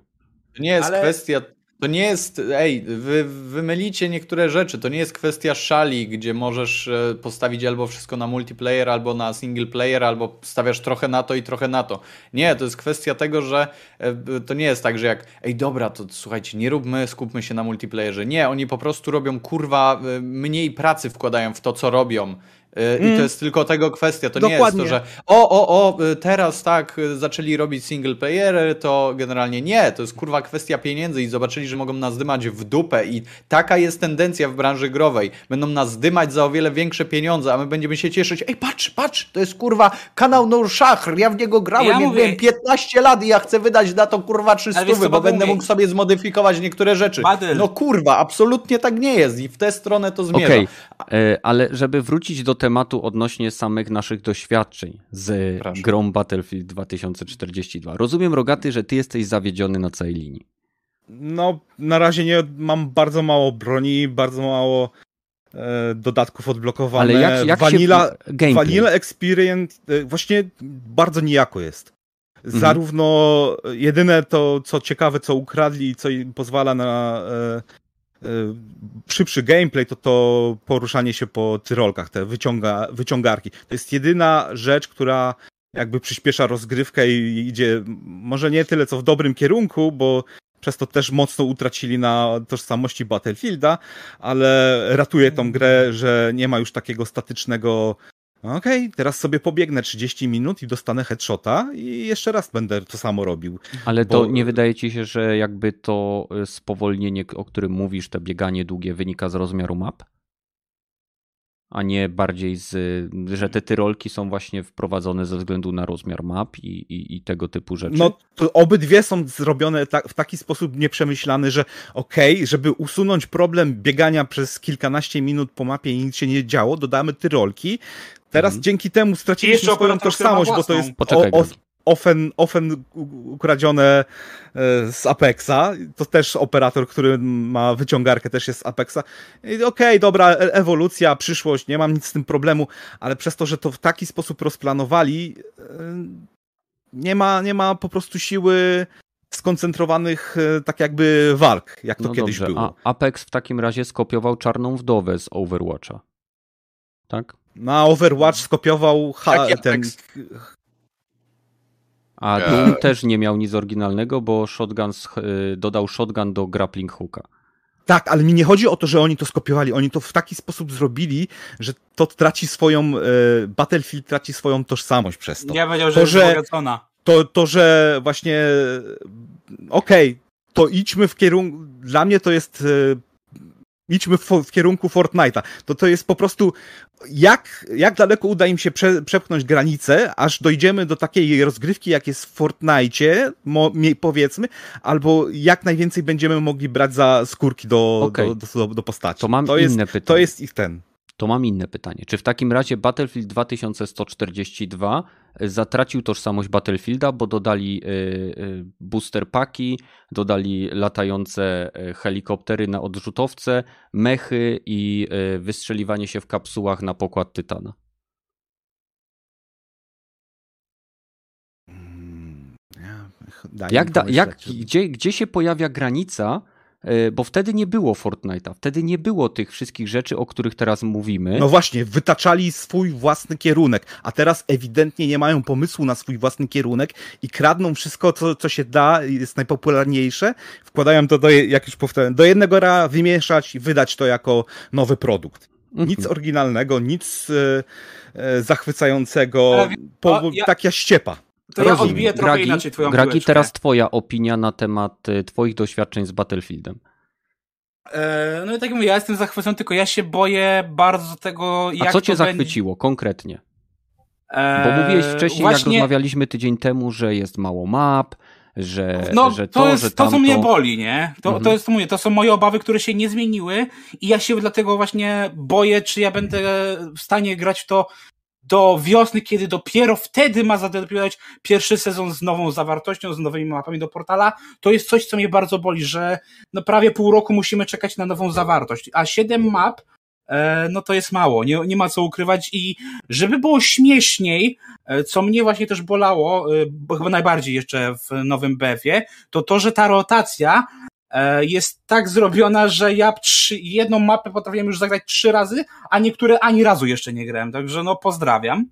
To nie jest Ale... kwestia to nie jest, ej, wy, wy mylicie niektóre rzeczy. To nie jest kwestia szali, gdzie możesz e, postawić albo wszystko na multiplayer, albo na single player, albo stawiasz trochę na to i trochę na to. Nie, to jest kwestia tego, że e, to nie jest tak, że jak, ej, dobra, to słuchajcie, nie róbmy, skupmy się na multiplayerze. Nie, oni po prostu robią kurwa, e, mniej pracy wkładają w to, co robią Y, I to mm. jest tylko tego kwestia. To Dokładnie. nie jest to, że o, o, o, teraz tak y, zaczęli robić single playery, to generalnie nie. To jest kurwa kwestia pieniędzy i zobaczyli, że mogą nas dymać w dupę i taka jest tendencja w branży growej. Będą nas dymać za o wiele większe pieniądze, a my będziemy się cieszyć. Ej, patrz, patrz, to jest kurwa kanał Nur Szachr, ja w niego grałem, ja, mówię... 15 lat i ja chcę wydać na to kurwa 300, bo będę mógł sobie zmodyfikować niektóre rzeczy. Badyl. No kurwa, absolutnie tak nie jest i w tę stronę to zmierza. Okay. ale żeby wrócić do tematu odnośnie samych naszych doświadczeń z Proszę. grą Battlefield 2042. Rozumiem, Rogaty, że ty jesteś zawiedziony na całej linii. No, na razie nie mam bardzo mało broni, bardzo mało e, dodatków odblokowane. Ale jak, jak Vanilla, się... Vanilla Experience e, właśnie bardzo nijako jest. Mhm. Zarówno jedyne to, co ciekawe, co ukradli, co pozwala na e, szybszy gameplay to to poruszanie się po tyrolkach, te wyciąga, wyciągarki. To jest jedyna rzecz, która jakby przyspiesza rozgrywkę i idzie może nie tyle co w dobrym kierunku, bo przez to też mocno utracili na tożsamości Battlefielda, ale ratuje tą grę, że nie ma już takiego statycznego Okej, okay, teraz sobie pobiegnę 30 minut i dostanę headshota i jeszcze raz będę to samo robił. Ale bo... to nie wydaje ci się, że jakby to y, spowolnienie, o którym mówisz, to bieganie długie wynika z rozmiaru map? a nie bardziej z, że te tyrolki są właśnie wprowadzone ze względu na rozmiar map i, i, i tego typu rzeczy. No, obydwie są zrobione ta, w taki sposób nieprzemyślany, że okej, okay, żeby usunąć problem biegania przez kilkanaście minut po mapie i nic się nie działo, dodamy tyrolki. Teraz mhm. dzięki temu straciliśmy swoją tożsamość, bo to jest Poczekaj, o, o, ofen, ofen ukradzione e, z Apexa. To też operator, który ma wyciągarkę, też jest z Apexa. Okej, okay, dobra, e, ewolucja, przyszłość, nie mam nic z tym problemu, ale przez to, że to w taki sposób rozplanowali, e, nie ma, nie ma po prostu siły skoncentrowanych tak jakby walk, jak to no kiedyś dobrze. było. A Apex w takim razie skopiował Czarną Wdowę z Overwatcha. Tak? Na Overwatch skopiował ha, ten a Doom też nie miał nic oryginalnego, bo shotgun, y, dodał shotgun do grappling hooka. Tak, ale mi nie chodzi o to, że oni to skopiowali. Oni to w taki sposób zrobili, że to traci swoją. E, Battlefield traci swoją tożsamość przez to. Ja powiedział, że to, że, to, to, że właśnie. Okej, okay, to idźmy w kierunku. Dla mnie to jest e, idźmy w, w, kierunku Fortnite'a. To to jest po prostu jak, jak daleko uda im się prze, przepchnąć granicę, aż dojdziemy do takiej rozgrywki, jak jest w Fortnite'cie, mo, powiedzmy, albo jak najwięcej będziemy mogli brać za skórki do, okay. do, do, do, postaci. To mam to inne jest, pytanie. To jest ich ten. To mam inne pytanie. Czy w takim razie Battlefield 2142 e, zatracił tożsamość Battlefielda, bo dodali e, e, booster paki, dodali latające helikoptery na odrzutowce, mechy i wystrzeliwanie się w kapsułach na pokład Tytana? Hmm, jak da, jak, gdzie, gdzie się pojawia granica E, bo wtedy nie było Fortnite'a, wtedy nie było tych wszystkich rzeczy, o których teraz mówimy. No właśnie, wytaczali swój własny kierunek, a teraz ewidentnie nie mają pomysłu na swój własny kierunek i kradną wszystko, co, co się da, jest najpopularniejsze, wkładają to do, jak już powtarzam, do jednego ra wymieszać i wydać to jako nowy produkt. Mhm. Nic oryginalnego, nic e, e zachwycającego, po, ja... taka ściepa. To ja odbiję trochę Gragi, inaczej twoją Gragi, piłeczkę. teraz twoja opinia na temat y, twoich doświadczeń z Battlefieldem. E, no i tak jak mówię, ja jestem zachwycony, tylko ja się boję bardzo tego, jak A co cię zachwyciło będzie... konkretnie? E, Bo mówiłeś wcześniej, właśnie... jak rozmawialiśmy tydzień temu, że jest mało map, że, no, że to, to, jest że to, co mnie boli, nie? To, mhm. to jest mówię, to są moje obawy, które się nie zmieniły i ja się dlatego właśnie boję, czy ja będę w stanie grać w to do wiosny, kiedy dopiero wtedy ma zadebiutować pierwszy sezon z nową zawartością, z nowymi mapami do portala, to jest coś, co mnie bardzo boli, że no prawie pół roku musimy czekać na nową zawartość, a siedem map e, no to jest mało, nie, nie ma co ukrywać. I żeby było śmieszniej, e, co mnie właśnie też bolało, e, bo chyba najbardziej jeszcze w nowym bewie, to to, że ta rotacja jest tak zrobiona, że ja trzy, jedną mapę potrafiłem już zagrać trzy razy, a niektóre ani razu jeszcze nie grałem, także no pozdrawiam.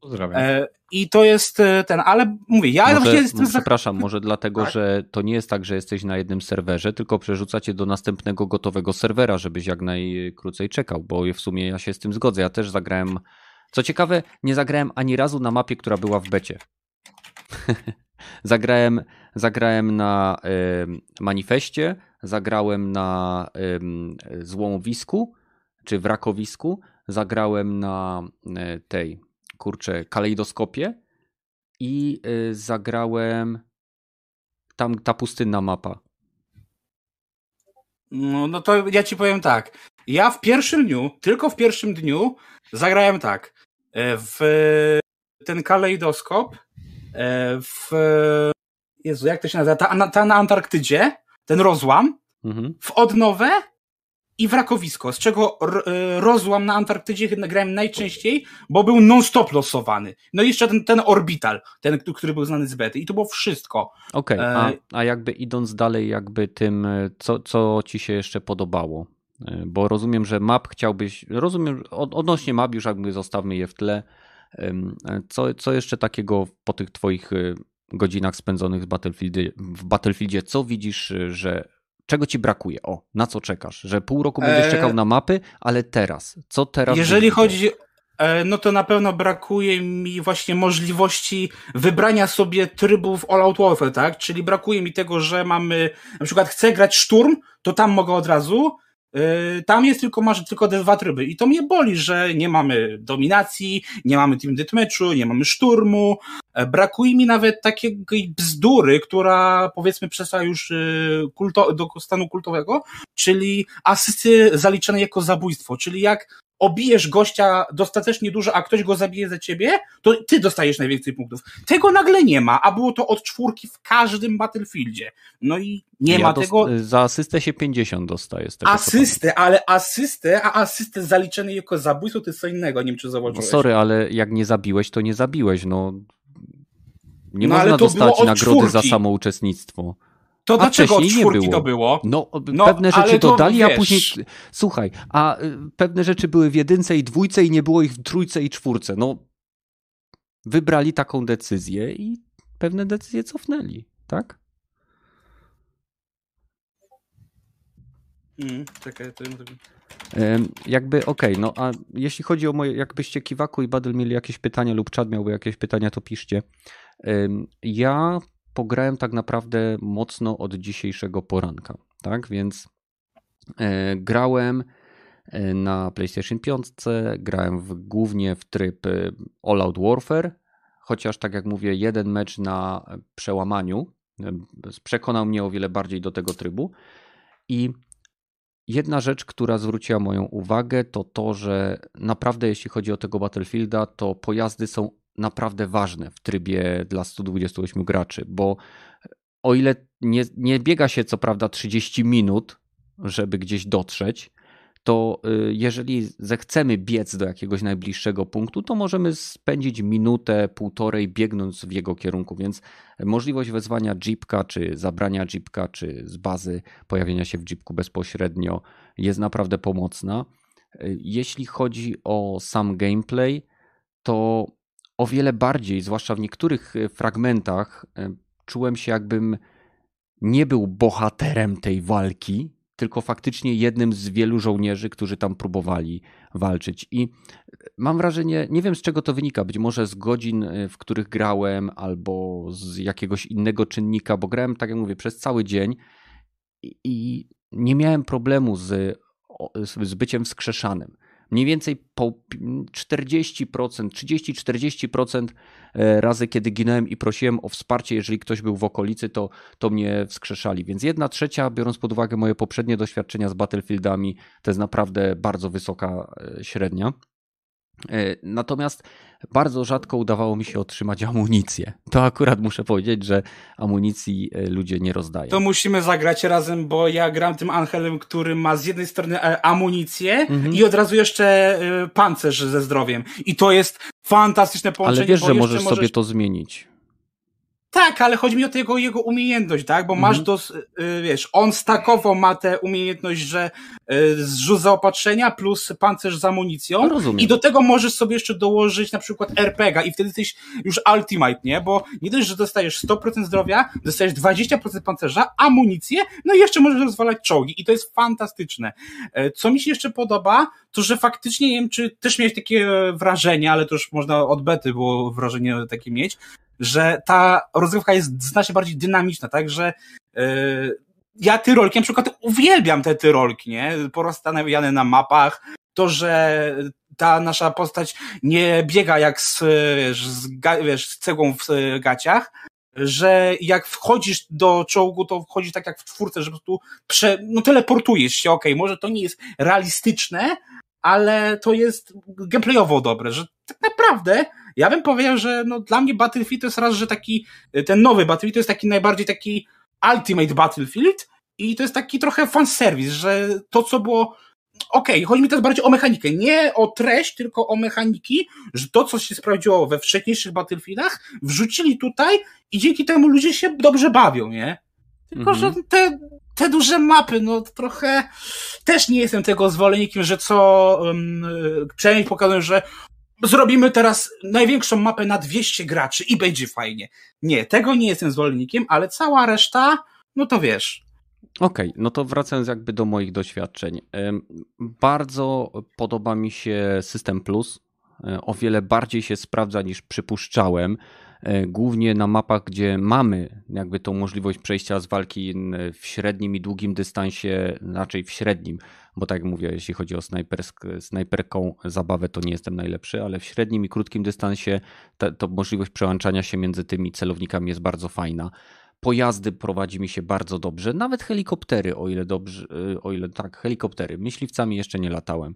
Pozdrawiam. E, I to jest e, ten, ale mówię, ja może, właśnie jestem... Przepraszam, może dlatego, tak? że to nie jest tak, że jesteś na jednym serwerze, tylko przerzucacie do następnego gotowego serwera, żebyś jak najkrócej czekał, bo w sumie ja się z tym zgodzę. Ja też zagrałem... Co ciekawe, nie zagrałem ani razu na mapie, która była w becie. zagrałem Zagrałem na y, manifestie, zagrałem na y, złomowisku czy wrakowisku, zagrałem na y, tej kurczę kalejdoskopie i y, zagrałem tam ta pustynna mapa. No, no to ja ci powiem tak. Ja w pierwszym dniu, tylko w pierwszym dniu zagrałem tak. E, w ten kalejdoskop, w Jezu, jak to się nazywa? Ta, ta na Antarktydzie, ten rozłam, mhm. w odnowę i wrakowisko, z czego e, rozłam na Antarktydzie grałem najczęściej, bo był non-stop losowany. No i jeszcze ten, ten orbital, ten, który był znany z bety. I to było wszystko. Okej, okay, a, e, a jakby idąc dalej, jakby tym, e, co, co ci się jeszcze podobało? Bo rozumiem, że map chciałbyś, rozumiem, odnośnie map już jakby zostawmy je w tle. Co, co jeszcze takiego po tych twoich godzinach spędzonych w Battlefieldzie, co widzisz, że czego ci brakuje? O, na co czekasz? Że pół roku będziesz eee... czekał na mapy, ale teraz, co teraz? Jeżeli chodzi E, no to na pewno brakuje mi właśnie możliwości wybrania sobie trybów All Out Warfare, tak? Czyli brakuje mi tego, że mamy, na przykład chcę grać szturm, to tam mogę od razu, e, tam jest tylko, masz tylko te dwa tryby. I to mnie boli, że nie mamy dominacji, nie mamy team deathmatchu, nie mamy szturmu, e, brakuje mi nawet takiej bzdury, która powiedzmy przeszła już kulto, do stanu kultowego, czyli asysty zaliczone jako zabójstwo, czyli jak obijesz gościa dostatecznie dużo, a ktoś go zabije za ciebie, to ty dostajesz najwięcej punktów. Tego nagle nie ma, a było to od czwórki w każdym Battlefieldzie. No i nie ja ma tego. Za asystę się 50 dostaje. Z tego, asystę, ale asystę, a asystę zaliczony jako zabójstwo to jest co innego, nie wiem czy zauważyłeś. No sorry, ale jak nie zabiłeś, to nie zabiłeś, no. Nie no, można dostać nagrody czwórki. za samouczestnictwo. To a dlaczego od czwórki było. to było? No, no pewne rzeczy dodali, a później. Słuchaj, a y, pewne rzeczy były w jedynce i dwójce i nie było ich w trójce i czwórce. No, wybrali taką decyzję i pewne decyzje cofnęli, tak? Mm, czekaj, to jakby okej, okay, no a jeśli chodzi o moje, jakbyście Kiwaku i Badel mieli jakieś pytania lub Czad miałby jakieś pytania, to piszcie. Ja pograłem tak naprawdę mocno od dzisiejszego poranka, tak? Więc e, grałem e, na PlayStation 5, grałem w, głównie w tryb e, All Out Warfare, chociaż tak jak mówię, jeden mecz na przełamaniu przekonał mnie o wiele bardziej do tego trybu. I jedna rzecz, która zwróciła moją uwagę, to to, że naprawdę jeśli chodzi o tego Battlefielda, to pojazdy są naprawdę ważne w trybie dla 128 graczy, bo o ile nie, nie biega się co prawda 30 minut, żeby gdzieś dotrzeć, to y, jeżeli zechcemy biec do jakiegoś najbliższego punktu, to możemy spędzić minutę, półtorej biegnąc w jego kierunku, więc możliwość wezwania jeepka, czy zabrania jeepka, czy z bazy pojawienia się w jeepku bezpośrednio jest naprawdę pomocna. Y, jeśli chodzi o sam gameplay, to o wiele bardziej, zwłaszcza w niektórych e, fragmentach, e, czułem się jakbym nie był bohaterem tej walki, tylko faktycznie jednym z wielu żołnierzy, którzy tam próbowali walczyć. I e, mam wrażenie, nie wiem z czego to wynika, być może z godzin, w których grałem, albo z jakiegoś innego czynnika, bo grałem, tak jak mówię, przez cały dzień i nie miałem problemu z, z byciem wskrzeszanym mniej więcej po 40%, 30-40% e, razy, kiedy ginąłem i prosiłem o wsparcie, jeżeli ktoś był w okolicy, to, to mnie wskrzeszali. Więc jedna trzecia, biorąc pod uwagę moje poprzednie doświadczenia z Battlefieldami, to jest naprawdę bardzo wysoka e, średnia. E, natomiast bardzo rzadko udawało mi się otrzymać amunicję. To akurat muszę powiedzieć, że amunicji e, ludzie nie rozdają. To musimy zagrać razem, bo ja gram tym Angelem, który ma z jednej strony e, amunicję mhm. i od razu jeszcze pancerz ze zdrowiem. I to jest fantastyczne połączenie. Ale wiesz, że możesz, możesz sobie to zmienić. Tak, ale chodzi mi o tego jego umiejętność, tak? Bo masz mhm. do, y, wiesz, on stakowo ma tę umiejętność, że y, zrzut zaopatrzenia plus pancerz z amunicją. No, I do tego możesz sobie jeszcze dołożyć na przykład RPGa i wtedy jesteś już ultimate, nie? Bo nie dość, że dostajesz 100% zdrowia, dostajesz 20% pancerza, amunicję, no i jeszcze możesz rozwalać czołgi. I to jest fantastyczne. E, co mi się jeszcze podoba, to że faktycznie, nie wiem, czy też miałeś takie wrażenie, ale to już można od bety było wrażenie takie mieć, że ta rozgrywka jest znacznie bardziej dynamiczna, tak, że yy, ja tyrolki na przykład uwielbiam te tyrolki, nie? Porozstawiane na mapach, to, że ta nasza postać nie biega jak z, wiesz, z, wiesz, z cegłą w gaciach, że jak wchodzisz do czołgu, to wchodzisz tak jak w czwórce, że po prostu prze, no teleportujesz się, okej, okay, może to nie jest realistyczne, ale to jest gameplayowo dobre, że tak naprawdę ja bym powiedział, że no, dla mnie Battlefield to jest raz, że taki, ten nowy Battlefield to jest taki najbardziej taki Ultimate Battlefield i to jest taki trochę fanservice, że to, co było okej, okay, chodzi mi teraz bardziej o mechanikę, nie o treść, tylko o mechaniki, że to, co się sprawdziło we wcześniejszych Battlefieldach, wrzucili tutaj i dzięki temu ludzie się dobrze bawią, nie? Tylko, mhm. że te, te duże mapy, no trochę też nie jestem tego zwolennikiem, że co um, część pokazują, że zrobimy teraz największą mapę na 200 graczy i będzie fajnie. Nie, tego nie jestem zwolennikiem, ale cała reszta, no to wiesz. Okej, okay, no to wracając jakby do moich doświadczeń. Bardzo podoba mi się System Plus. E, o wiele bardziej się sprawdza niż przypuszczałem. E, głównie na mapach, gdzie mamy jakby tą możliwość przejścia z walki w średnim i długim dystansie, raczej w średnim, bo tak jak mówię, jeśli chodzi o snajperką zabawę, to nie jestem najlepszy, ale w średnim i krótkim dystansie to, to możliwość przełączania się między tymi celownikami jest bardzo fajna. Pojazdy prowadzi mi się bardzo dobrze, nawet helikoptery, o ile dobrze, e, o ile tak, helikoptery. Myśliwcami jeszcze nie latałem.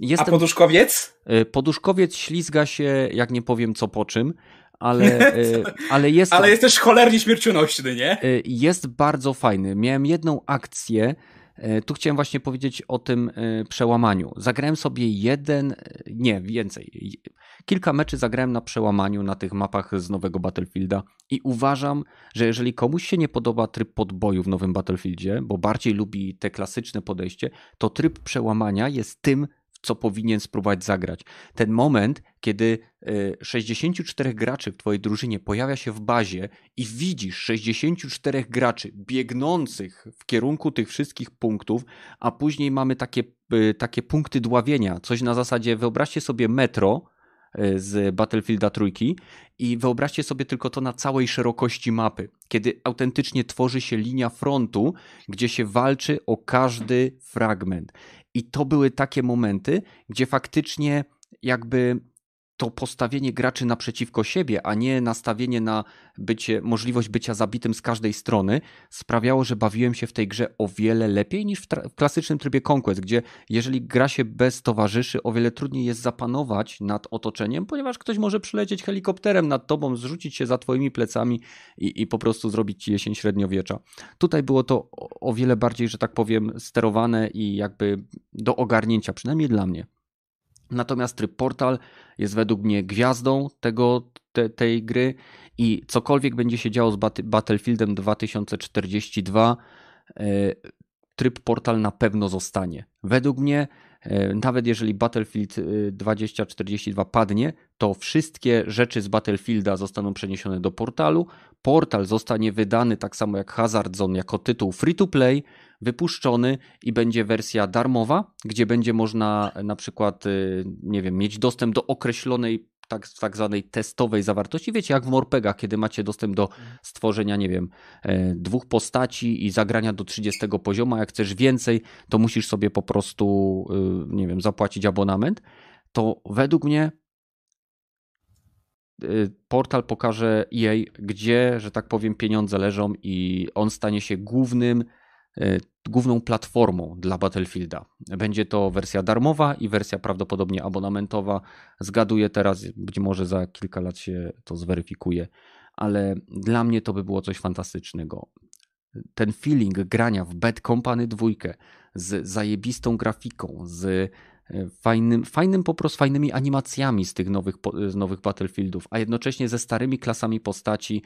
Jestem... A poduszkowiec? E, poduszkowiec ślizga się, jak nie powiem co po czym, ale, e, ale jest. Ale jest też cholernie śmiercionośny, nie? E, jest bardzo fajny. Miałem jedną akcję. Tu chciałem właśnie powiedzieć o tym przełamaniu. Zagrałem sobie jeden, nie więcej. Kilka meczy zagrałem na przełamaniu na tych mapach z nowego Battlefielda i uważam, że jeżeli komuś się nie podoba tryb podboju w nowym Battlefieldzie, bo bardziej lubi te klasyczne podejście, to tryb przełamania jest tym, co powinien spróbować zagrać. Ten moment, kiedy 64 e, graczy w twojej drużynie pojawia się w bazie i widzisz 64 graczy biegnących w kierunku tych wszystkich punktów, a później mamy takie, e, takie punkty dławienia, coś na zasadzie wyobraźcie sobie metro, e, z Battlefielda trójki i wyobraźcie sobie tylko to na całej szerokości mapy, kiedy autentycznie tworzy się linia frontu, gdzie się walczy o każdy fragment. I to były takie momenty, gdzie faktycznie jakby to postawienie graczy naprzeciwko siebie, a nie nastawienie na bycie, możliwość bycia zabitym z każdej strony, sprawiało, że bawiłem się w tej grze o wiele lepiej niż w, w, klasycznym trybie Conquest, gdzie jeżeli gra się bez towarzyszy, o wiele trudniej jest zapanować nad otoczeniem, ponieważ ktoś może przylecieć helikopterem nad tobą, zrzucić się za twoimi plecami i, i po prostu zrobić ci jesień średniowiecza. Tutaj było to o, o wiele bardziej, że tak powiem, sterowane i jakby do ogarnięcia, przynajmniej dla mnie. Natomiast tryb Portal jest według mnie gwiazdą tego, te, tej gry i cokolwiek będzie się działo z Battlefieldem 2042, e, tryb Portal na pewno zostanie. Według mnie, e, nawet jeżeli Battlefield 2042 e, padnie, to wszystkie rzeczy z Battlefielda zostaną przeniesione do portalu. Portal zostanie wydany tak samo jak Hazard Zone jako tytuł free to play wypuszczony i będzie wersja darmowa, gdzie będzie można na przykład, y, nie wiem, mieć dostęp do określonej tak, tak zwanej testowej zawartości. Wiecie, jak w Morpegach, kiedy macie dostęp do stworzenia, nie wiem, e, dwóch postaci i zagrania do 30 poziomu, jak chcesz więcej, to musisz sobie po prostu, y, nie wiem, zapłacić abonament. To według mnie y, portal pokaże jej, gdzie, że tak powiem, pieniądze leżą i on stanie się głównym główną platformą dla Battlefielda. Będzie to wersja darmowa i wersja prawdopodobnie abonamentowa. Zgaduję teraz, być może za kilka lat się to zweryfikuje, ale dla mnie to by było coś fantastycznego. Ten feeling grania w Bad Company 2 z zajebistą grafiką, z e, fajnym, fajnym po prostu fajnymi animacjami z tych nowych, z nowych Battlefieldów, a jednocześnie ze starymi klasami postaci,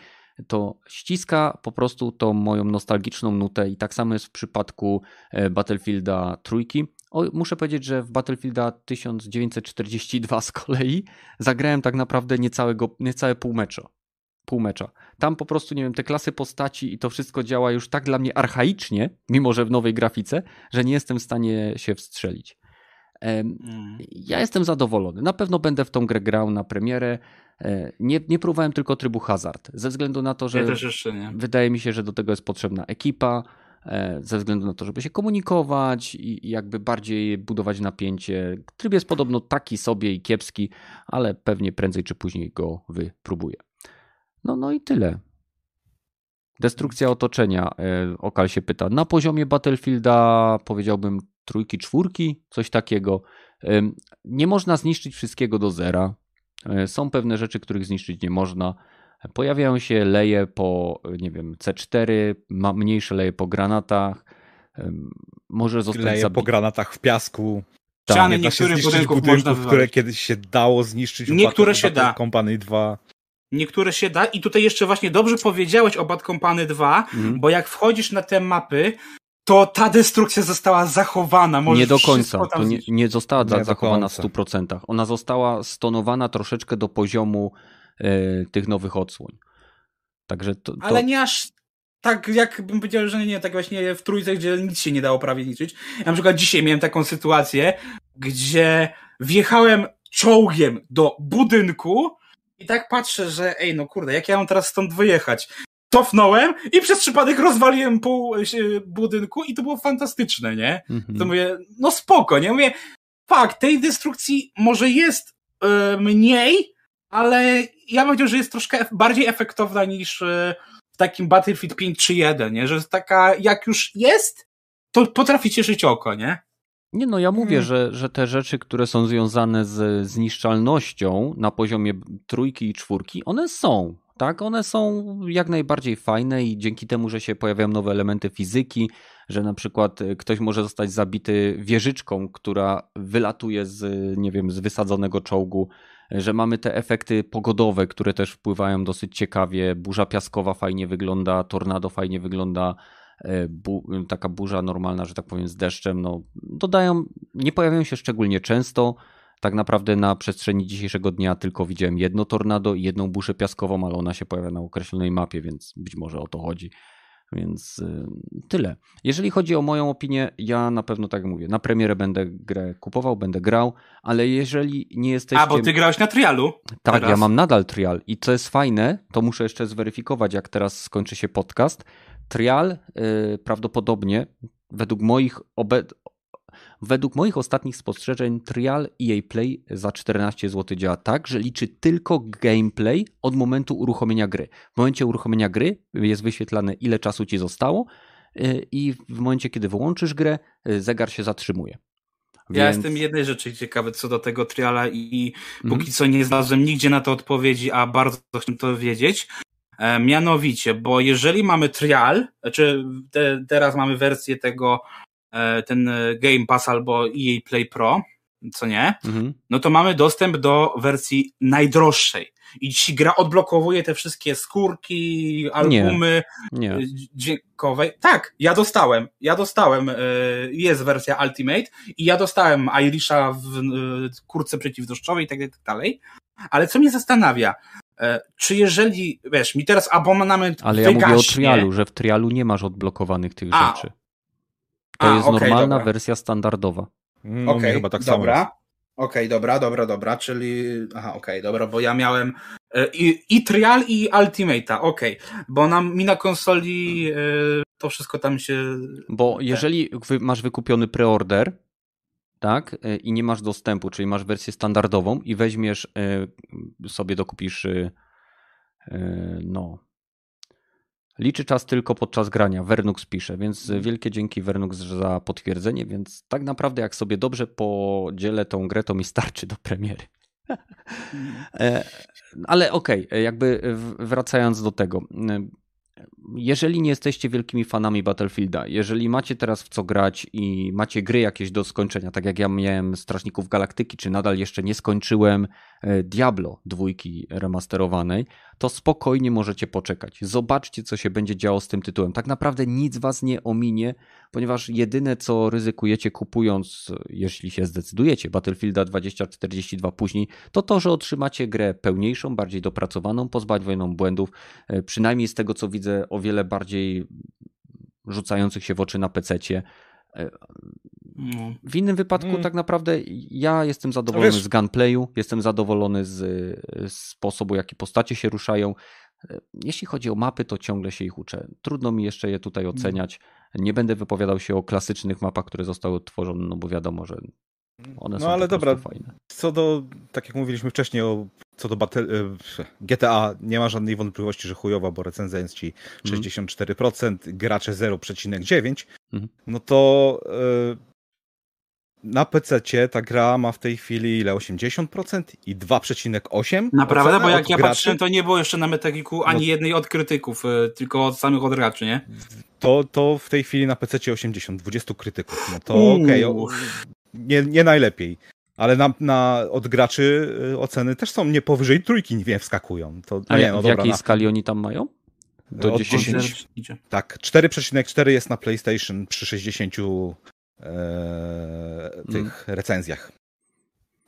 to ściska po prostu tą moją nostalgiczną nutę i tak samo jest w przypadku e, Battlefielda trójki. O, muszę powiedzieć, że w Battlefielda 1942 z kolei zagrałem tak naprawdę niecałego, niecałe pół mecza. Pół mecza. Tam po prostu, nie wiem, te klasy postaci i to wszystko działa już tak dla mnie archaicznie, mimo że w nowej grafice, że nie jestem w stanie się wstrzelić. Mm. Ja jestem zadowolony. Na pewno będę w tą grę grał na premierę. E, nie, nie próbowałem tylko trybu hazard, ze względu na to, że ja wydaje mi się, że do tego jest potrzebna ekipa, e, ze względu na to, żeby się komunikować i jakby bardziej budować napięcie. Tryb jest podobno taki sobie i kiepski, ale pewnie prędzej czy później go wypróbuję. No, no i tyle. Destrukcja otoczenia. E, Okal się pyta. Na poziomie Battlefielda powiedziałbym trójki, czwórki, coś takiego. Nie można zniszczyć wszystkiego do zera. E, są pewne rzeczy, których zniszczyć nie można. Pojawiają się leje po, nie wiem, C4, mniejsze leje po granatach. Może zostać Leje zabi- po granatach w piasku. Ściany tak, niektórych budynków, budynków można które kiedyś się dało zniszczyć. Niektóre się da. Company 2. Niektóre się da i tutaj jeszcze właśnie dobrze powiedziałeś o Bad Company 2, mhm. bo jak wchodzisz na te mapy, to ta destrukcja została zachowana. Może nie do końca. To nie, nie została nie zachowana w 100%. Ona została stonowana troszeczkę do poziomu e, tych nowych odsłon. Także to, to... Ale nie aż tak, jak bym powiedział, że nie, tak właśnie w trójce, gdzie nic się nie dało prawie liczyć. Ja na przykład dzisiaj miałem taką sytuację, gdzie wjechałem czołgiem do budynku i tak patrzę, że ej, no kurde, jak ja mam teraz stąd wyjechać? Cofnąłem i przez przypadek rozwaliłem pół e, budynku i to było fantastyczne, nie? Mhm. To mówię, no spoko, nie? Mówię, fakt, tej destrukcji może jest yy, mniej, ale ja bym powiedział, że jest troszkę bardziej efektowna niż yy, w takim Battlefield 5 czy 1, nie? Że jest taka, jak już jest, to potrafi cieszyć oko, nie? Nie no, ja mówię, hmm. że, że te rzeczy, które są związane z zniszczalnością na poziomie trójki i czwórki, one są, tak? One są jak najbardziej fajne i dzięki temu, że się pojawiają nowe elementy fizyki, że na przykład e, ktoś może zostać zabity wieżyczką, która wylatuje z, nie wiem, z wysadzonego czołgu, że mamy te efekty pogodowe, które też wpływają dosyć ciekawie. Burza piaskowa fajnie wygląda, tornado fajnie wygląda, e, bu taka burza normalna, że tak powiem, z deszczem. No, dodają, nie pojawiają się szczególnie często. Tak naprawdę na przestrzeni dzisiejszego dnia tylko widziałem jedno tornado i jedną burzę piaskową, ale ona się pojawia na określonej mapie, więc być może o to chodzi. Więc y, tyle. Jeżeli chodzi o moją opinię, ja na pewno tak mówię. Na premierę będę grę kupował, będę grał, ale jeżeli nie jesteście. A, bo ty grałeś na trialu? Tak, teraz. ja mam nadal trial. I co jest fajne, to muszę jeszcze zweryfikować, jak teraz skończy się podcast. Trial yy, prawdopodobnie, według moich obe Według moich ostatnich spostrzeżeń, trial EA Play za 14 zł działa tak, że liczy tylko gameplay od momentu uruchomienia gry. W momencie uruchomienia gry jest wyświetlane, ile czasu ci zostało, y, i w momencie, kiedy wyłączysz grę, y, zegar się zatrzymuje. Ja Więc... jestem jednej rzeczy ciekawy co do tego triala i póki mm. co nie znalazłem nigdzie na to odpowiedzi, a bardzo chcę to wiedzieć. E, mianowicie, bo jeżeli mamy trial, znaczy te, teraz mamy wersję tego E, ten e, Game Pass albo EA Play Pro, co nie, mhm. no to mamy dostęp do wersji najdroższej. I ci gra odblokowuje te wszystkie skórki, albumy nie, nie. dźwiękowe. Tak, ja dostałem. Ja dostałem. E, jest wersja Ultimate i ja dostałem Irisha w kurce przeciwdeszczowej i tak, tak dalej. Ale co mnie zastanawia, czy jeżeli, wiesz, mi teraz abonament Ale ja wygaśnie... mówię o trialu, że w trialu nie masz odblokowanych tych A, rzeczy. To A, jest okay, normalna dobra. wersja standardowa. No, okej, okay, chyba tak dobra. Okej, okay, dobra, dobra, dobra, czyli. Aha, okej, okay, dobra, bo ja miałem e, i, i trial, i ultimate'a, okej, okay. bo nam, mi na konsoli e, to wszystko tam się. Bo jeżeli masz wykupiony preorder, tak, e, i nie masz dostępu, czyli masz wersję standardową i weźmiesz sobie, dokupisz no, Liczy czas tylko podczas grania. Wernux pisze, więc mhm. wielkie dzięki Wernux za potwierdzenie. Więc tak naprawdę, jak sobie dobrze podzielę tą grę, to mi starczy do premiery. Mhm. E, ale okej, okay, jakby wracając do tego jeżeli nie jesteście wielkimi fanami Battlefielda, jeżeli macie teraz w co grać i macie gry jakieś do skończenia, tak jak ja miałem Strażników Galaktyki, czy nadal jeszcze nie skończyłem e, Diablo dwójki remasterowanej, to spokojnie możecie poczekać. Zobaczcie, co się będzie działo z tym tytułem. Tak naprawdę nic was nie ominie, ponieważ jedyne, co ryzykujecie kupując, jeśli się zdecydujecie, Battlefielda 2042 później, to to, że otrzymacie grę pełniejszą, bardziej dopracowaną, pozbawioną błędów, e, przynajmniej z tego, co widzę, o wiele bardziej rzucających się w oczy na pececie. E, no. W innym wypadku mm. tak naprawdę ja jestem zadowolony z gunplayu, jestem zadowolony z, z sposobu, jaki postacie się ruszają. E, jeśli chodzi o mapy, to ciągle się ich uczę. Trudno mi jeszcze je tutaj mm. oceniać. Nie będę wypowiadał się o klasycznych mapach, które zostały utworzone, no bo wiadomo, że one no, są ale dobra, fajne. Co do, tak jak mówiliśmy wcześniej, o, co do battle, GTA, nie ma żadnej wątpliwości, że chujowa, bo recenzja jest ci 64%, mm. gracze 0,9%, mm. no to y, na PC ta gra ma w tej chwili ile? 80% i 2,8%? Naprawdę? Bo jak ja graczy? patrzyłem, to nie było jeszcze na Metageeku ani no, jednej od krytyków, y, tylko od samych odgraczy, nie? To, to w tej chwili na PC 80, 20 krytyków. No to okej, okay, nie, nie najlepiej. Ale na, na od graczy y, oceny też są nie powyżej trójki, nie wskakują. To, A nie, no w dobra, jakiej na... skali oni tam mają? Do od 10. 10. Tak, 4,4 jest na PlayStation przy 60 e, tych hmm. recenzjach.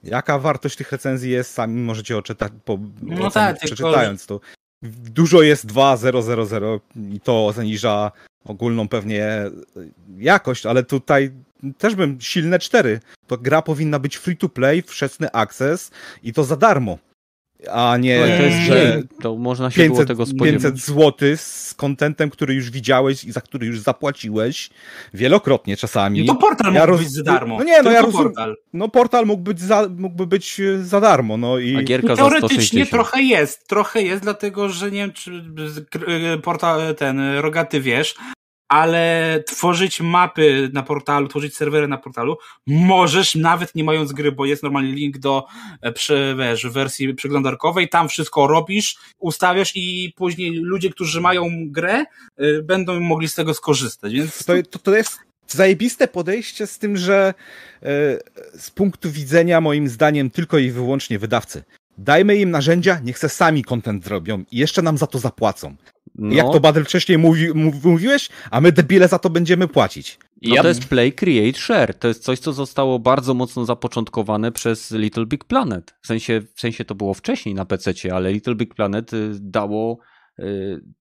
Jaka wartość tych recenzji jest, sami możecie oczytać, po, no tak, przeczytając to. Dużo jest 2.0.0.0 i to zaniża ogólną pewnie jakość, ale tutaj też bym silne 4. To gra powinna być free to play, wczesny access i to za darmo a nie, no, to jest że to można się 500, było tego spodziewać. 500 zł z kontentem, który już widziałeś i za który już zapłaciłeś wielokrotnie czasami. No to portal ja mógł roz... być za darmo. No nie, no ja rozumiem. Portal. No portal mógł być za, mógłby być e, za darmo, no i... A gierka teoretycznie trochę jest, trochę jest, dlatego że nie wiem, czy e, portal ten Rogaty wiesz, ale tworzyć mapy na portalu, tworzyć serwery na portalu możesz nawet nie mając gry, bo jest normalnie link do e, wiesz, wersji przeglądarkowej, tam wszystko robisz, ustawiasz i później ludzie, którzy mają grę, e, będą mogli z tego skorzystać. Więc... To, to, to jest zajebiste podejście z tym, że e, z punktu widzenia moim zdaniem tylko i wyłącznie wydawcy. Dajmy im narzędzia, niech se sami content zrobią i jeszcze nam za to zapłacą. No. Jak to Badel wcześniej mówi, mówiłeś, a my debile za to będziemy płacić. No ja... to jest Play, Create, Share. To jest coś, co zostało bardzo mocno zapoczątkowane przez Little Big Planet. W sensie, w sensie to było wcześniej na PC, ale Little Big Planet y, dało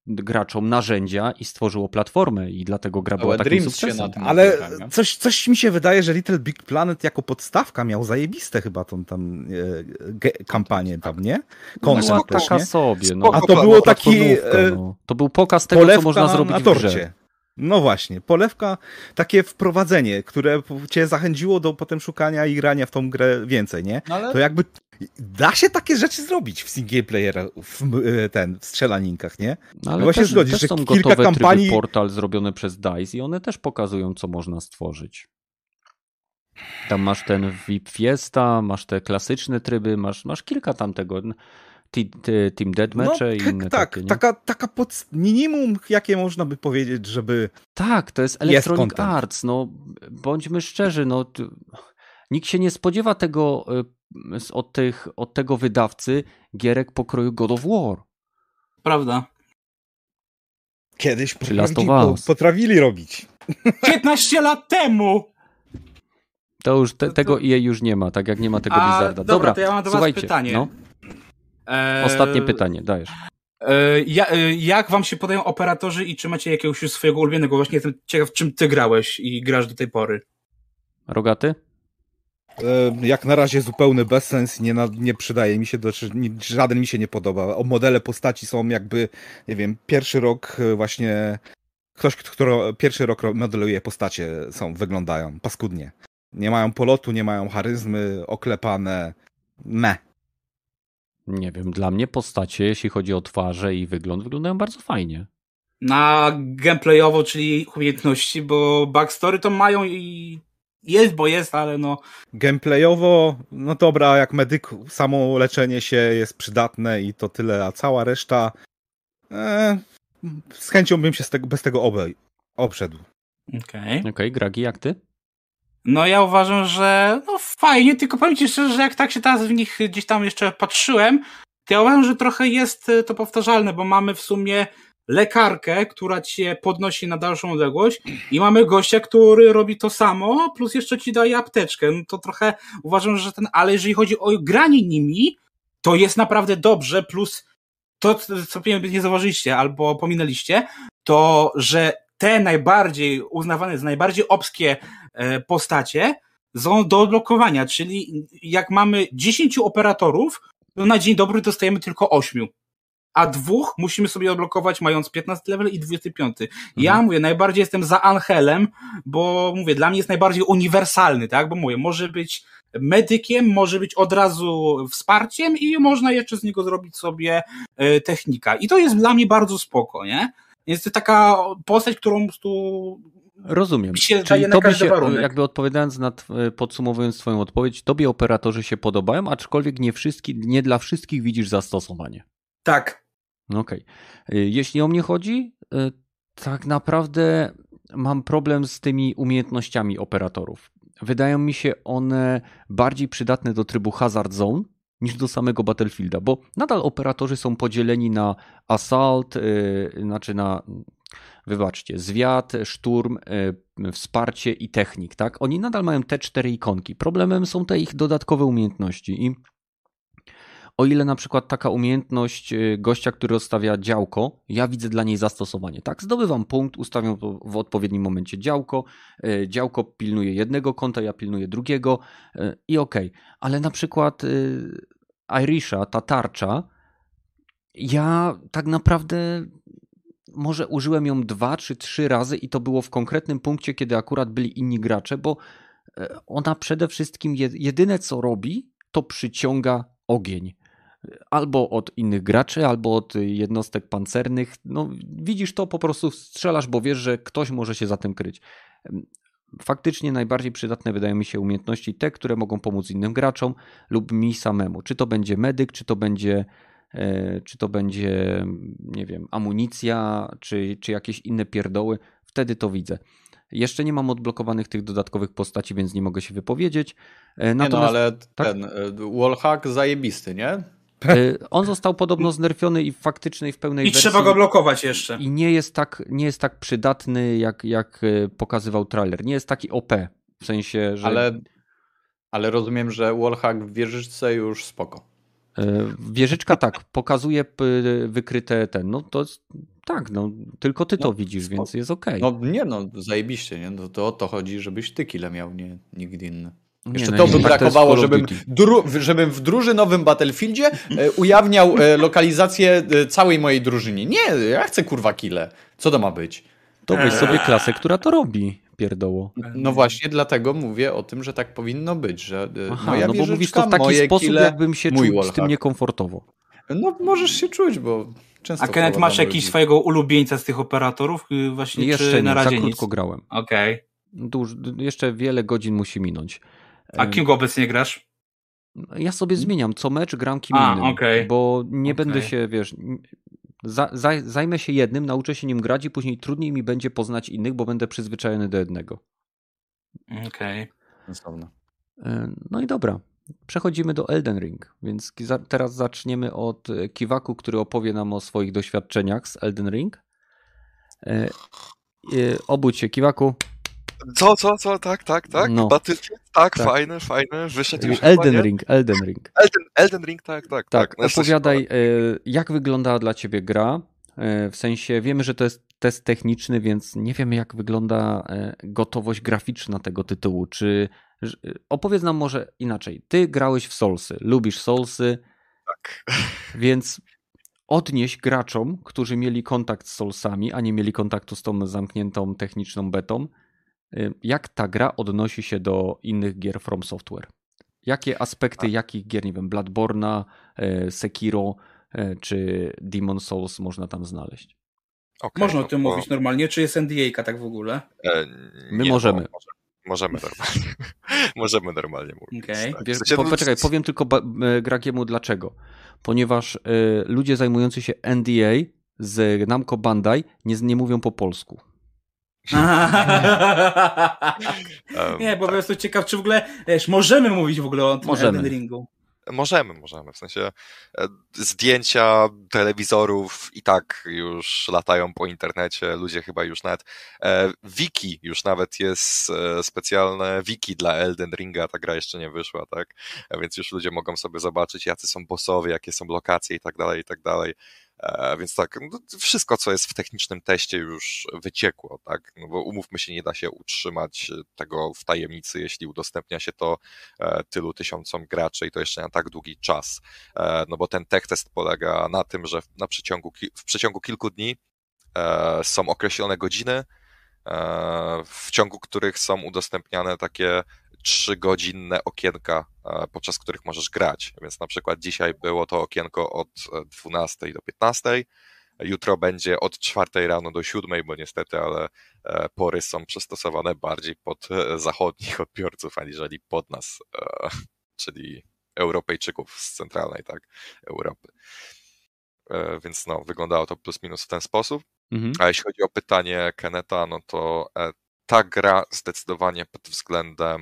graczom narzędzia i stworzyło platformę i dlatego gra była takim Dreams sukcesem. Ale coś, coś mi się wydaje, że Little Big Planet jako podstawka miał zajebiste chyba tą tam e, kampanię tam, nie? Koncept no, taka sobie. No. A to było taki... E, no. To był pokaz tego, co można zrobić na torcie. w grze. No właśnie, polewka, takie wprowadzenie, które cię zachęciło do potem szukania i grania w tą grę więcej, nie? No ale... To jakby da się takie rzeczy zrobić w single player, w e, ten, w strzelaninkach, nie? No ale właśnie też, zgodzisz, też są że kilka kampanii... portal zrobione przez DICE i one też pokazują, co można stworzyć. Tam masz ten VIP Fiesta, masz te klasyczne tryby, masz, masz kilka tam tego. Team Deathmatche no, i inne tak, takie, taka, taka pod minimum, jakie można by powiedzieć, żeby... Tak, to jest Electronic jest Arts, no bądźmy szczerzy, no nikt się nie spodziewa tego y, od, tych, od tego wydawcy gierek pokroju God of War. Prawda. Kiedyś potrafili, potrafili robić. 15 lat temu! To już te, tego EA już nie ma, tak jak nie ma tego A, Blizzarda. Dobra, dobra, to ja mam do was słuchajcie, pytanie. No. Eee, Ostatnie pytanie, dajesz. Eee, eee, jak wam się podają operatorzy i czy macie jakiegoś już swojego ulubionego? Właśnie jestem ciekaw, czym ty grałeś i grasz do tej pory. Rogaty? Jak na razie zupełny bezsens, nie, na, nie przydaje mi się, do, żaden mi się nie podoba. O modele postaci są jakby, nie wiem, pierwszy rok e, właśnie, ktoś, kto pierwszy rok modeluje postacie, są, wyglądają paskudnie. Nie mają polotu, nie mają charyzmy, oklepane, me. Nie wiem, dla mnie postacie, jeśli chodzi o twarze i wygląd, wyglądają bardzo fajnie. Na gameplayowo, czyli umiejętności, bo backstory to mają i jest, bo jest, ale no. Gameplayowo, no dobra, jak medyk, samo leczenie się jest przydatne i to tyle, a cała reszta. E, z chęcią bym się z tego, bez tego obej, obszedł. Okej. Okay. Okej, okay, Gragi, jak ty? No ja uważam, że no fajnie, tylko powiem ci szczerze, że jak tak się teraz w nich gdzieś tam jeszcze patrzyłem, to ja uważam, że trochę jest to powtarzalne, bo mamy w sumie lekarkę, która cię podnosi na dalszą odległość i mamy gościa, który robi to samo, plus jeszcze ci daje apteczkę. No to trochę uważam, że ten, ale jeżeli chodzi o granie nimi, to jest naprawdę dobrze, plus to, co nie zauważyliście albo pominęliście, to, że te najbardziej uznawane za najbardziej obskie e, postacie są do odblokowania, czyli jak mamy 10 operatorów, to na dzień dobry dostajemy tylko 8 a dwóch musimy sobie odblokować mając 15 level i 25. Mhm. Ja mówię, najbardziej jestem za Angelem, bo mówię, dla mnie jest najbardziej uniwersalny, tak? Bo mówię, może być medykiem, może być od razu wsparciem i można jeszcze z niego zrobić sobie e, technika. I to jest dla mnie bardzo spoko, nie? Jest to taka postać, którą tu Rozumiem. Się Czyli tobie się, warunek. jakby odpowiadając na, podsumowując twoją odpowiedź, tobie operatorzy się podobają, aczkolwiek nie, nie dla wszystkich widzisz zastosowanie. Tak. Okej. Okay. Jeśli o mnie chodzi, y, tak naprawdę mam problem z tymi umiejętnościami operatorów. Wydają mi się one bardziej przydatne do trybu Hazard Zone niż do samego Battlefielda, bo nadal operatorzy są podzieleni na assault, yy, znaczy na wybaczcie, zwiat, szturm, yy, wsparcie i technik, tak? Oni nadal mają te cztery ikonki. Problemem są te ich dodatkowe umiejętności i o ile na przykład taka umiejętność y, gościa, który rozstawia działko, ja widzę dla niej zastosowanie. Tak, zdobywam punkt, ustawiam w odpowiednim momencie działko, y, działko pilnuje jednego kąta, ja pilnuję drugiego y, i okej. Okay. Ale na przykład Irisha, ta tarcza, ja tak naprawdę może użyłem ją dwa czy trzy razy i to było w konkretnym punkcie, kiedy akurat byli inni gracze, bo ona przede wszystkim jedyne co robi, to przyciąga ogień albo od innych graczy, albo od jednostek pancernych. No, widzisz to, po prostu strzelasz, bo wiesz, że ktoś może się za tym kryć. Faktycznie najbardziej przydatne wydają mi się umiejętności te, które mogą pomóc innym graczom lub mi samemu. Czy to będzie medyk, czy to będzie, e, czy to będzie, nie wiem, amunicja, czy, czy jakieś inne pierdoły. Wtedy to widzę. Jeszcze nie mam odblokowanych tych dodatkowych postaci, więc nie mogę się wypowiedzieć. Natomiast, nie no, ale tak? ten e, wallhack zajebisty, nie? Y, on został podobno znerfiony i faktycznej w pełnej I wersji. trzeba go blokować jeszcze. I nie jest tak, nie jest tak przydatny, jak, jak y, pokazywał trailer. Nie jest taki OP. W sensie, że. Ale, ale rozumiem, że wallhack w wieżyczce już spoko. Y, wieżyczka tak, pokazuje wykryte ten. No to jest, tak, no tylko ty to no, widzisz, spoko. więc jest ok. No nie, no zajebiście, nie? No, to o to chodzi, żebyś ty kile miał, nie nikt inny. Jeszcze no, to by tak brakowało, żebym, dru, żebym w drużynowym Battlefieldzie e, ujawniał e, lokalizację e, całej mojej drużynie. Nie, ja chcę kurwa kile. Co to ma być? To weź sobie klasę, która to robi, pierdoło. No właśnie, dlatego mówię o tym, że tak powinno być, że Aha, moja no bo mówisz to w taki sposób, kile, jakbym się czuł wallhack. z tym niekomfortowo. No możesz się czuć, bo często... A Kenneth, masz jakiś swojego ulubieńca z tych operatorów? Właśnie, Jeszcze czy na razie za krótko nic? grałem. Okej. Okay. Jeszcze wiele godzin musi minąć. A kim go obecnie grasz? Ja sobie zmieniam. Co mecz gram kim A, innym. Okay. Bo nie okay. będę się, wiesz... Za, za, zajmę się jednym, nauczę się nim grać i później trudniej mi będzie poznać innych, bo będę przyzwyczajony do jednego. Okej. Okay. E, no i dobra. Przechodzimy do Elden Ring, więc teraz zaczniemy od e, Kiwaku, który opowie nam o swoich doświadczeniach z Elden Ring. E, obudź się, Kiwaku. Co, co, co, tak, tak, tak. No. Battlefield, tak, tak, fajny, fajny, wyszedł już Elden Ring, Elden Ring. Elden, Elden Ring, tak, tak. Tak, tak. opowiadaj, e, jak wygląda dla ciebie gra, e, w sensie wiemy, że to jest test techniczny, więc nie wiemy, jak wygląda e, gotowość graficzna tego tytułu. Czy opowiedz nam może inaczej. Ty grałeś w Soulsy, lubisz Soulsy. Tak. Więc odnieść graczom, którzy mieli kontakt z Soulsami, a nie mieli kontaktu z tą zamkniętą techniczną betą, jak ta gra odnosi się do innych gier From Software? Jakie aspekty A. jakich gier, nie wiem, Bloodborne'a, y, Sekiro y, czy Demon Souls można tam znaleźć? Okay, można o tym mówić normalnie. Czy jest NDA tak w ogóle? E, My nie, możemy. No, możemy normalnie. możemy normalnie mówić. Okay. Tak. Wiesz, po, poczekaj, powiem tylko Gragiemu dlaczego. Ponieważ y, ludzie zajmujący się NDA z Namco Bandai nie, nie mówią po polsku. nie, bo po prostu ciekaw, czy w ogóle wiesz, możemy mówić w ogóle o tym. Elden Ringu. Możemy, możemy. W sensie e, zdjęcia telewizorów i tak już latają po internecie. Ludzie chyba już nawet. E, wiki już nawet jest e, specjalne wiki dla Elden Ringa. Ta gra jeszcze nie wyszła, tak? Więc już ludzie mogą sobie zobaczyć, jacy są bossowie, jakie są lokacje i tak dalej, i tak dalej. E, więc tak, no, wszystko, co jest w technicznym teście już wyciekło, tak? No bo umówmy się, nie da się utrzymać tego w tajemnicy, jeśli udostępnia się to e, tylu tysiącom graczy i to jeszcze na tak długi czas. E, no bo ten tech test polega na tym, że na przeciągu, w przeciągu kilku dni są określone godziny, w ciągu których są udostępniane takie trzygodzinne okienka, e, podczas których możesz grać. Więc na przykład dzisiaj było to okienko od 12 e, do 15. Jutro będzie od 4 rano do 7, bo niestety, ale e, pory są przystosowane bardziej pod zachodnich odbiorców, aniżeli pod nas, czyli Europejczyków z centralnej tak, Europy. Więc no, wyglądało to plus minus w ten sposób. Mhm. A jeśli chodzi o pytanie Keneta, no to ta gra zdecydowanie pod względem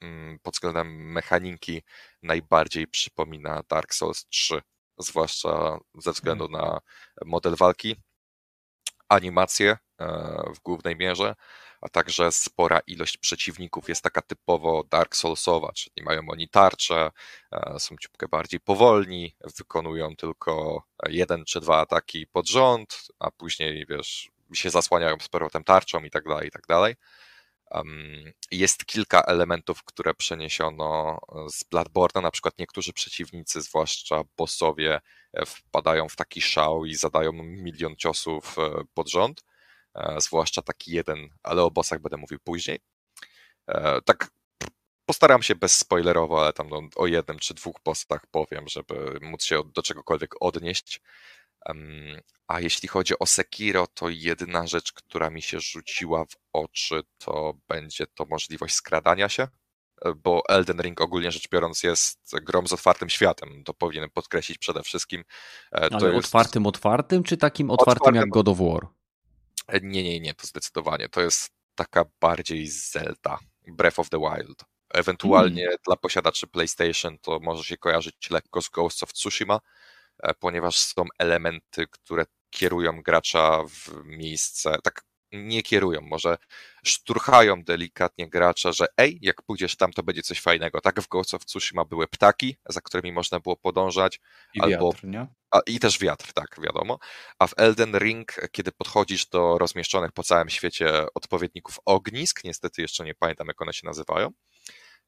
mm, pod względem mechaniki najbardziej przypomina Dark Souls 3, zwłaszcza ze względu na model walki, animacje w głównej mierze, a także spora ilość przeciwników. Jest taka typowo Dark Soulsowa, czyli mają oni tarcze, e, są ciupkę bardziej powolni, wykonują tylko jeden czy dwa ataki pod rząd, a później, wiesz, się zasłaniają z powrotem tarczą i tak dalej, i tak dalej. Jest kilka elementów, które przeniesiono z Bloodborne, na przykład niektórzy przeciwnicy, zwłaszcza bossowie, e, wpadają w taki szał i zadają milion ciosów e, pod rząd, E, zwłaszcza taki jeden, ale o bossach będę mówił później. E, tak postaram się bez spoilerowo, ale tam no, o jednym czy dwóch bossach powiem, żeby móc się do czegokolwiek odnieść. A jeśli chodzi o Sekiro, to jedyna rzecz, która mi się rzuciła w oczy, to będzie to możliwość skradania się, e, bo Elden Ring ogólnie rzecz biorąc jest grom z otwartym światem. To powinienem podkreślić przede wszystkim. To Ale jest... otwartym, otwartym, czy takim otwartym, otwartym jak God of War? E, nie, nie, nie, to zdecydowanie. To jest taka bardziej Zelda, Breath of the Wild. Ewentualnie hmm. dla posiadaczy PlayStation to może się kojarzyć lekko z Ghost of Tsushima, e, ponieważ są elementy, które kierują gracza w miejsce, tak nie kierują, może szturchają delikatnie gracza, że ej, jak pójdziesz tam, to będzie coś fajnego. Tak w Ghost of Tsushima były ptaki, za którymi można było podążać. I albo, wiatr, nie? A, I też wiatr, tak, wiadomo. A w Elden Ring, kiedy podchodzisz do rozmieszczonych po całym świecie odpowiedników ognisk, niestety jeszcze nie pamiętam, jak one się nazywają,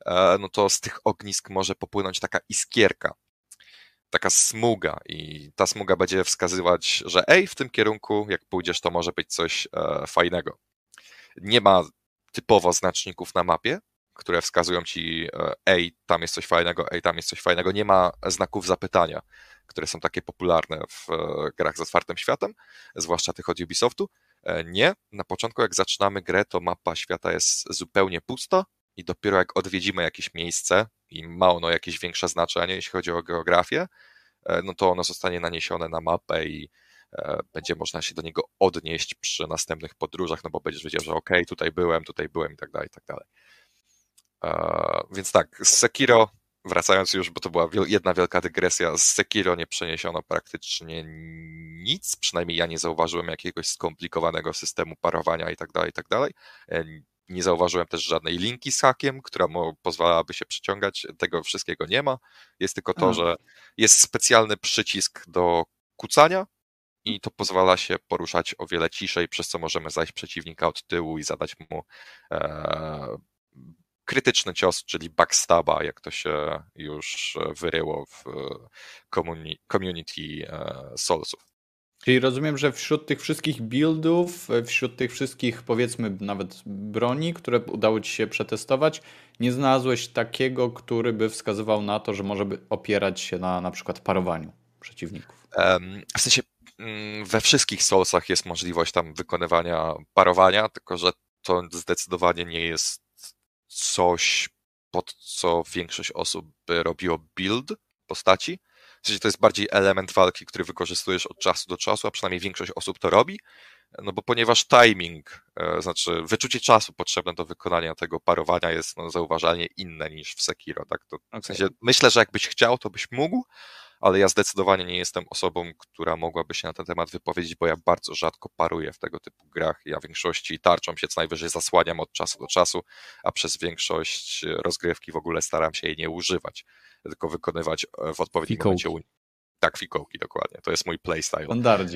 e, no to z tych ognisk może popłynąć taka iskierka, taka smuga i ta smuga będzie wskazywać, że ej, w tym kierunku, jak pójdziesz, to może być coś e, fajnego. Nie ma typowo znaczników na mapie, które wskazują ci, e, ej, tam jest coś fajnego, ej, tam jest coś fajnego. Nie ma znaków zapytania, które są takie popularne w e, grach z otwartym światem, zwłaszcza tych od Ubisoftu. E, nie, na początku jak zaczynamy grę, to mapa świata jest zupełnie pusta i dopiero jak odwiedzimy jakieś miejsce i ma ono jakieś większe znaczenie, jeśli chodzi o geografię, no to ono zostanie naniesione na mapę i będzie można się do niego odnieść przy następnych podróżach, no bo będziesz wiedział, że okay, tutaj byłem, tutaj byłem i tak dalej, i tak dalej. Więc tak, z Sekiro, wracając już, bo to była jedna wielka dygresja, z Sekiro nie przeniesiono praktycznie nic, przynajmniej ja nie zauważyłem jakiegoś skomplikowanego systemu parowania i tak dalej, i tak dalej. E, nie zauważyłem też żadnej linki z hakiem, która pozwalałaby się przyciągać. Tego wszystkiego nie ma. Jest tylko to, że jest specjalny przycisk do kucania i to pozwala się poruszać o wiele ciszej, przez co możemy zajść przeciwnika od tyłu i zadać mu e, krytyczny cios, czyli backstaba, jak to się już wyryło w community e, Soulsów. Czyli rozumiem, że wśród tych wszystkich buildów, wśród tych wszystkich powiedzmy nawet broni, które udało Ci się przetestować, nie znalazłeś takiego, który by wskazywał na to, że może by opierać się na na przykład parowaniu przeciwników. W sensie mm, we wszystkich Soulsach jest możliwość tam wykonywania parowania, tylko że to zdecydowanie nie jest coś, pod co większość osób by robiło build postaci. To jest bardziej element walki, który wykorzystujesz od czasu do czasu, a przynajmniej większość osób to robi. No bo ponieważ timing, e, znaczy wyczucie czasu potrzebne do wykonania tego parowania jest no, zauważalnie inne niż w Sekiro. Tak? To, okay. w sensie, myślę, że jakbyś chciał, to byś mógł, ale ja zdecydowanie nie jestem osobą, która mogłaby się na ten temat wypowiedzieć, bo ja bardzo rzadko paruję w tego typu grach. Ja w większości tarczą się co najwyżej zasłaniam od czasu do czasu, a przez większość rozgrywki w ogóle staram się jej nie używać, tylko wykonywać w odpowiednim Fikołki. momencie tak, fikołki, dokładnie. To jest mój playstyle.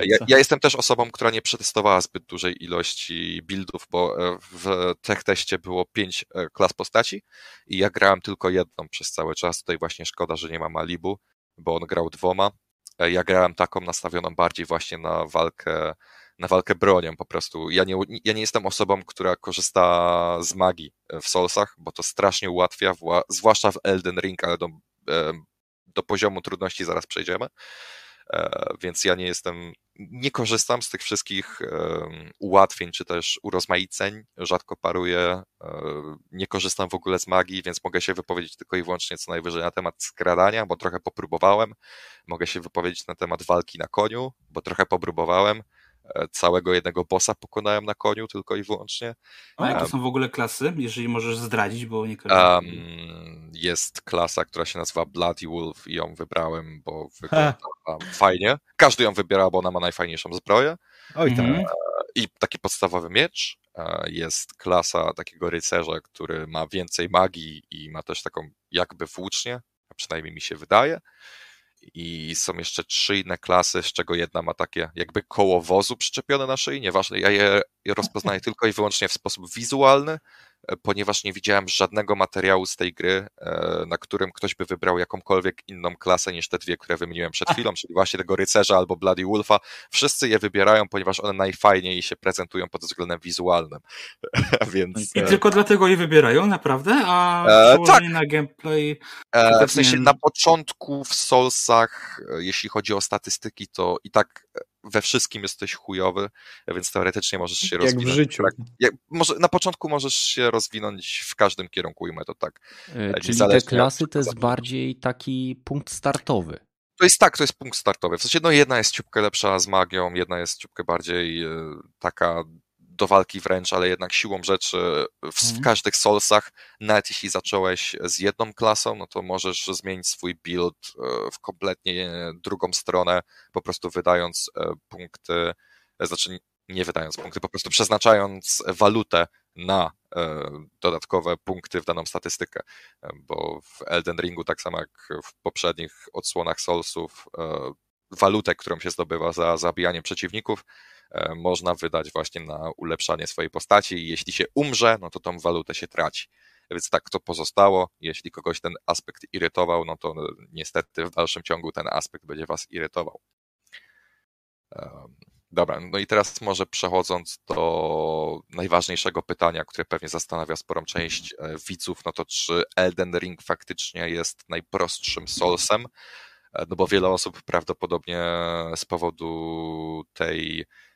Ja, ja, jestem też osobą, która nie przetestowała zbyt dużej ilości buildów, bo e, w tech teście było pięć e, klas postaci i ja grałem tylko jedną przez cały czas. Tutaj właśnie szkoda, że nie ma Malibu, bo on grał dwoma. E, ja grałem taką nastawioną bardziej właśnie na walkę, na walkę bronią po prostu. Ja nie, ja nie jestem osobą, która korzysta z magii w Soulsach, bo to strasznie ułatwia, zwłaszcza w Elden Ring, ale do, do poziomu trudności zaraz przejdziemy. E, więc ja nie jestem, nie korzystam z tych wszystkich ułatwień czy też urozmaiceń, rzadko paruję, e, nie korzystam w ogóle z magii, więc mogę się wypowiedzieć tylko i wyłącznie co najwyżej na temat skradania, bo trochę popróbowałem, mogę się wypowiedzieć na temat walki na koniu, bo trochę popróbowałem, całego jednego bossa pokonałem na koniu tylko i wyłącznie. A jakie są w ogóle klasy, jeżeli możesz zdradzić, bo nie każdy... Um, jest klasa, która się nazywa Bloody Wolf i ją wybrałem, bo wygląda fajnie. Każdy ją wybiera, bo ona ma najfajniejszą zbroję. Oj, tak. Mhm. I taki podstawowy miecz. Jest klasa takiego rycerza, który ma więcej magii i ma też taką jakby włócznię, a przynajmniej mi się wydaje i są jeszcze trzy inne klasy, z czego jedna ma takie jakby koło wozu przyczepione na szyi, nieważne, ja je rozpoznaję tylko i wyłącznie w sposób wizualny, ponieważ nie widziałem żadnego materiału z tej gry, e, na którym ktoś by wybrał jakąkolwiek inną klasę niż te dwie, które wymieniłem przed chwilą, czyli właśnie tego rycerza albo Bloody Wolfa. Wszyscy je wybierają, ponieważ one najfajniej się prezentują pod względem wizualnym. Więc... I e, tylko dlatego je wybierają, naprawdę? A e, tak. na gameplay... E, w sensie na początku w Soulsach, jeśli chodzi o statystyki, to i tak we wszystkim jesteś chujowy, więc teoretycznie możesz się Jak rozwinąć. Jak w życiu. Tak, jak, może, na początku możesz się rozwinąć w każdym kierunku, ujmę to tak. E, czyli te klasy to jest bardziej taki punkt startowy. To jest tak, to jest punkt startowy. W sensie, no jedna jest ciupkę lepsza z magią, jedna jest ciupkę bardziej e, taka do walki wręcz, ale jednak siłą rzeczy w, w mhm. każdych Soulsach, nawet jeśli zacząłeś z jedną klasą, no to możesz zmienić swój build e, w kompletnie drugą stronę, po prostu wydając e, punkty, e, znaczy nie wydając punkty, po prostu przeznaczając walutę na dodatkowe punkty w daną statystykę, bo w Elden Ringu, tak samo jak w poprzednich odsłonach Soulsów, walutę, którą się zdobywa za zabijanie przeciwników, E, można wydać właśnie na ulepszanie swojej postaci i jeśli się umrze, no to tą walutę się traci. Więc tak to pozostało. Jeśli kogoś ten aspekt irytował, no to niestety w dalszym ciągu ten aspekt będzie was irytował. Dobra, no i teraz może przechodząc do najważniejszego pytania, które pewnie zastanawia sporą część e, widzów, no to czy Elden Ring faktycznie jest najprostszym Soulsem? E, no bo wiele osób prawdopodobnie z powodu tej E,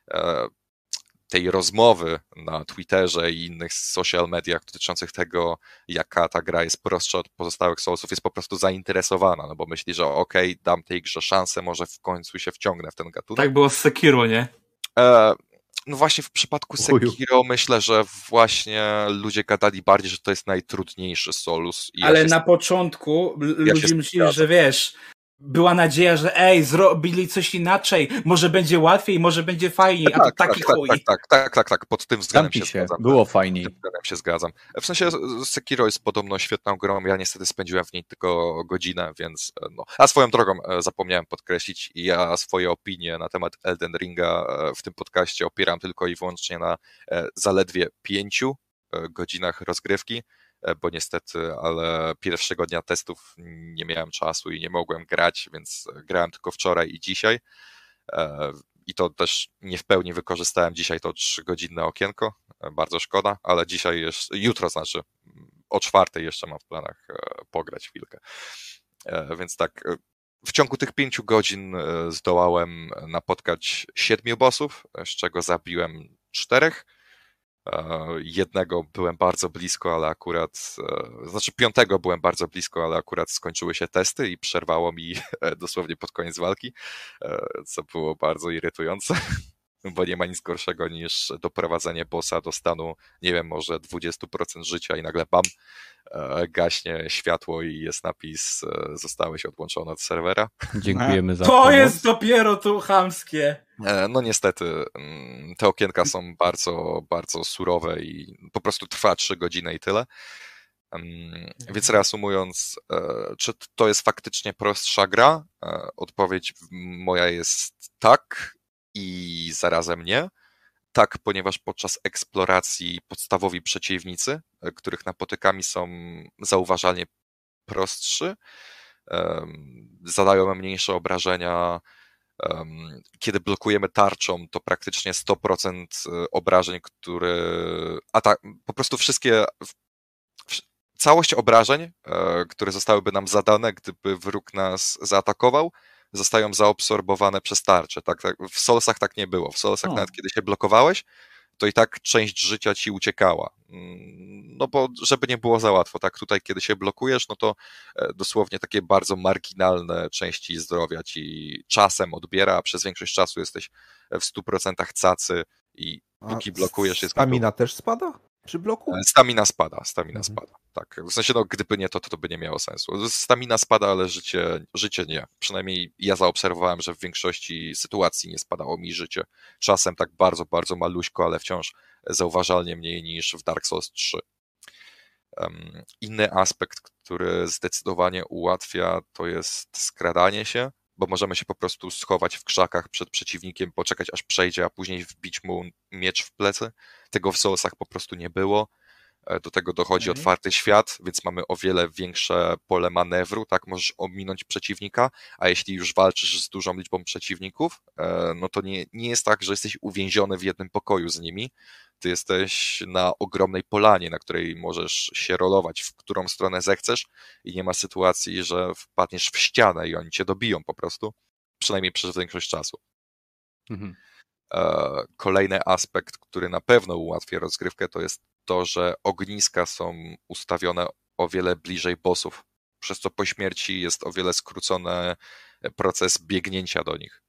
tej rozmowy na Twitterze i innych social mediach dotyczących tego, jaka ta gra jest prostsza od pozostałych Soulsów, jest po prostu zainteresowana, no bo myśli, że okej, okay, dam tej grze szansę, może w końcu się wciągnę w ten gatunek. Tak było z Sekiro, nie? E, no właśnie w przypadku Sekiro myślę, że właśnie ludzie gadali bardziej, że to jest najtrudniejszy Solus. Ale ja na początku ja ludzie myśleli, że wiesz, była nadzieja, że ej, zrobili coś inaczej, może będzie łatwiej, może będzie fajniej, a tak, to taki tak, chuj. Tak, tak, tak, tak, tak, pod tym względem się, się zgadzam. Było fajniej. Pod tym względem się zgadzam. W sensie Sekiro jest podobno świetną grą, ja niestety spędziłem w niej tylko godzinę, więc no. A swoją drogą e, zapomniałem podkreślić, ja swoje opinie na temat Elden Ringa e, w tym podcaście opieram tylko i wyłącznie na e, zaledwie pięciu godzinach rozgrywki. E, bo niestety, ale pierwszego dnia testów nie miałem czasu i nie mogłem grać, więc grałem tylko wczoraj i dzisiaj. E, I to też nie w pełni wykorzystałem dzisiaj to trzygodzinne okienko. E, bardzo szkoda, ale dzisiaj jeszcze, jutro znaczy, o czwartej jeszcze mam w planach pograć chwilkę. Więc tak, w ciągu tych pięciu godzin zdołałem napotkać siedmiu bossów, z czego zabiłem czterech jednego byłem bardzo blisko, ale akurat, e, znaczy piątego byłem bardzo blisko, ale akurat skończyły się testy i przerwało mi e, dosłownie pod koniec walki, co było bardzo irytujące, bo nie ma nic gorszego niż doprowadzenie bossa do stanu, nie wiem, może 20% życia i nagle bam, gaśnie światło i jest napis zostałeś odłączony od serwera. Dziękujemy za To pomoc. jest dopiero tu chamskie. E, no niestety, mm, te okienka są bardzo, bardzo surowe i po prostu trwa 3 godziny i tyle. Więc reasumując, e, czy to jest faktycznie prostsza gra? E, odpowiedź moja jest tak i zarazem nie. Tak, ponieważ podczas eksploracji podstawowi przeciwnicy, których napotykami są zauważalnie prostszy, zadają mniejsze obrażenia, kiedy blokujemy tarczą, to praktycznie 100% e, obrażeń, które. A tak, po prostu wszystkie. Całość obrażeń, e, które zostałyby nam zadane, gdyby wróg nas zaatakował, zostają zaabsorbowane przez tarczę. Tak, tak, w Solsach tak nie było. W Solsach, nawet kiedy się blokowałeś, to i tak część życia ci uciekała. Mm, no bo żeby nie było za łatwo, tak? Tutaj, kiedy się blokujesz, no to e, dosłownie takie bardzo marginalne części zdrowia ci czasem odbiera, a przez większość czasu jesteś w 100% cacy i póki blokujesz jest... Stamina też spada? Przy bloku? E, stamina spada, stamina mhm. spada. Tak, w sensie, no, gdyby nie to, to, to by nie miało sensu. Stamina spada, ale życie, życie nie. Przynajmniej ja zaobserwowałem, że w większości sytuacji nie spadało mi życie. Czasem tak bardzo, bardzo maluśko, ale wciąż zauważalnie mniej niż w Dark Souls 3. Um, inny aspekt, który zdecydowanie ułatwia, to jest skradanie się, bo możemy się po prostu schować w krzakach przed przeciwnikiem, poczekać aż przejdzie, a później wbić mu miecz w plecy. Tego w Soulsach po prostu nie było. E, do tego dochodzi okay. otwarty świat, więc mamy o wiele większe pole manewru, tak możesz ominąć przeciwnika, a jeśli już walczysz z dużą liczbą przeciwników, e, no to nie, nie jest tak, że jesteś uwięziony w jednym pokoju z nimi, ty jesteś na ogromnej polanie, na której możesz się rolować, w którą stronę zechcesz i nie ma sytuacji, że wpadniesz w ścianę i oni cię dobiją po prostu, przynajmniej przez większość czasu. Mhm. E, kolejny aspekt, który na pewno ułatwia rozgrywkę, to jest to, że ogniska są ustawione o wiele bliżej bossów, przez co po śmierci jest o wiele skrócony proces biegnięcia do nich.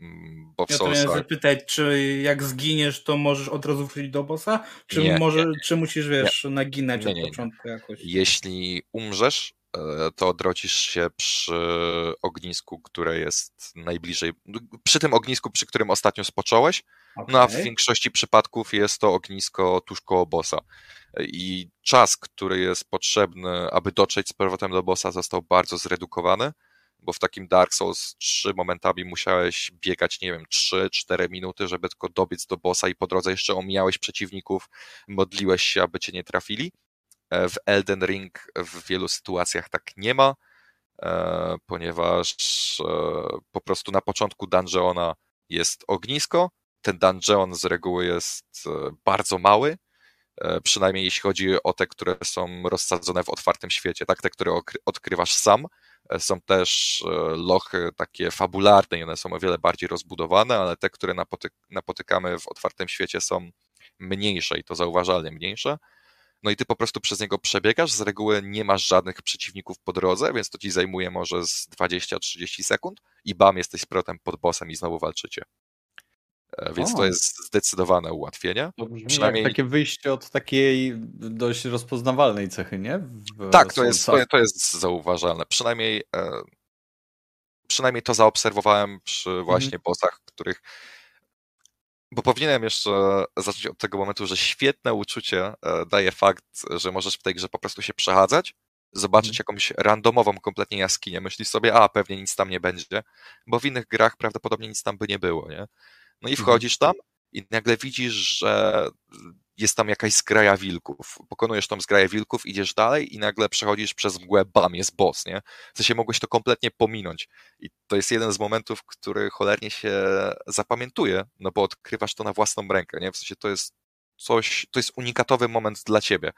Mm, bo w ja Soulsach... zapytać, czy jak zginiesz, to możesz od razu wrócić do bossa? Czy, nie, może, nie, czy musisz, wiesz, nie. naginać od początku jakoś? Jeśli umrzesz, to odrodzisz się przy ognisku, które jest najbliżej, przy tym ognisku, przy którym ostatnio spocząłeś, okay. no a w większości przypadków jest to ognisko tuż koło bossa. I czas, który jest potrzebny, aby dotrzeć z powrotem do bossa, został bardzo zredukowany bo w takim Dark Souls 3 momentami musiałeś biegać, nie wiem, 3-4 minuty, żeby tylko dobiec do bossa i po drodze jeszcze omijałeś przeciwników, modliłeś się, aby cię nie trafili. E, w Elden Ring w wielu sytuacjach tak nie ma, e, ponieważ e, po prostu na początku dungeona jest ognisko, ten dungeon z reguły jest bardzo mały, przynajmniej jeśli chodzi o te, które są rozsadzone w otwartym świecie, tak, te, które odkrywasz sam, są też lochy takie fabularne i one są o wiele bardziej rozbudowane, ale te, które napoty napotykamy w otwartym świecie są mniejsze i to zauważalnie mniejsze. No i ty po prostu przez niego przebiegasz, z reguły nie masz żadnych przeciwników po drodze, więc to ci zajmuje może z 20-30 sekund i bam, jesteś z pod bossem i znowu walczycie. E, więc o. to jest zdecydowane ułatwienie. To brzmi Przynajmniej... takie wyjście od takiej dość rozpoznawalnej cechy, nie? W tak, to jest, to, to, jest zauważalne. Przynajmniej, e, przynajmniej to zaobserwowałem przy mhm. właśnie mhm. bossach, których bo powinienem jeszcze zacząć od tego momentu, że świetne uczucie e, daje fakt, że możesz w tej grze po prostu się przechadzać, zobaczyć mhm. jakąś randomową kompletnie jaskinię. Myślisz sobie, a pewnie nic tam nie będzie, bo w innych grach prawdopodobnie nic tam by nie było, nie? No i mhm. wchodzisz tam i nagle widzisz, że jest tam jakaś zgraja wilków. Pokonujesz tą zgraję wilków, idziesz dalej i nagle przechodzisz przez mgłę, bam, jest boss, nie? W sensie mogłeś to kompletnie pominąć. I to jest jeden z momentów, który cholernie się zapamiętuje, no bo odkrywasz to na własną rękę, nie? W sensie to jest coś, to jest unikatowy moment dla ciebie.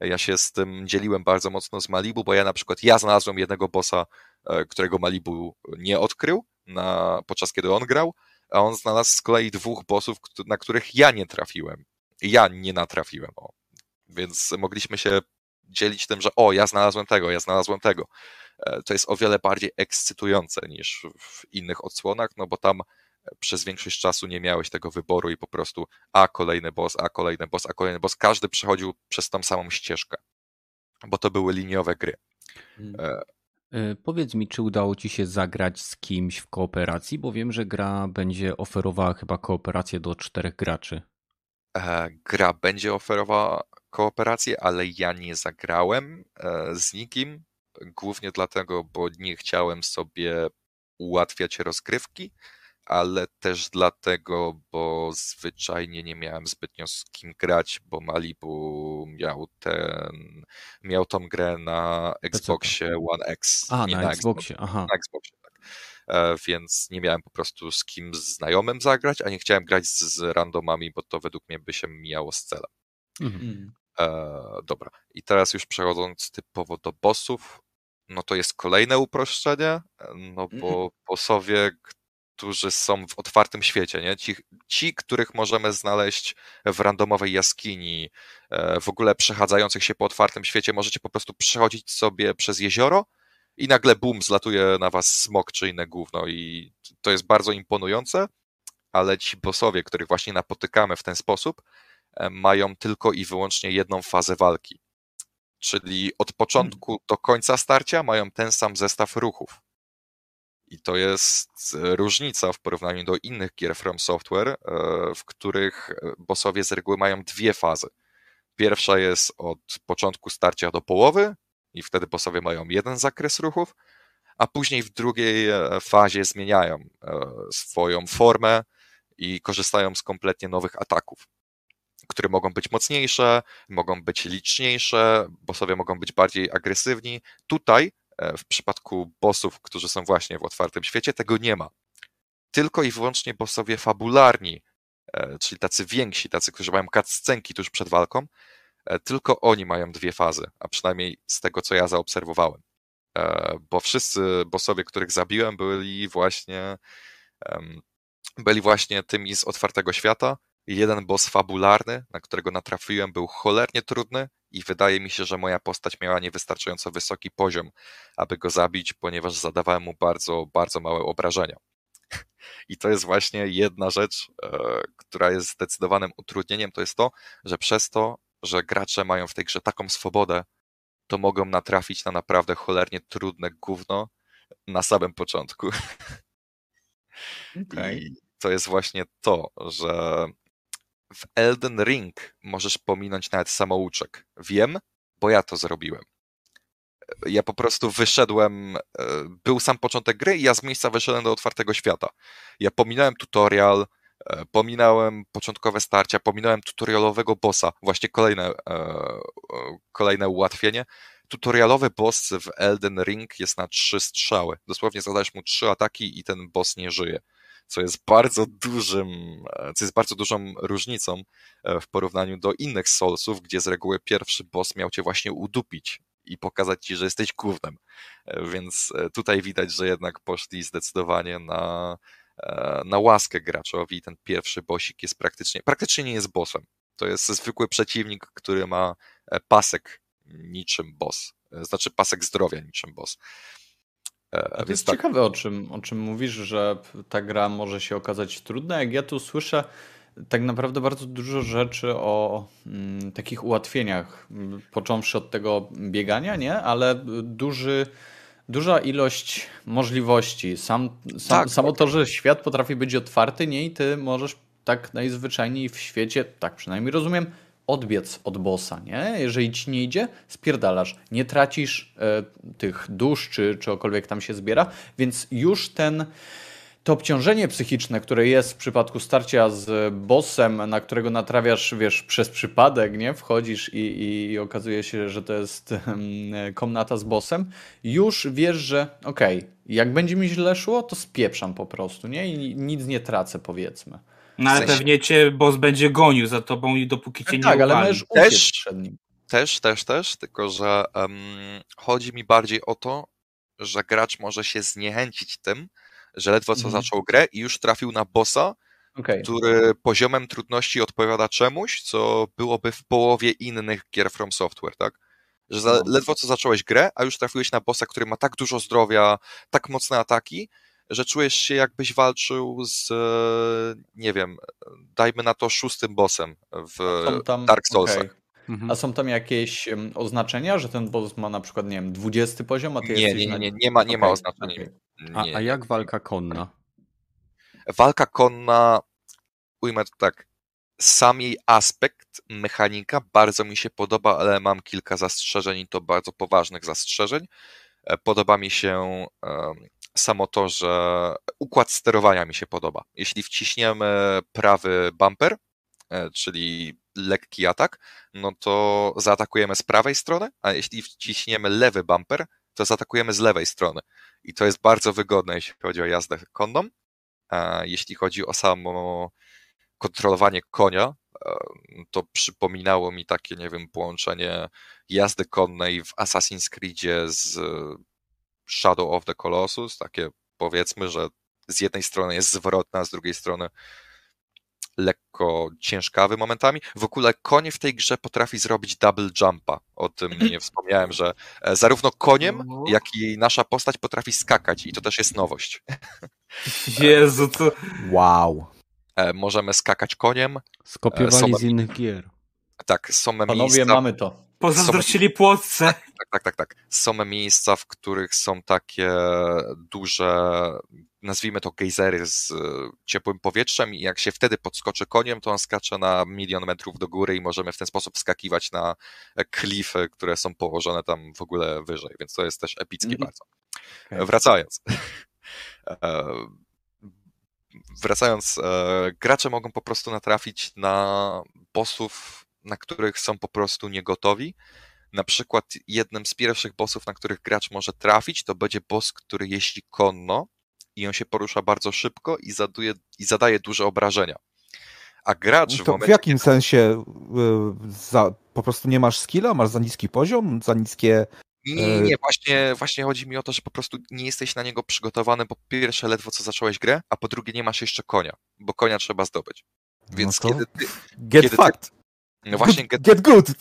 Ja się z tym dzieliłem bardzo mocno z Malibu, bo ja na przykład, ja znalazłem jednego bossa, e, którego Malibu nie odkrył, na, podczas kiedy on grał, a on znalazł z kolei dwóch bossów, na których ja nie trafiłem. Ja nie natrafiłem, o. Więc mogliśmy się dzielić tym, że o, ja znalazłem tego, ja znalazłem tego. E, to jest o wiele bardziej ekscytujące niż w innych odsłonach, no bo tam przez większość czasu nie miałeś tego wyboru i po prostu a kolejny boss, a kolejny boss, a kolejny boss. Każdy przechodził przez tą samą ścieżkę, bo to były liniowe gry. Hmm. E, E, powiedz mi, czy udało ci się zagrać z kimś w kooperacji, bo wiem, że gra będzie oferowała chyba kooperację do czterech graczy. E, gra będzie oferowała kooperację, ale ja nie zagrałem e, z nikim, głównie dlatego, bo nie chciałem sobie ułatwiać rozgrywki, ale też dlatego, bo zwyczajnie nie miałem zbytnio z kim grać, bo Malibu miał ten, miał tą grę na Xboxie One X. A, na, na Xboxie, Xbox, aha. Na Xboxie, więc nie miałem po prostu z kim znajomym zagrać, a nie chciałem grać z, z randomami, bo to według mnie by się mijało z celem. Mhm. Mm. E, dobra, i teraz już przechodząc typowo do bossów, no to jest kolejne uproszczenie, no bo mm. bossowie, którzy są w otwartym świecie, nie? Ci, ci, których możemy znaleźć w randomowej jaskini, e, w ogóle przechadzających się po otwartym świecie, możecie po prostu przechodzić sobie przez jezioro i nagle bum, zlatuje na was smok czy inne gówno i to jest bardzo imponujące, ale ci bossowie, których właśnie napotykamy w ten sposób, e, mają tylko i wyłącznie jedną fazę walki. Czyli od początku do końca starcia mają ten sam zestaw ruchów. I to jest różnica w porównaniu do innych gier From Software, e, w których bossowie z reguły mają dwie fazy. Pierwsza jest od początku starcia do połowy i wtedy bossowie mają jeden zakres ruchów, a później w drugiej e, fazie zmieniają e, swoją formę i korzystają z kompletnie nowych ataków, które mogą być mocniejsze, mogą być liczniejsze, bossowie mogą być bardziej agresywni. Tutaj E, w przypadku bossów, którzy są właśnie w otwartym świecie, tego nie ma. Tylko i wyłącznie bossowie fabularni, czyli tacy więksi, tacy, którzy mają cutscenki tuż przed walką, tylko oni mają dwie fazy, a przynajmniej z tego, co ja zaobserwowałem. Bo wszyscy bossowie, których zabiłem, byli właśnie byli właśnie tymi z otwartego świata. Jeden boss fabularny, na którego natrafiłem, był cholernie trudny i wydaje mi się, że moja postać miała niewystarczająco wysoki poziom, aby go zabić, ponieważ zadawałem mu bardzo, bardzo małe obrażenia. I to jest właśnie jedna rzecz, e, która jest zdecydowanym utrudnieniem, to jest to, że przez to, że gracze mają w tej grze taką swobodę, to mogą natrafić na naprawdę cholernie trudne gówno na samym początku. Okay. I to jest właśnie to, że w Elden Ring możesz pominąć nawet samouczek. Wiem, bo ja to zrobiłem. Ja po prostu wyszedłem, e, był sam początek gry i ja z miejsca wyszedłem do otwartego świata. Ja pominąłem tutorial, pominąłem początkowe starcia, pominąłem tutorialowego bossa, właśnie kolejne, e, kolejne ułatwienie. Tutorialowy boss w Elden Ring jest na trzy strzały. Dosłownie zadajesz mu trzy ataki i ten boss nie żyje co jest bardzo dużym, e, co jest bardzo dużą różnicą e, w porównaniu do innych Soulsów, gdzie z reguły pierwszy boss miał cię właśnie udupić i pokazać ci, że jesteś głównym. E, więc tutaj widać, że jednak poszli zdecydowanie na, na łaskę graczowi. Ten pierwszy bossik jest praktycznie, praktycznie nie jest bossem. To jest zwykły przeciwnik, który ma pasek niczym boss. Znaczy pasek zdrowia niczym boss. E, A to jest tak... ciekawe, o czym, o czym mówisz, że ta gra może się okazać trudna. Jak ja tu słyszę tak naprawdę bardzo dużo rzeczy o mm, takich ułatwieniach, począwszy od tego biegania, nie? Ale duży, duża ilość możliwości. Sam, sam, tak, samo tak. to, że świat potrafi być otwarty, nie? I ty możesz tak najzwyczajniej w świecie, tak przynajmniej rozumiem, odbiec od bossa, nie? Jeżeli ci nie idzie, spierdalasz. Nie tracisz e, tych dusz, czy czegokolwiek tam się zbiera, więc już ten to obciążenie psychiczne, które jest w przypadku starcia z bossem, na którego natrawiasz, wiesz, przez przypadek, nie? Wchodzisz i, i okazuje się, że to jest komnata z bossem, już wiesz, że okej, okay, jak będzie mi źle szło, to spieprzam po prostu, nie? I nic nie tracę, powiedzmy. No ale w sensie... pewnie cię boss będzie gonił za tobą i dopóki cię nie Tak, ale możesz też, przed nim. Też, też, też, tylko że um, chodzi mi bardziej o to, że gracz może się zniechęcić tym, że ledwo co mhm. zaczął grę i już trafił na bossa, okay. który poziomem trudności odpowiada czemuś, co byłoby w połowie innych gier From Software, tak? Że za, no. ledwo co zacząłeś grę, a już trafiłeś na bossa, który ma tak dużo zdrowia, tak mocne ataki, że czujesz się jakbyś walczył z, nie wiem, dajmy na to szóstym bossem w tam, Dark Soulsach. Okay. Mhm. A są tam jakieś oznaczenia, że ten boss ma na przykład, nie wiem, 20 poziom, a ty nie, nie, nie, nie, nie ma, nie okay. ma oznaczenia. Okay. A, a jak walka konna? Walka konna, ujmę to tak, sam jej aspekt, mechanika bardzo mi się podoba, ale mam kilka zastrzeżeń i to bardzo poważnych zastrzeżeń. E, podoba mi się samo to, że układ sterowania mi się podoba. Jeśli wciśniemy prawy bumper, e, czyli lekki atak, no to zaatakujemy z prawej strony, a jeśli wciśniemy lewy bumper, to zaatakujemy z lewej strony. I to jest bardzo wygodne, jeśli chodzi o jazdę konną. Jeśli chodzi o samo kontrolowanie konia, e, to przypominało mi takie, nie wiem, połączenie jazdy konnej w Assassin's Creedzie z Shadow of the Colossus, takie powiedzmy, że z jednej strony jest zwrotna, a z drugiej strony lekko ciężkawy momentami. W ogóle koń w tej grze potrafi zrobić double jumpa. O tym nie wspomniałem, że e, zarówno koniem, jak i nasza postać potrafi skakać i to też jest nowość. Jezu, to... Wow. E, możemy skakać koniem. Skopiowali z innych gier. Tak, są Panowie, miejsca... mamy to. Pozazdrościli Płotce. Tak, tak, tak, tak. Są miejsca, w których są takie duże, nazwijmy to gejzery z e, ciepłym powietrzem i jak się wtedy podskoczy koniem, to on skacze na milion metrów do góry i możemy w ten sposób skakiwać na klify, które są położone tam w ogóle wyżej, więc to jest też epickie mm bardzo. Okay. Wracając. E, wracając, e, gracze mogą po prostu natrafić na bossów na których są po prostu niegotowi. Na przykład jednym z pierwszych bossów, na których gracz może trafić, to będzie boss, który jeździ konno i on się porusza bardzo szybko i, zaduje, i zadaje duże obrażenia. A gracz w, momencie, w jakim kiedy... sensie y, za, po prostu nie masz skilla, masz za niski poziom, za niskie nie, nie, nie, właśnie, właśnie chodzi mi o to, że po prostu nie jesteś na niego przygotowany, po pierwsze ledwo co zacząłeś grę, a po drugie nie masz jeszcze konia, bo konia trzeba zdobyć. Więc no kiedy ty... Get kiedy fucked. Ty, no właśnie get, get good.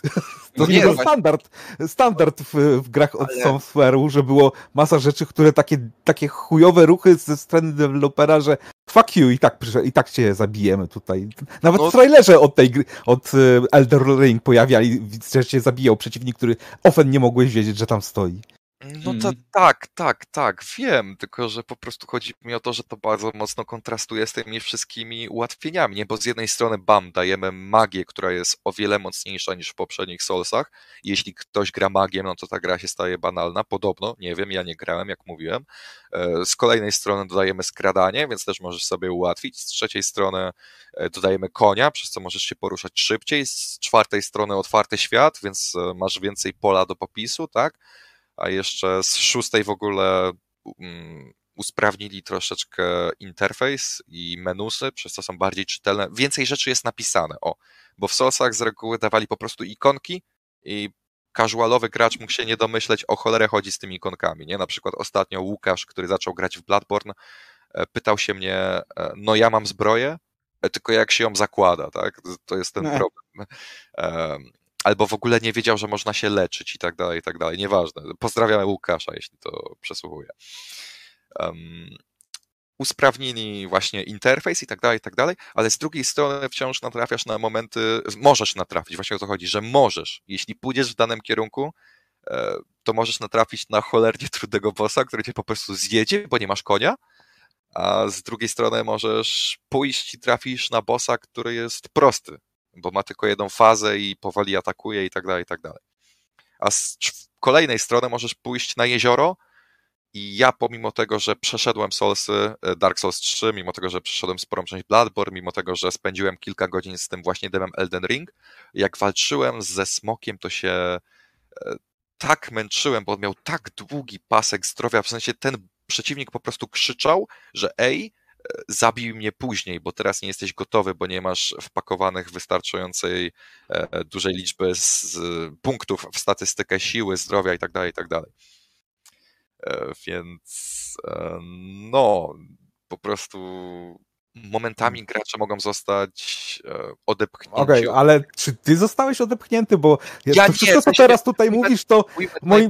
To nie, był standard, standard w, w grach od ale... software'u, że było masa rzeczy, które takie, takie chujowe ruchy ze strony dewelopera, że fuck you i tak, i tak cię zabijemy tutaj. Nawet no... w trailerze od tej gry, od e, Elder Ring pojawiali, że cię zabijał przeciwnik, który ofen nie mogłeś wiedzieć, że tam stoi. No to mm. tak, tak, tak, wiem, tylko że po prostu chodzi mi o to, że to bardzo mocno kontrastuje z tymi wszystkimi ułatwieniami, nie? Bo z jednej strony BAM dajemy magię, która jest o wiele mocniejsza niż w poprzednich Soulsach. Jeśli ktoś gra magiem, no to ta gra się staje banalna, podobno, nie wiem, ja nie grałem, jak mówiłem. E, z kolejnej strony dodajemy skradanie, więc też możesz sobie ułatwić. Z trzeciej strony e, dodajemy konia, przez co możesz się poruszać szybciej. Z czwartej strony otwarty świat, więc e, masz więcej pola do popisu, tak? A jeszcze z szóstej w ogóle um, usprawnili troszeczkę interfejs i menusy, przez co są bardziej czytelne. Więcej rzeczy jest napisane, o, bo w Soulsach z reguły dawali po prostu ikonki i casualowy gracz mógł się nie domyśleć, o cholerę chodzi z tymi ikonkami, nie? Na przykład ostatnio Łukasz, który zaczął grać w Bloodborne, e, pytał się mnie, e, no ja mam zbroję, e, tylko jak się ją zakłada, tak? To jest ten problem albo w ogóle nie wiedział, że można się leczyć i tak dalej, i tak dalej. Nieważne. Pozdrawiamy Łukasza, jeśli to przesłuchuje. Um, usprawnili właśnie interfejs i tak dalej, i tak dalej, ale z drugiej strony wciąż natrafiasz na momenty, możesz natrafić, właśnie o to chodzi, że możesz, jeśli pójdziesz w danym kierunku, e, to możesz natrafić na cholernie trudnego bossa, który cię po prostu zjedzie, bo nie masz konia, a z drugiej strony możesz pójść i trafisz na bossa, który jest prosty, bo ma tylko jedną fazę i powoli atakuje i tak dalej, i tak dalej. A z kolejnej strony możesz pójść na jezioro i ja pomimo tego, że przeszedłem Soulsy, e, Dark Souls 3, mimo tego, że przeszedłem sporą część Bloodborne, mimo tego, że spędziłem kilka godzin z tym właśnie demem Elden Ring, jak walczyłem ze smokiem, to się e, tak męczyłem, bo on miał tak długi pasek zdrowia, w sensie ten przeciwnik po prostu krzyczał, że ej, zabij mnie później, bo teraz nie jesteś gotowy, bo nie masz wpakowanych wystarczającej e, dużej liczby z punktów w statystykę siły, zdrowia itd., tak itd. Tak e, więc e, no, po prostu momentami hmm. gracze mogą zostać odepchnięci. Okej, okay, ale czy ty zostałeś odepchnięty? Bo ja to wszystko, co teraz tutaj mówisz, to moim...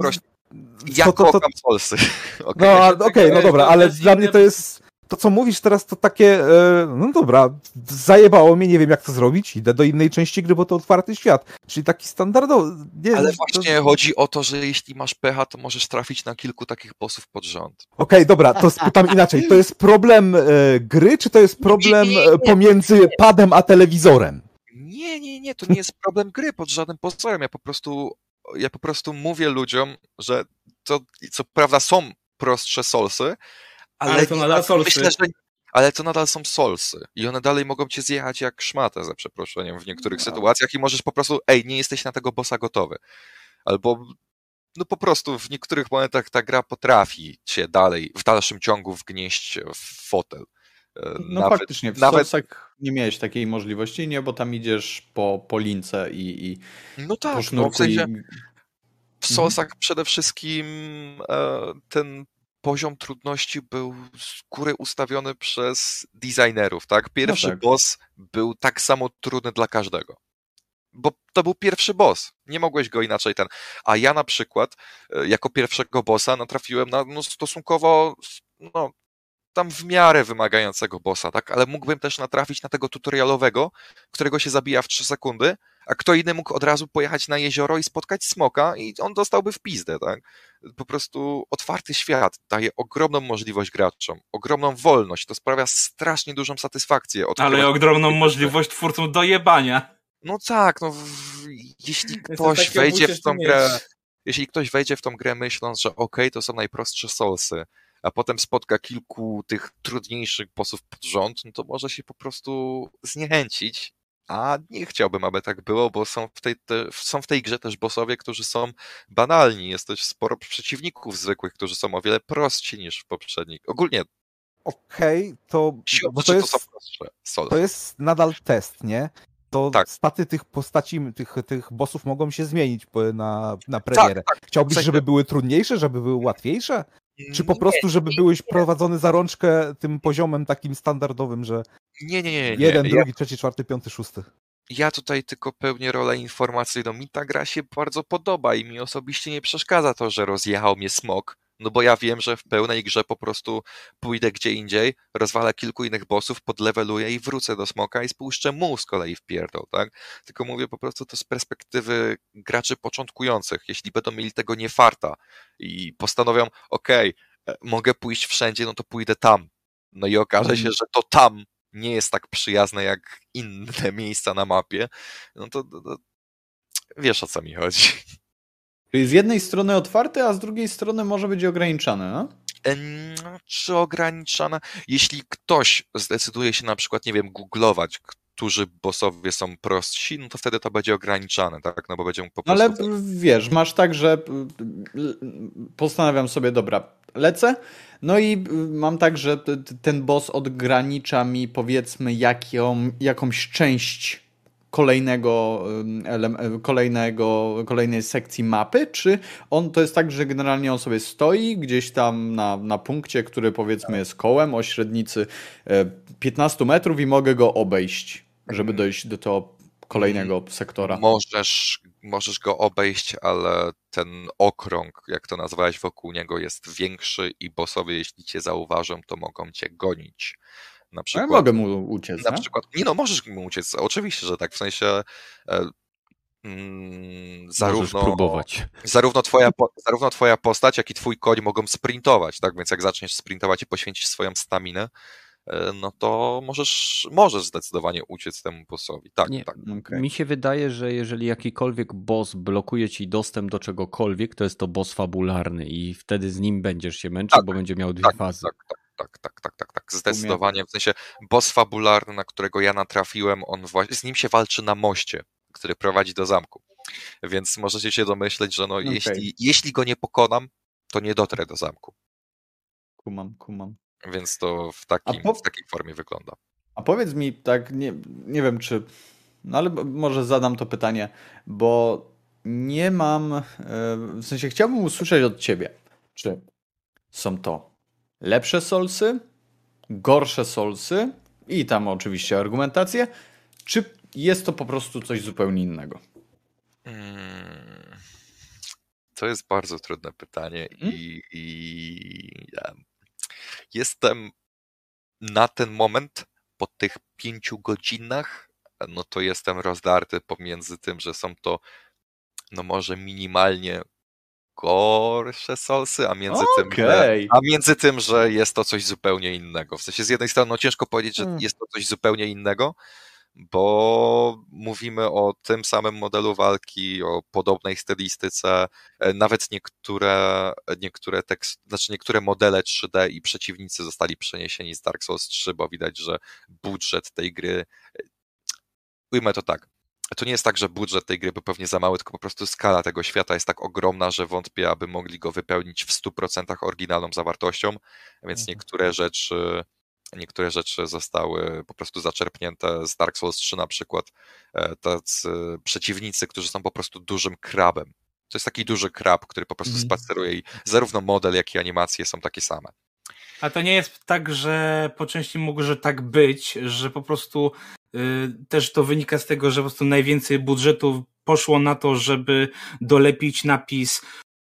Ja to, to, to, Solsy. Okay. No okej, okay, no dobra, ale dla mnie to jest to, co mówisz teraz, to takie, e, no dobra, zajebało mnie, nie wiem jak to zrobić, idę do innej części gry, bo to otwarty świat. Czyli taki standardowy. Nie, Ale właśnie to... chodzi o to, że jeśli masz pecha, to możesz trafić na kilku takich bossów pod rząd. Okej, okay, dobra, to spytam inaczej. To jest problem e, gry, czy to jest problem nie, nie, nie, pomiędzy padem a telewizorem? Nie, nie, nie, to nie jest problem gry pod żadnym pozorem. Ja po prostu, ja po prostu mówię ludziom, że to, co prawda są prostsze solsy, ale, ale to nadal solsy. Myślę, że, ale to nadal są solsy i one dalej mogą cię zjechać jak szmatę, za przeproszeniem, w niektórych no. sytuacjach i możesz po prostu, ej, nie jesteś na tego bossa gotowy. Albo no po prostu w niektórych momentach ta gra potrafi cię dalej, w dalszym ciągu wgnieść w fotel. E, no nawet, faktycznie, w nawet... Solsach nie miałeś takiej możliwości, nie, bo tam idziesz po, po lince i, i no tak, po no, w, sensie, w Solsach mhm. przede wszystkim e, ten poziom trudności był z góry ustawiony przez designerów, tak? Pierwszy no tak. boss był tak samo trudny dla każdego. Bo to był pierwszy boss. Nie mogłeś go inaczej ten. A ja na przykład, e, jako pierwszego bossa, natrafiłem na no, stosunkowo no, tam w miarę wymagającego bossa, tak? Ale mógłbym też natrafić na tego tutorialowego, którego się zabija w 3 sekundy, a kto inny mógł od razu pojechać na jezioro i spotkać smoka i on dostałby w pizdę, tak? Po prostu otwarty świat daje ogromną możliwość graczom, ogromną wolność, to sprawia strasznie dużą satysfakcję. Ale ogromną możliwość twórcom dojebania. No tak, no w, jeśli ktoś wejdzie w tą grę, jeśli ktoś wejdzie w tą grę myśląc, że okej, okay, to są najprostsze solsy, a potem spotka kilku tych trudniejszych bossów pod rząd, no to może się po prostu zniechęcić. A nie chciałbym, aby tak było, bo są w tej, te, są w tej grze też bossowie, którzy są banalni. Jest też sporo przeciwników zwykłych, którzy są o wiele prostsi niż w poprzednich. Ogólnie Okej, okay, to, bo to, jest, to, to jest nadal test, nie? to tak. staty tych postaci, tych, tych bossów mogą się zmienić na, na premierę. Tak, tak. Chciałbyś, żeby były trudniejsze, żeby były łatwiejsze? Czy po prostu, żeby byłeś prowadzony za rączkę tym poziomem takim standardowym, że nie, nie, nie, nie. jeden, drugi, ja... trzeci, czwarty, piąty, szósty? Ja tutaj tylko pełnię rolę informacyjną. Mi ta gra się bardzo podoba i mi osobiście nie przeszkadza to, że rozjechał mnie smok, no bo ja wiem, że w pełnej grze po prostu pójdę gdzie indziej, rozwalę kilku innych bossów, podleweluję i wrócę do smoka i spuszczę mu z kolei w pierdol, tak? Tylko mówię po prostu to z perspektywy graczy początkujących. Jeśli będą mieli tego nie farta i postanowią, okej, okay, mogę pójść wszędzie, no to pójdę tam. No i okaże się, mhm. że to tam nie jest tak przyjazne jak inne miejsca na mapie, no to, to, to wiesz o co mi chodzi. Czyli z jednej strony otwarte, a z drugiej strony może być ograniczane, no? Czy ograniczane? Jeśli ktoś zdecyduje się na przykład, nie wiem, googlować, którzy bossowie są prostsi, no to wtedy to będzie ograniczane, tak? No bo będzie po prostu... Ale wiesz, masz tak, że postanawiam sobie, dobra, lecę, no i mam tak, że ten boss odgranicza mi powiedzmy jaką, jakąś część kolejnego, kolejnego, kolejnej sekcji mapy, czy on to jest tak, że generalnie on sobie stoi gdzieś tam na, na punkcie, który powiedzmy jest kołem o średnicy 15 e, metrów i mogę go obejść, żeby dojść do tego kolejnego sektora. Możesz, możesz go obejść, ale ten okrąg, jak to nazwałeś wokół niego jest większy i bossowie, jeśli cię zauważą, to mogą cię gonić. Na przykład, ja mogę mu uciec. Na nie? przykład, nie no, możesz mu uciec, oczywiście, że tak, w sensie e, mm, zarówno, próbować. Zarówno twoja, zarówno twoja postać, jak i twój koń mogą sprintować, tak, więc jak zaczniesz sprintować i poświęcisz swoją staminę, e, no to możesz, możesz zdecydowanie uciec temu bossowi. Tak, Nie, tak. Okay. Mi się wydaje, że jeżeli jakikolwiek boss blokuje ci dostęp do czegokolwiek, to jest to boss fabularny i wtedy z nim będziesz się męczył, tak, bo będzie miał dwie tak, fazy. Tak, tak tak, tak, tak, tak, tak, zdecydowanie. W sensie boss fabularny, na którego ja natrafiłem, on właśnie, z nim się walczy na moście, który prowadzi do zamku. Więc możecie się domyśleć, że no, okay. jeśli, jeśli go nie pokonam, to nie dotrę do zamku. Kumam, kumam. Więc to w, takim, po... w takiej formie wygląda. A powiedz mi tak, nie, nie wiem czy, no ale może zadam to pytanie, bo nie mam, e, w sensie chciałbym usłyszeć od ciebie, czy są to lepsze solsy, gorsze solsy i tam oczywiście argumentacje, czy jest to po prostu coś zupełnie innego? Hmm. To jest bardzo trudne pytanie hmm? i, i ja jestem na ten moment po tych pięciu godzinach, no to jestem rozdarty pomiędzy tym, że są to no może minimalnie gorsze solsy, a między, okay. tym, że, a między tym, że jest to coś zupełnie innego. W sensie z jednej strony no, ciężko powiedzieć, że hmm. jest to coś zupełnie innego, bo mówimy o tym samym modelu walki, o podobnej stylistyce, e, nawet niektóre, niektóre tekst, znaczy niektóre modele 3D i przeciwnicy zostali przeniesieni z Dark Souls 3, bo widać, że budżet tej gry, e, ujmę to tak, to nie jest tak, że budżet tej gry był pewnie za mały, tylko po prostu skala tego świata jest tak ogromna, że wątpię, aby mogli go wypełnić w 100% oryginalną zawartością, więc mhm. niektóre rzeczy niektóre rzeczy zostały po prostu zaczerpnięte z Dark Souls 3 na przykład. E, tacy przeciwnicy, którzy są po prostu dużym krabem. To jest taki duży krab, który po prostu mm. spaceruje i zarówno model, jak i animacje są takie same. A to nie jest tak, że po części może tak być, że po prostu też to wynika z tego, że po prostu najwięcej budżetów poszło na to, żeby dolepić napis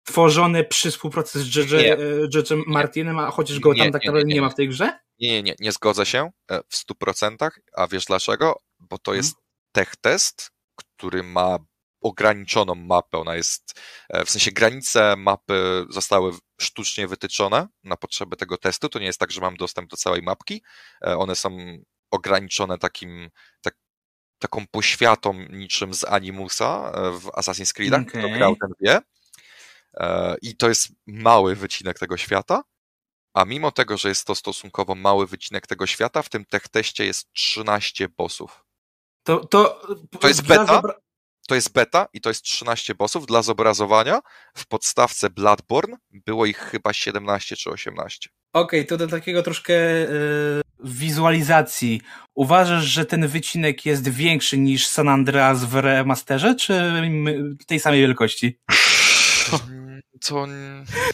tworzone przy współpracy z J.J. E, Martinem, a chociaż go tam tak naprawdę nie, nie, ma w tej grze? Nie, nie, nie, nie zgodzę się e, w 100%, a wiesz dlaczego? Bo to jest hmm. tech test, który ma ograniczoną mapę. Ona jest, e, w sensie granice mapy zostały sztucznie wytyczone na potrzeby tego testu. To nie jest tak, że mam dostęp do całej mapki. One są ograniczone takim, tak, taką poświatą niczym z Animusa w Assassin's Creed, okay. kto grał ten wie. E, I to jest mały wycinek tego świata, a mimo tego, że jest to stosunkowo mały wycinek tego świata, w tym tech teście jest 13 bossów. To, to, to jest beta. To jest beta i to jest 13 bossów. Dla zobrazowania w podstawce Bloodborne było ich chyba 17 czy 18. Okej, okay, to do takiego troszkę yy, wizualizacji. Uważasz, że ten wycinek jest większy niż San Andreas w remasterze, czy tej samej wielkości? To...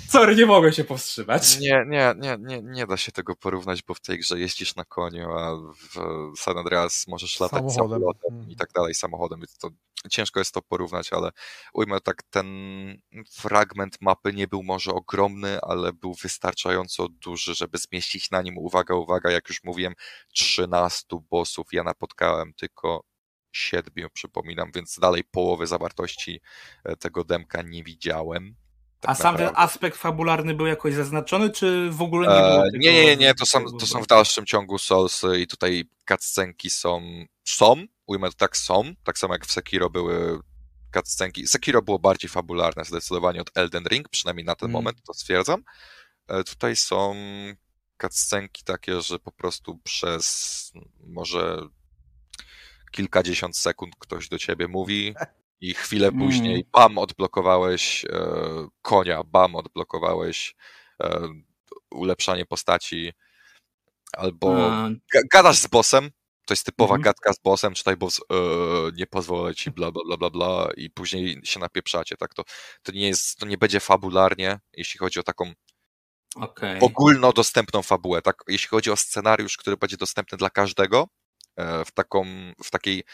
Sorry, nie mogę się powstrzymać. Nie, nie, nie, nie, nie da się tego porównać, bo w tej grze jeździsz na koniu, a w San Andreas możesz latać samochodem, samochodem i tak dalej, samochodem, więc to ciężko jest to porównać, ale ujmę tak, ten fragment mapy nie był może ogromny, ale był wystarczająco duży, żeby zmieścić na nim, uwaga, uwaga, jak już mówiłem, 13 bossów. Ja napotkałem tylko siedmiu, przypominam, więc dalej połowy zawartości e, tego demka nie widziałem. Tak A sam naprawdę. ten aspekt fabularny był jakoś zaznaczony, czy w ogóle nie było? E, nie, nie, nie, to są, to są w dalszym ciągu Soulsy i tutaj cutscenki są, są, ujmę to tak, są, tak samo jak w Sekiro były cutscenki. Sekiro było bardziej fabularne zdecydowanie od Elden Ring, przynajmniej na ten hmm. moment to stwierdzam. E, tutaj są cutscenki takie, że po prostu przez może kilkadziesiąt sekund ktoś do ciebie mówi i chwilę mm. później bam, odblokowałeś e, konia, bam, odblokowałeś e, ulepszanie postaci albo gadasz z bossem, to jest typowa mm. gadka z bossem, czytaj boss, e, nie pozwolę ci, bla, bla, bla, bla, bla i później się napieprzacie, tak, to, to nie jest, to nie będzie fabularnie, jeśli chodzi o taką okay. ogólnodostępną fabułę, tak, jeśli chodzi o scenariusz, który będzie dostępny dla każdego, E, w, taką, w takiej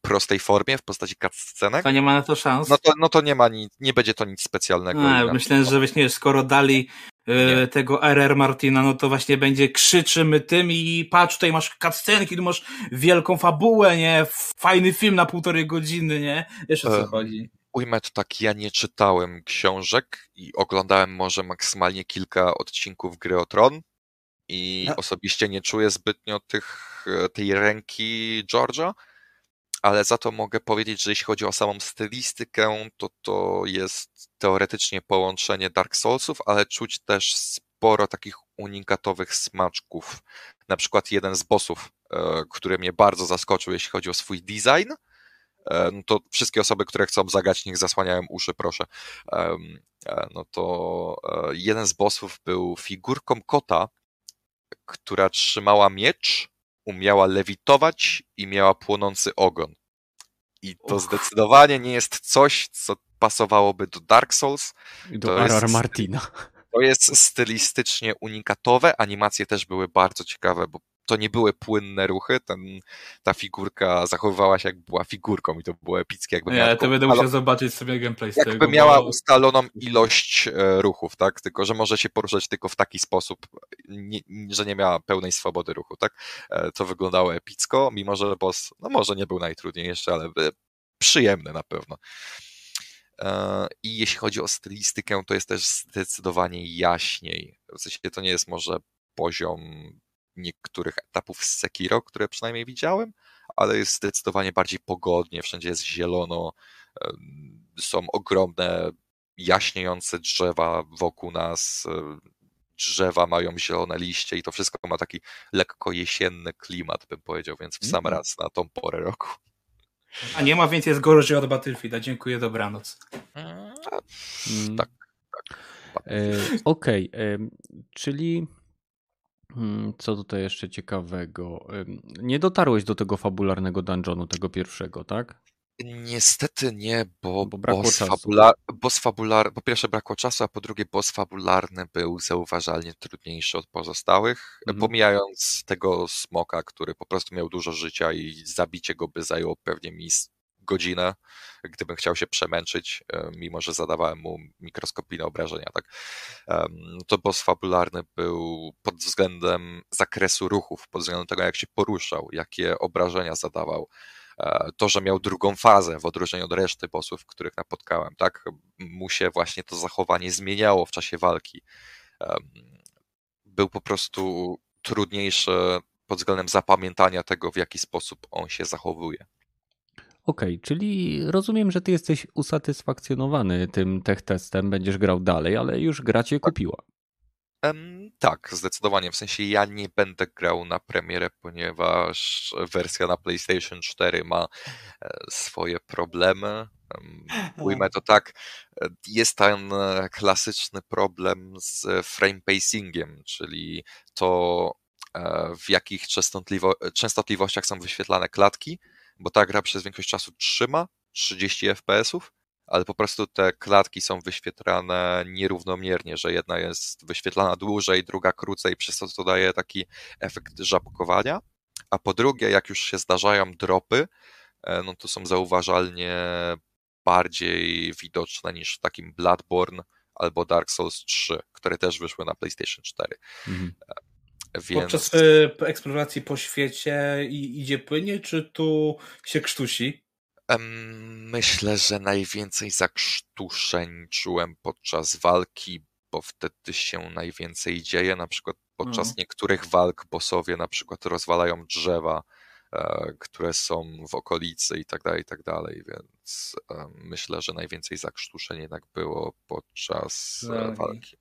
prostej formie, w postaci cutscenek. To nie ma na to szans? No to, no to nie ma nic, nie będzie to nic specjalnego. No, myślę, że właśnie skoro dali e, tego RR Martina, no to właśnie będzie krzyczymy tym i patrz, tutaj masz cutscenki, tu masz wielką fabułę, nie? Fajny film na półtorej godziny, nie? Jeszcze co chodzi. Ujmę to tak, ja nie czytałem książek i oglądałem może maksymalnie kilka odcinków Gry o Tron, i no. osobiście nie czuję zbytnio tych, e, tej ręki George'a, ale za to mogę powiedzieć, że jeśli chodzi o samą stylistykę, to to jest teoretycznie połączenie Dark Soulsów, ale czuć też sporo takich unikatowych smaczków. Na przykład jeden z bossów, e, który mnie bardzo zaskoczył, jeśli chodzi o swój design, e, no to wszystkie osoby, które chcą zagać, niech zasłaniają uszy, proszę. No to jeden z bossów był figurką kota, która trzymała miecz, umiała lewitować i miała płonący ogon. I to Uch. zdecydowanie nie jest coś, co pasowałoby do Dark Souls. I do R.R. Martina. To jest stylistycznie unikatowe. Animacje też były bardzo ciekawe, bo to nie były płynne ruchy, ten, ta figurka zachowywała się jak była figurką i to było epickie. Jakby nie, to będę musiał zobaczyć sobie gameplay z jakby tego. Jakby miała bo... ustaloną ilość e, ruchów, tak? Tylko, że może się poruszać tylko w taki sposób, nie, że nie miała pełnej swobody ruchu, tak? E, to wyglądało epicko, mimo że boss, no może nie był najtrudniejszy, ale przyjemny na pewno. E, I jeśli chodzi o stylistykę, to jest też zdecydowanie jaśniej. W sensie to nie jest może poziom niektórych etapów z Sekiro, które przynajmniej widziałem, ale jest zdecydowanie bardziej pogodnie, wszędzie jest zielono, są ogromne, jaśniejące drzewa wokół nas, drzewa mają zielone liście i to wszystko ma taki lekko jesienny klimat, bym powiedział, więc w sam mm. raz na tą porę roku. A nie ma, więc jest gorzej od Battlefielda. Dziękuję, dobranoc. Mm, tak. tak. E, Okej, okay. czyli co tutaj jeszcze ciekawego? Nie dotarłeś do tego fabularnego dungeonu, tego pierwszego, tak? Niestety nie, bo, bo boss, fabular, boss fabular, po pierwsze brakło czasu, a po drugie boss fabularny był zauważalnie trudniejszy od pozostałych, mhm. pomijając tego smoka, który po prostu miał dużo życia i zabicie go by zajęło pewnie mi godzinę, gdybym chciał się przemęczyć, e, mimo że zadawałem mu mikroskopijne obrażenia, tak. To boss fabularny był pod względem zakresu ruchów, pod względem tego, jak się poruszał, jakie obrażenia zadawał, e, to, że miał drugą fazę w odróżnieniu od reszty bossów, których napotkałem, tak, mu się właśnie to zachowanie zmieniało w czasie walki. Był po prostu trudniejszy pod względem zapamiętania tego, w jaki sposób on się zachowuje. Okej, okay, czyli rozumiem, że ty jesteś usatysfakcjonowany tym tech testem, będziesz grał dalej, ale już gra cię tak. kupiła. Um, tak, zdecydowanie. W sensie ja nie będę grał na premierę, ponieważ wersja na PlayStation 4 ma e, swoje problemy. Ujmę to tak, e, jest ten e, klasyczny problem z frame pacingiem, czyli to w jakich częstotliwościach są wyświetlane klatki bo ta gra przez większość czasu trzyma 30 FPS-ów, ale po prostu te klatki są wyświetlane nierównomiernie, że jedna jest wyświetlana dłużej, druga krócej, przez to to daje taki efekt żabkowania. A po drugie, jak już się zdarzają dropy, e, no to są zauważalnie bardziej widoczne niż w takim Bloodborne albo Dark Souls 3, które też wyszły na PlayStation 4. Mhm. Więc... Podczas y, eksploracji po świecie i, idzie płynie, czy tu się krztusi? Myślę, że najwięcej zakrztuszeń czułem podczas walki, bo wtedy się najwięcej dzieje. Na przykład podczas no. niektórych walk bossowie na przykład rozwalają drzewa, e, które są w okolicy i tak dalej, i tak dalej, więc myślę, że najwięcej zakrztuszeń jednak było podczas e, walki.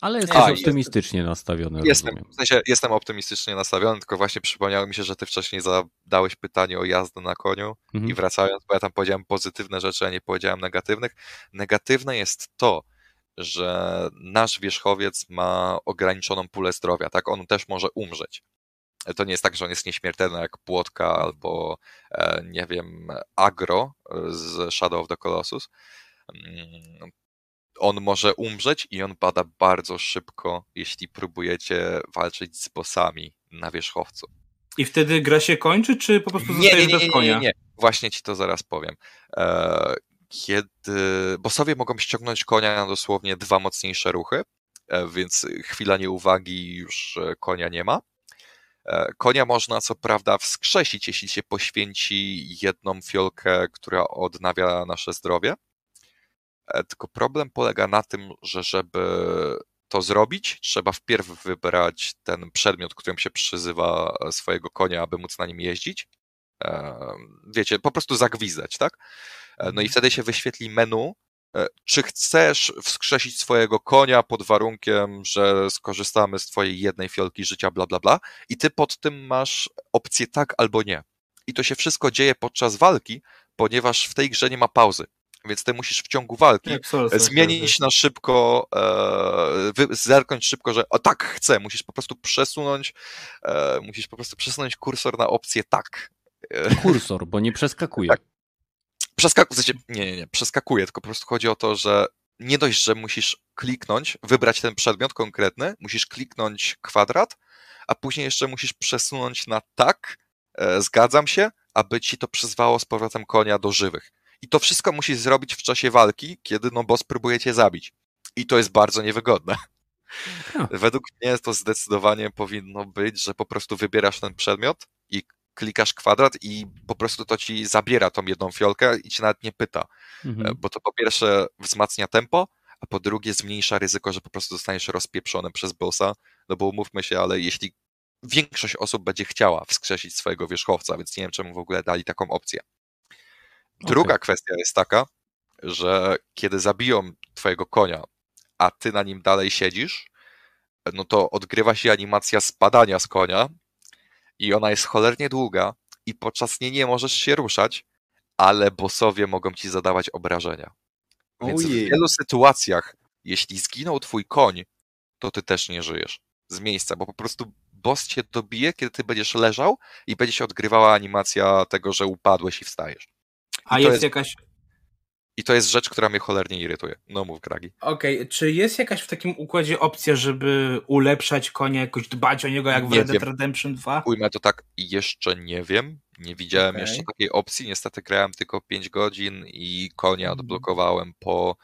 Ale jesteś A, optymistycznie jest, nastawiony. Jestem, w sensie jestem optymistycznie nastawiony, tylko właśnie przypomniało mi się, że ty wcześniej zadałeś pytanie o jazdę na koniu mhm. i wracając, bo ja tam powiedziałem pozytywne rzeczy, a nie powiedziałem negatywnych. Negatywne jest to, że nasz wierzchowiec ma ograniczoną pulę zdrowia, tak? On też może umrzeć. To nie jest tak, że on jest nieśmiertelny jak płotka albo, e, nie wiem, agro z Shadow of the Colossus mm, on może umrzeć i on pada bardzo szybko, jeśli próbujecie walczyć z bossami na wierzchowcu. I wtedy gra się kończy, czy po prostu nie, nie, nie, bez konia? Nie, nie, nie. Właśnie ci to zaraz powiem. E, kiedy bossowie mogą ściągnąć konia na dosłownie dwa mocniejsze ruchy, e, więc chwila nieuwagi już e, konia nie ma. Konia można co prawda wskrzesić, jeśli się poświęci jedną fiolkę, która odnawia nasze zdrowie, E, tylko problem polega na tym, że żeby to zrobić, trzeba wpierw wybrać ten przedmiot, którym się przyzywa e, swojego konia, aby móc na nim jeździć. E, wiecie, po prostu zagwizdać, tak? No i mhm. wtedy się wyświetli menu, czy chcesz wskrzesić swojego konia pod warunkiem, że skorzystamy z twojej jednej fiolki życia, bla, bla, bla, i ty pod tym masz opcję tak albo nie. I to się wszystko dzieje podczas walki, ponieważ w tej grze nie ma pauzy więc ty musisz w ciągu walki zmienić na szybko, e, zerknąć szybko, że o tak chcę, musisz po prostu przesunąć, e, musisz po prostu przesunąć kursor na opcję tak. E, kursor, bo nie przeskakuje. Tak. Przeskakuje, znaczy, nie, nie, nie, przeskakuje, tylko po prostu chodzi o to, że nie dość, że musisz kliknąć, wybrać ten przedmiot konkretny, musisz kliknąć kwadrat, a później jeszcze musisz przesunąć na tak, e, zgadzam się, aby ci to przyzwało z powrotem konia do żywych. I to wszystko musisz zrobić w czasie walki, kiedy no boss próbuje cię zabić. I to jest bardzo niewygodne. No. Według mnie to zdecydowanie powinno być, że po prostu wybierasz ten przedmiot i klikasz kwadrat i po prostu to ci zabiera tą jedną fiolkę i ci nawet nie pyta. Mhm. Bo to po pierwsze wzmacnia tempo, a po drugie zmniejsza ryzyko, że po prostu zostaniesz rozpieprzony przez bossa, no bo umówmy się, ale jeśli większość osób będzie chciała wskrzesić swojego wierzchowca, więc nie wiem czemu w ogóle dali taką opcję. Druga okay. kwestia jest taka, że kiedy zabiją twojego konia, a ty na nim dalej siedzisz, no to odgrywa się animacja spadania z konia i ona jest cholernie długa i podczas niej nie możesz się ruszać, ale bossowie mogą ci zadawać obrażenia. Więc Ojej. w wielu sytuacjach, jeśli zginął twój koń, to ty też nie żyjesz z miejsca, bo po prostu boss cię dobije, kiedy ty będziesz leżał i będzie się odgrywała animacja tego, że upadłeś i wstajesz. A jest, jest, jakaś i to jest rzecz, która mnie cholernie irytuje. No mów, Gragi. Okej, okay. czy jest jakaś w takim układzie opcja, żeby ulepszać konia, jakoś dbać o niego, jak w Red Dead Redemption 2? Ujmę to tak, jeszcze nie wiem. Nie widziałem okay. jeszcze takiej opcji. Niestety grałem tylko 5 godzin i konia mhm. odblokowałem po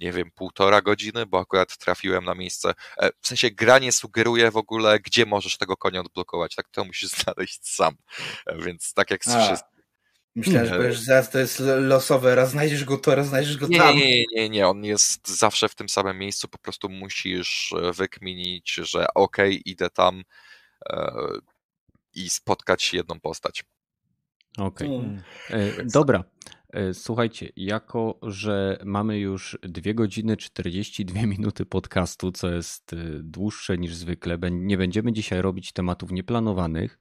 nie wiem, półtora godziny, bo akurat trafiłem na miejsce. E, w sensie gra nie sugeruje w ogóle, gdzie możesz tego konia odblokować. Tak to musisz znaleźć sam. E, więc tak jak z Myślałem, że powiesz, zaraz to jest losowe, raz znajdziesz go to, raz znajdziesz go nie, tam. Nie, nie, nie, nie, on jest zawsze w tym samym miejscu, po prostu musisz e, wykminić, że okej, okay, idę tam e, i spotkać jedną postać. Okej, okay. Hmm. e, dobra. E, słuchajcie, jako że mamy już 2 godziny 42 minuty podcastu, co jest dłuższe niż zwykle, nie będziemy dzisiaj robić tematów nieplanowanych.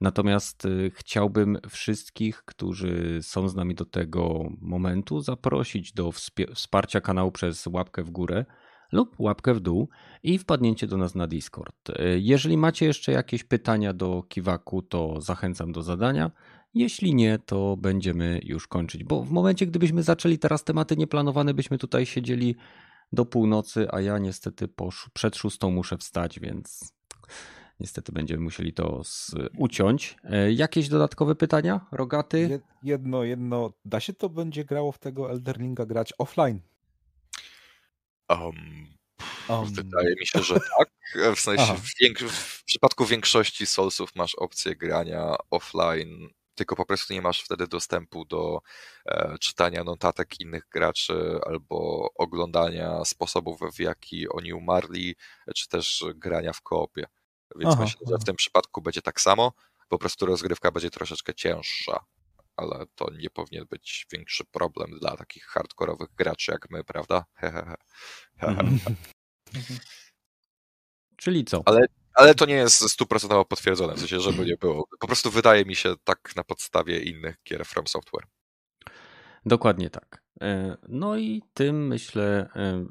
Natomiast y, chciałbym wszystkich, którzy są z nami do tego momentu, zaprosić do wsparcia kanału przez łapkę w górę lub łapkę w dół i wpadnięcie do nas na Discord. Y, jeżeli macie jeszcze jakieś pytania do Kiwaku, to zachęcam do zadania. Jeśli nie, to będziemy już kończyć, bo w momencie, gdybyśmy zaczęli teraz tematy nieplanowane, byśmy tutaj siedzieli do północy, a ja niestety po, przed szóstą muszę wstać, więc Niestety będziemy musieli to z, uciąć. E, jakieś dodatkowe pytania, Rogaty? Jedno, jedno. Da się to będzie grało w tego Elderlinga grać offline? Um, um. Wydaje mi się, że tak. W sensie w, w, przypadku większości Soulsów masz opcję grania offline, tylko po prostu nie masz wtedy dostępu do e, czytania notatek innych graczy albo oglądania sposobów, w jaki oni umarli, czy też grania w koopie. Więc aha, myślę, że w tym przypadku będzie tak samo. Po prostu rozgrywka będzie troszeczkę cięższa, ale to nie powinien być większy problem dla takich hardkorowych graczy jak my, prawda? Mhm. Czyli co? Ale, ale to nie jest stuprocentowo potwierdzone, w sensie, żeby nie było. Po prostu wydaje mi się tak na podstawie innych gier From Software. Dokładnie tak. E, no i tym myślę e,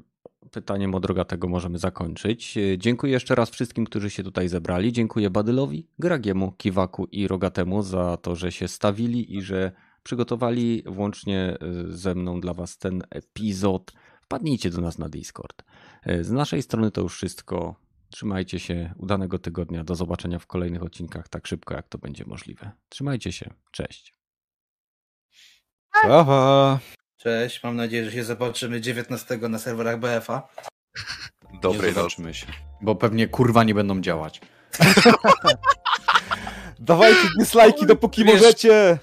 pytaniem od Rogatego możemy zakończyć. Dziękuję jeszcze raz wszystkim, którzy się tutaj zebrali. Dziękuję Badylowi, Gragiemu, Kiwaku i Rogatemu za to, że się stawili i że przygotowali włącznie y, ze mną dla Was ten epizod. Wpadnijcie do nas na Discord. Y, z naszej strony to już wszystko. Trzymajcie się, udanego tygodnia. Do zobaczenia w kolejnych odcinkach tak szybko, jak to będzie możliwe. Trzymajcie się. Cześć. Aha. Cześć, mam nadzieję, że się zobaczymy 19 na serwerach BFA. Dobrej zobaczymy się. Bo pewnie kurwa nie będą działać. Dawajcie dislajki dopóki wiesz, możecie.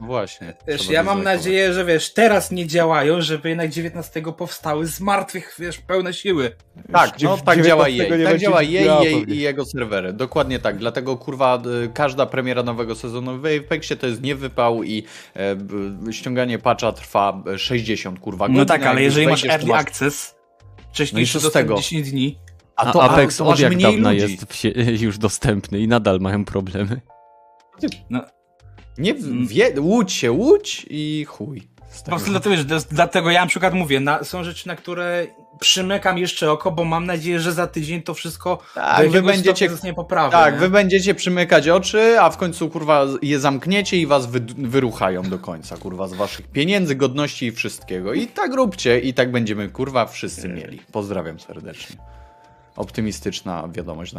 Właśnie. Wiesz, ja mam nadzieję, że wiesz, teraz nie działają, żeby jednak 19 powstały z martwych, wiesz, pełne siły. Tak, no tak działa jej. Tak działa jej, jej i jego serwery. Dokładnie tak. Dlatego kurwa każda premiera nowego sezonu w Apexie to jest niewypał i e, ściąganie patcha trwa 60 kurwa godzin. No tak, ale jeżeli masz early masz... access, wcześniej no tego 10 dni. A to Apex od jak dawna ludzi. jest już dostępny i nadal mają problemy. No, nie mm. wie, łudź się, łudź i chuj. Po prostu dlatego, wiesz, dlatego ja na przykład mówię, na, są rzeczy, na które przymykam jeszcze oko, bo mam nadzieję, że za tydzień to wszystko tak, wy będziecie, poprawne. Tak, nie? wy będziecie przymykać oczy, a w końcu kurwa je zamkniecie i was wy, wyruchają do końca, kurwa, z waszych pieniędzy, godności i wszystkiego. I tak róbcie i tak będziemy kurwa wszyscy mieli. Pozdrawiam serdecznie. Optymistyczna wiadomość na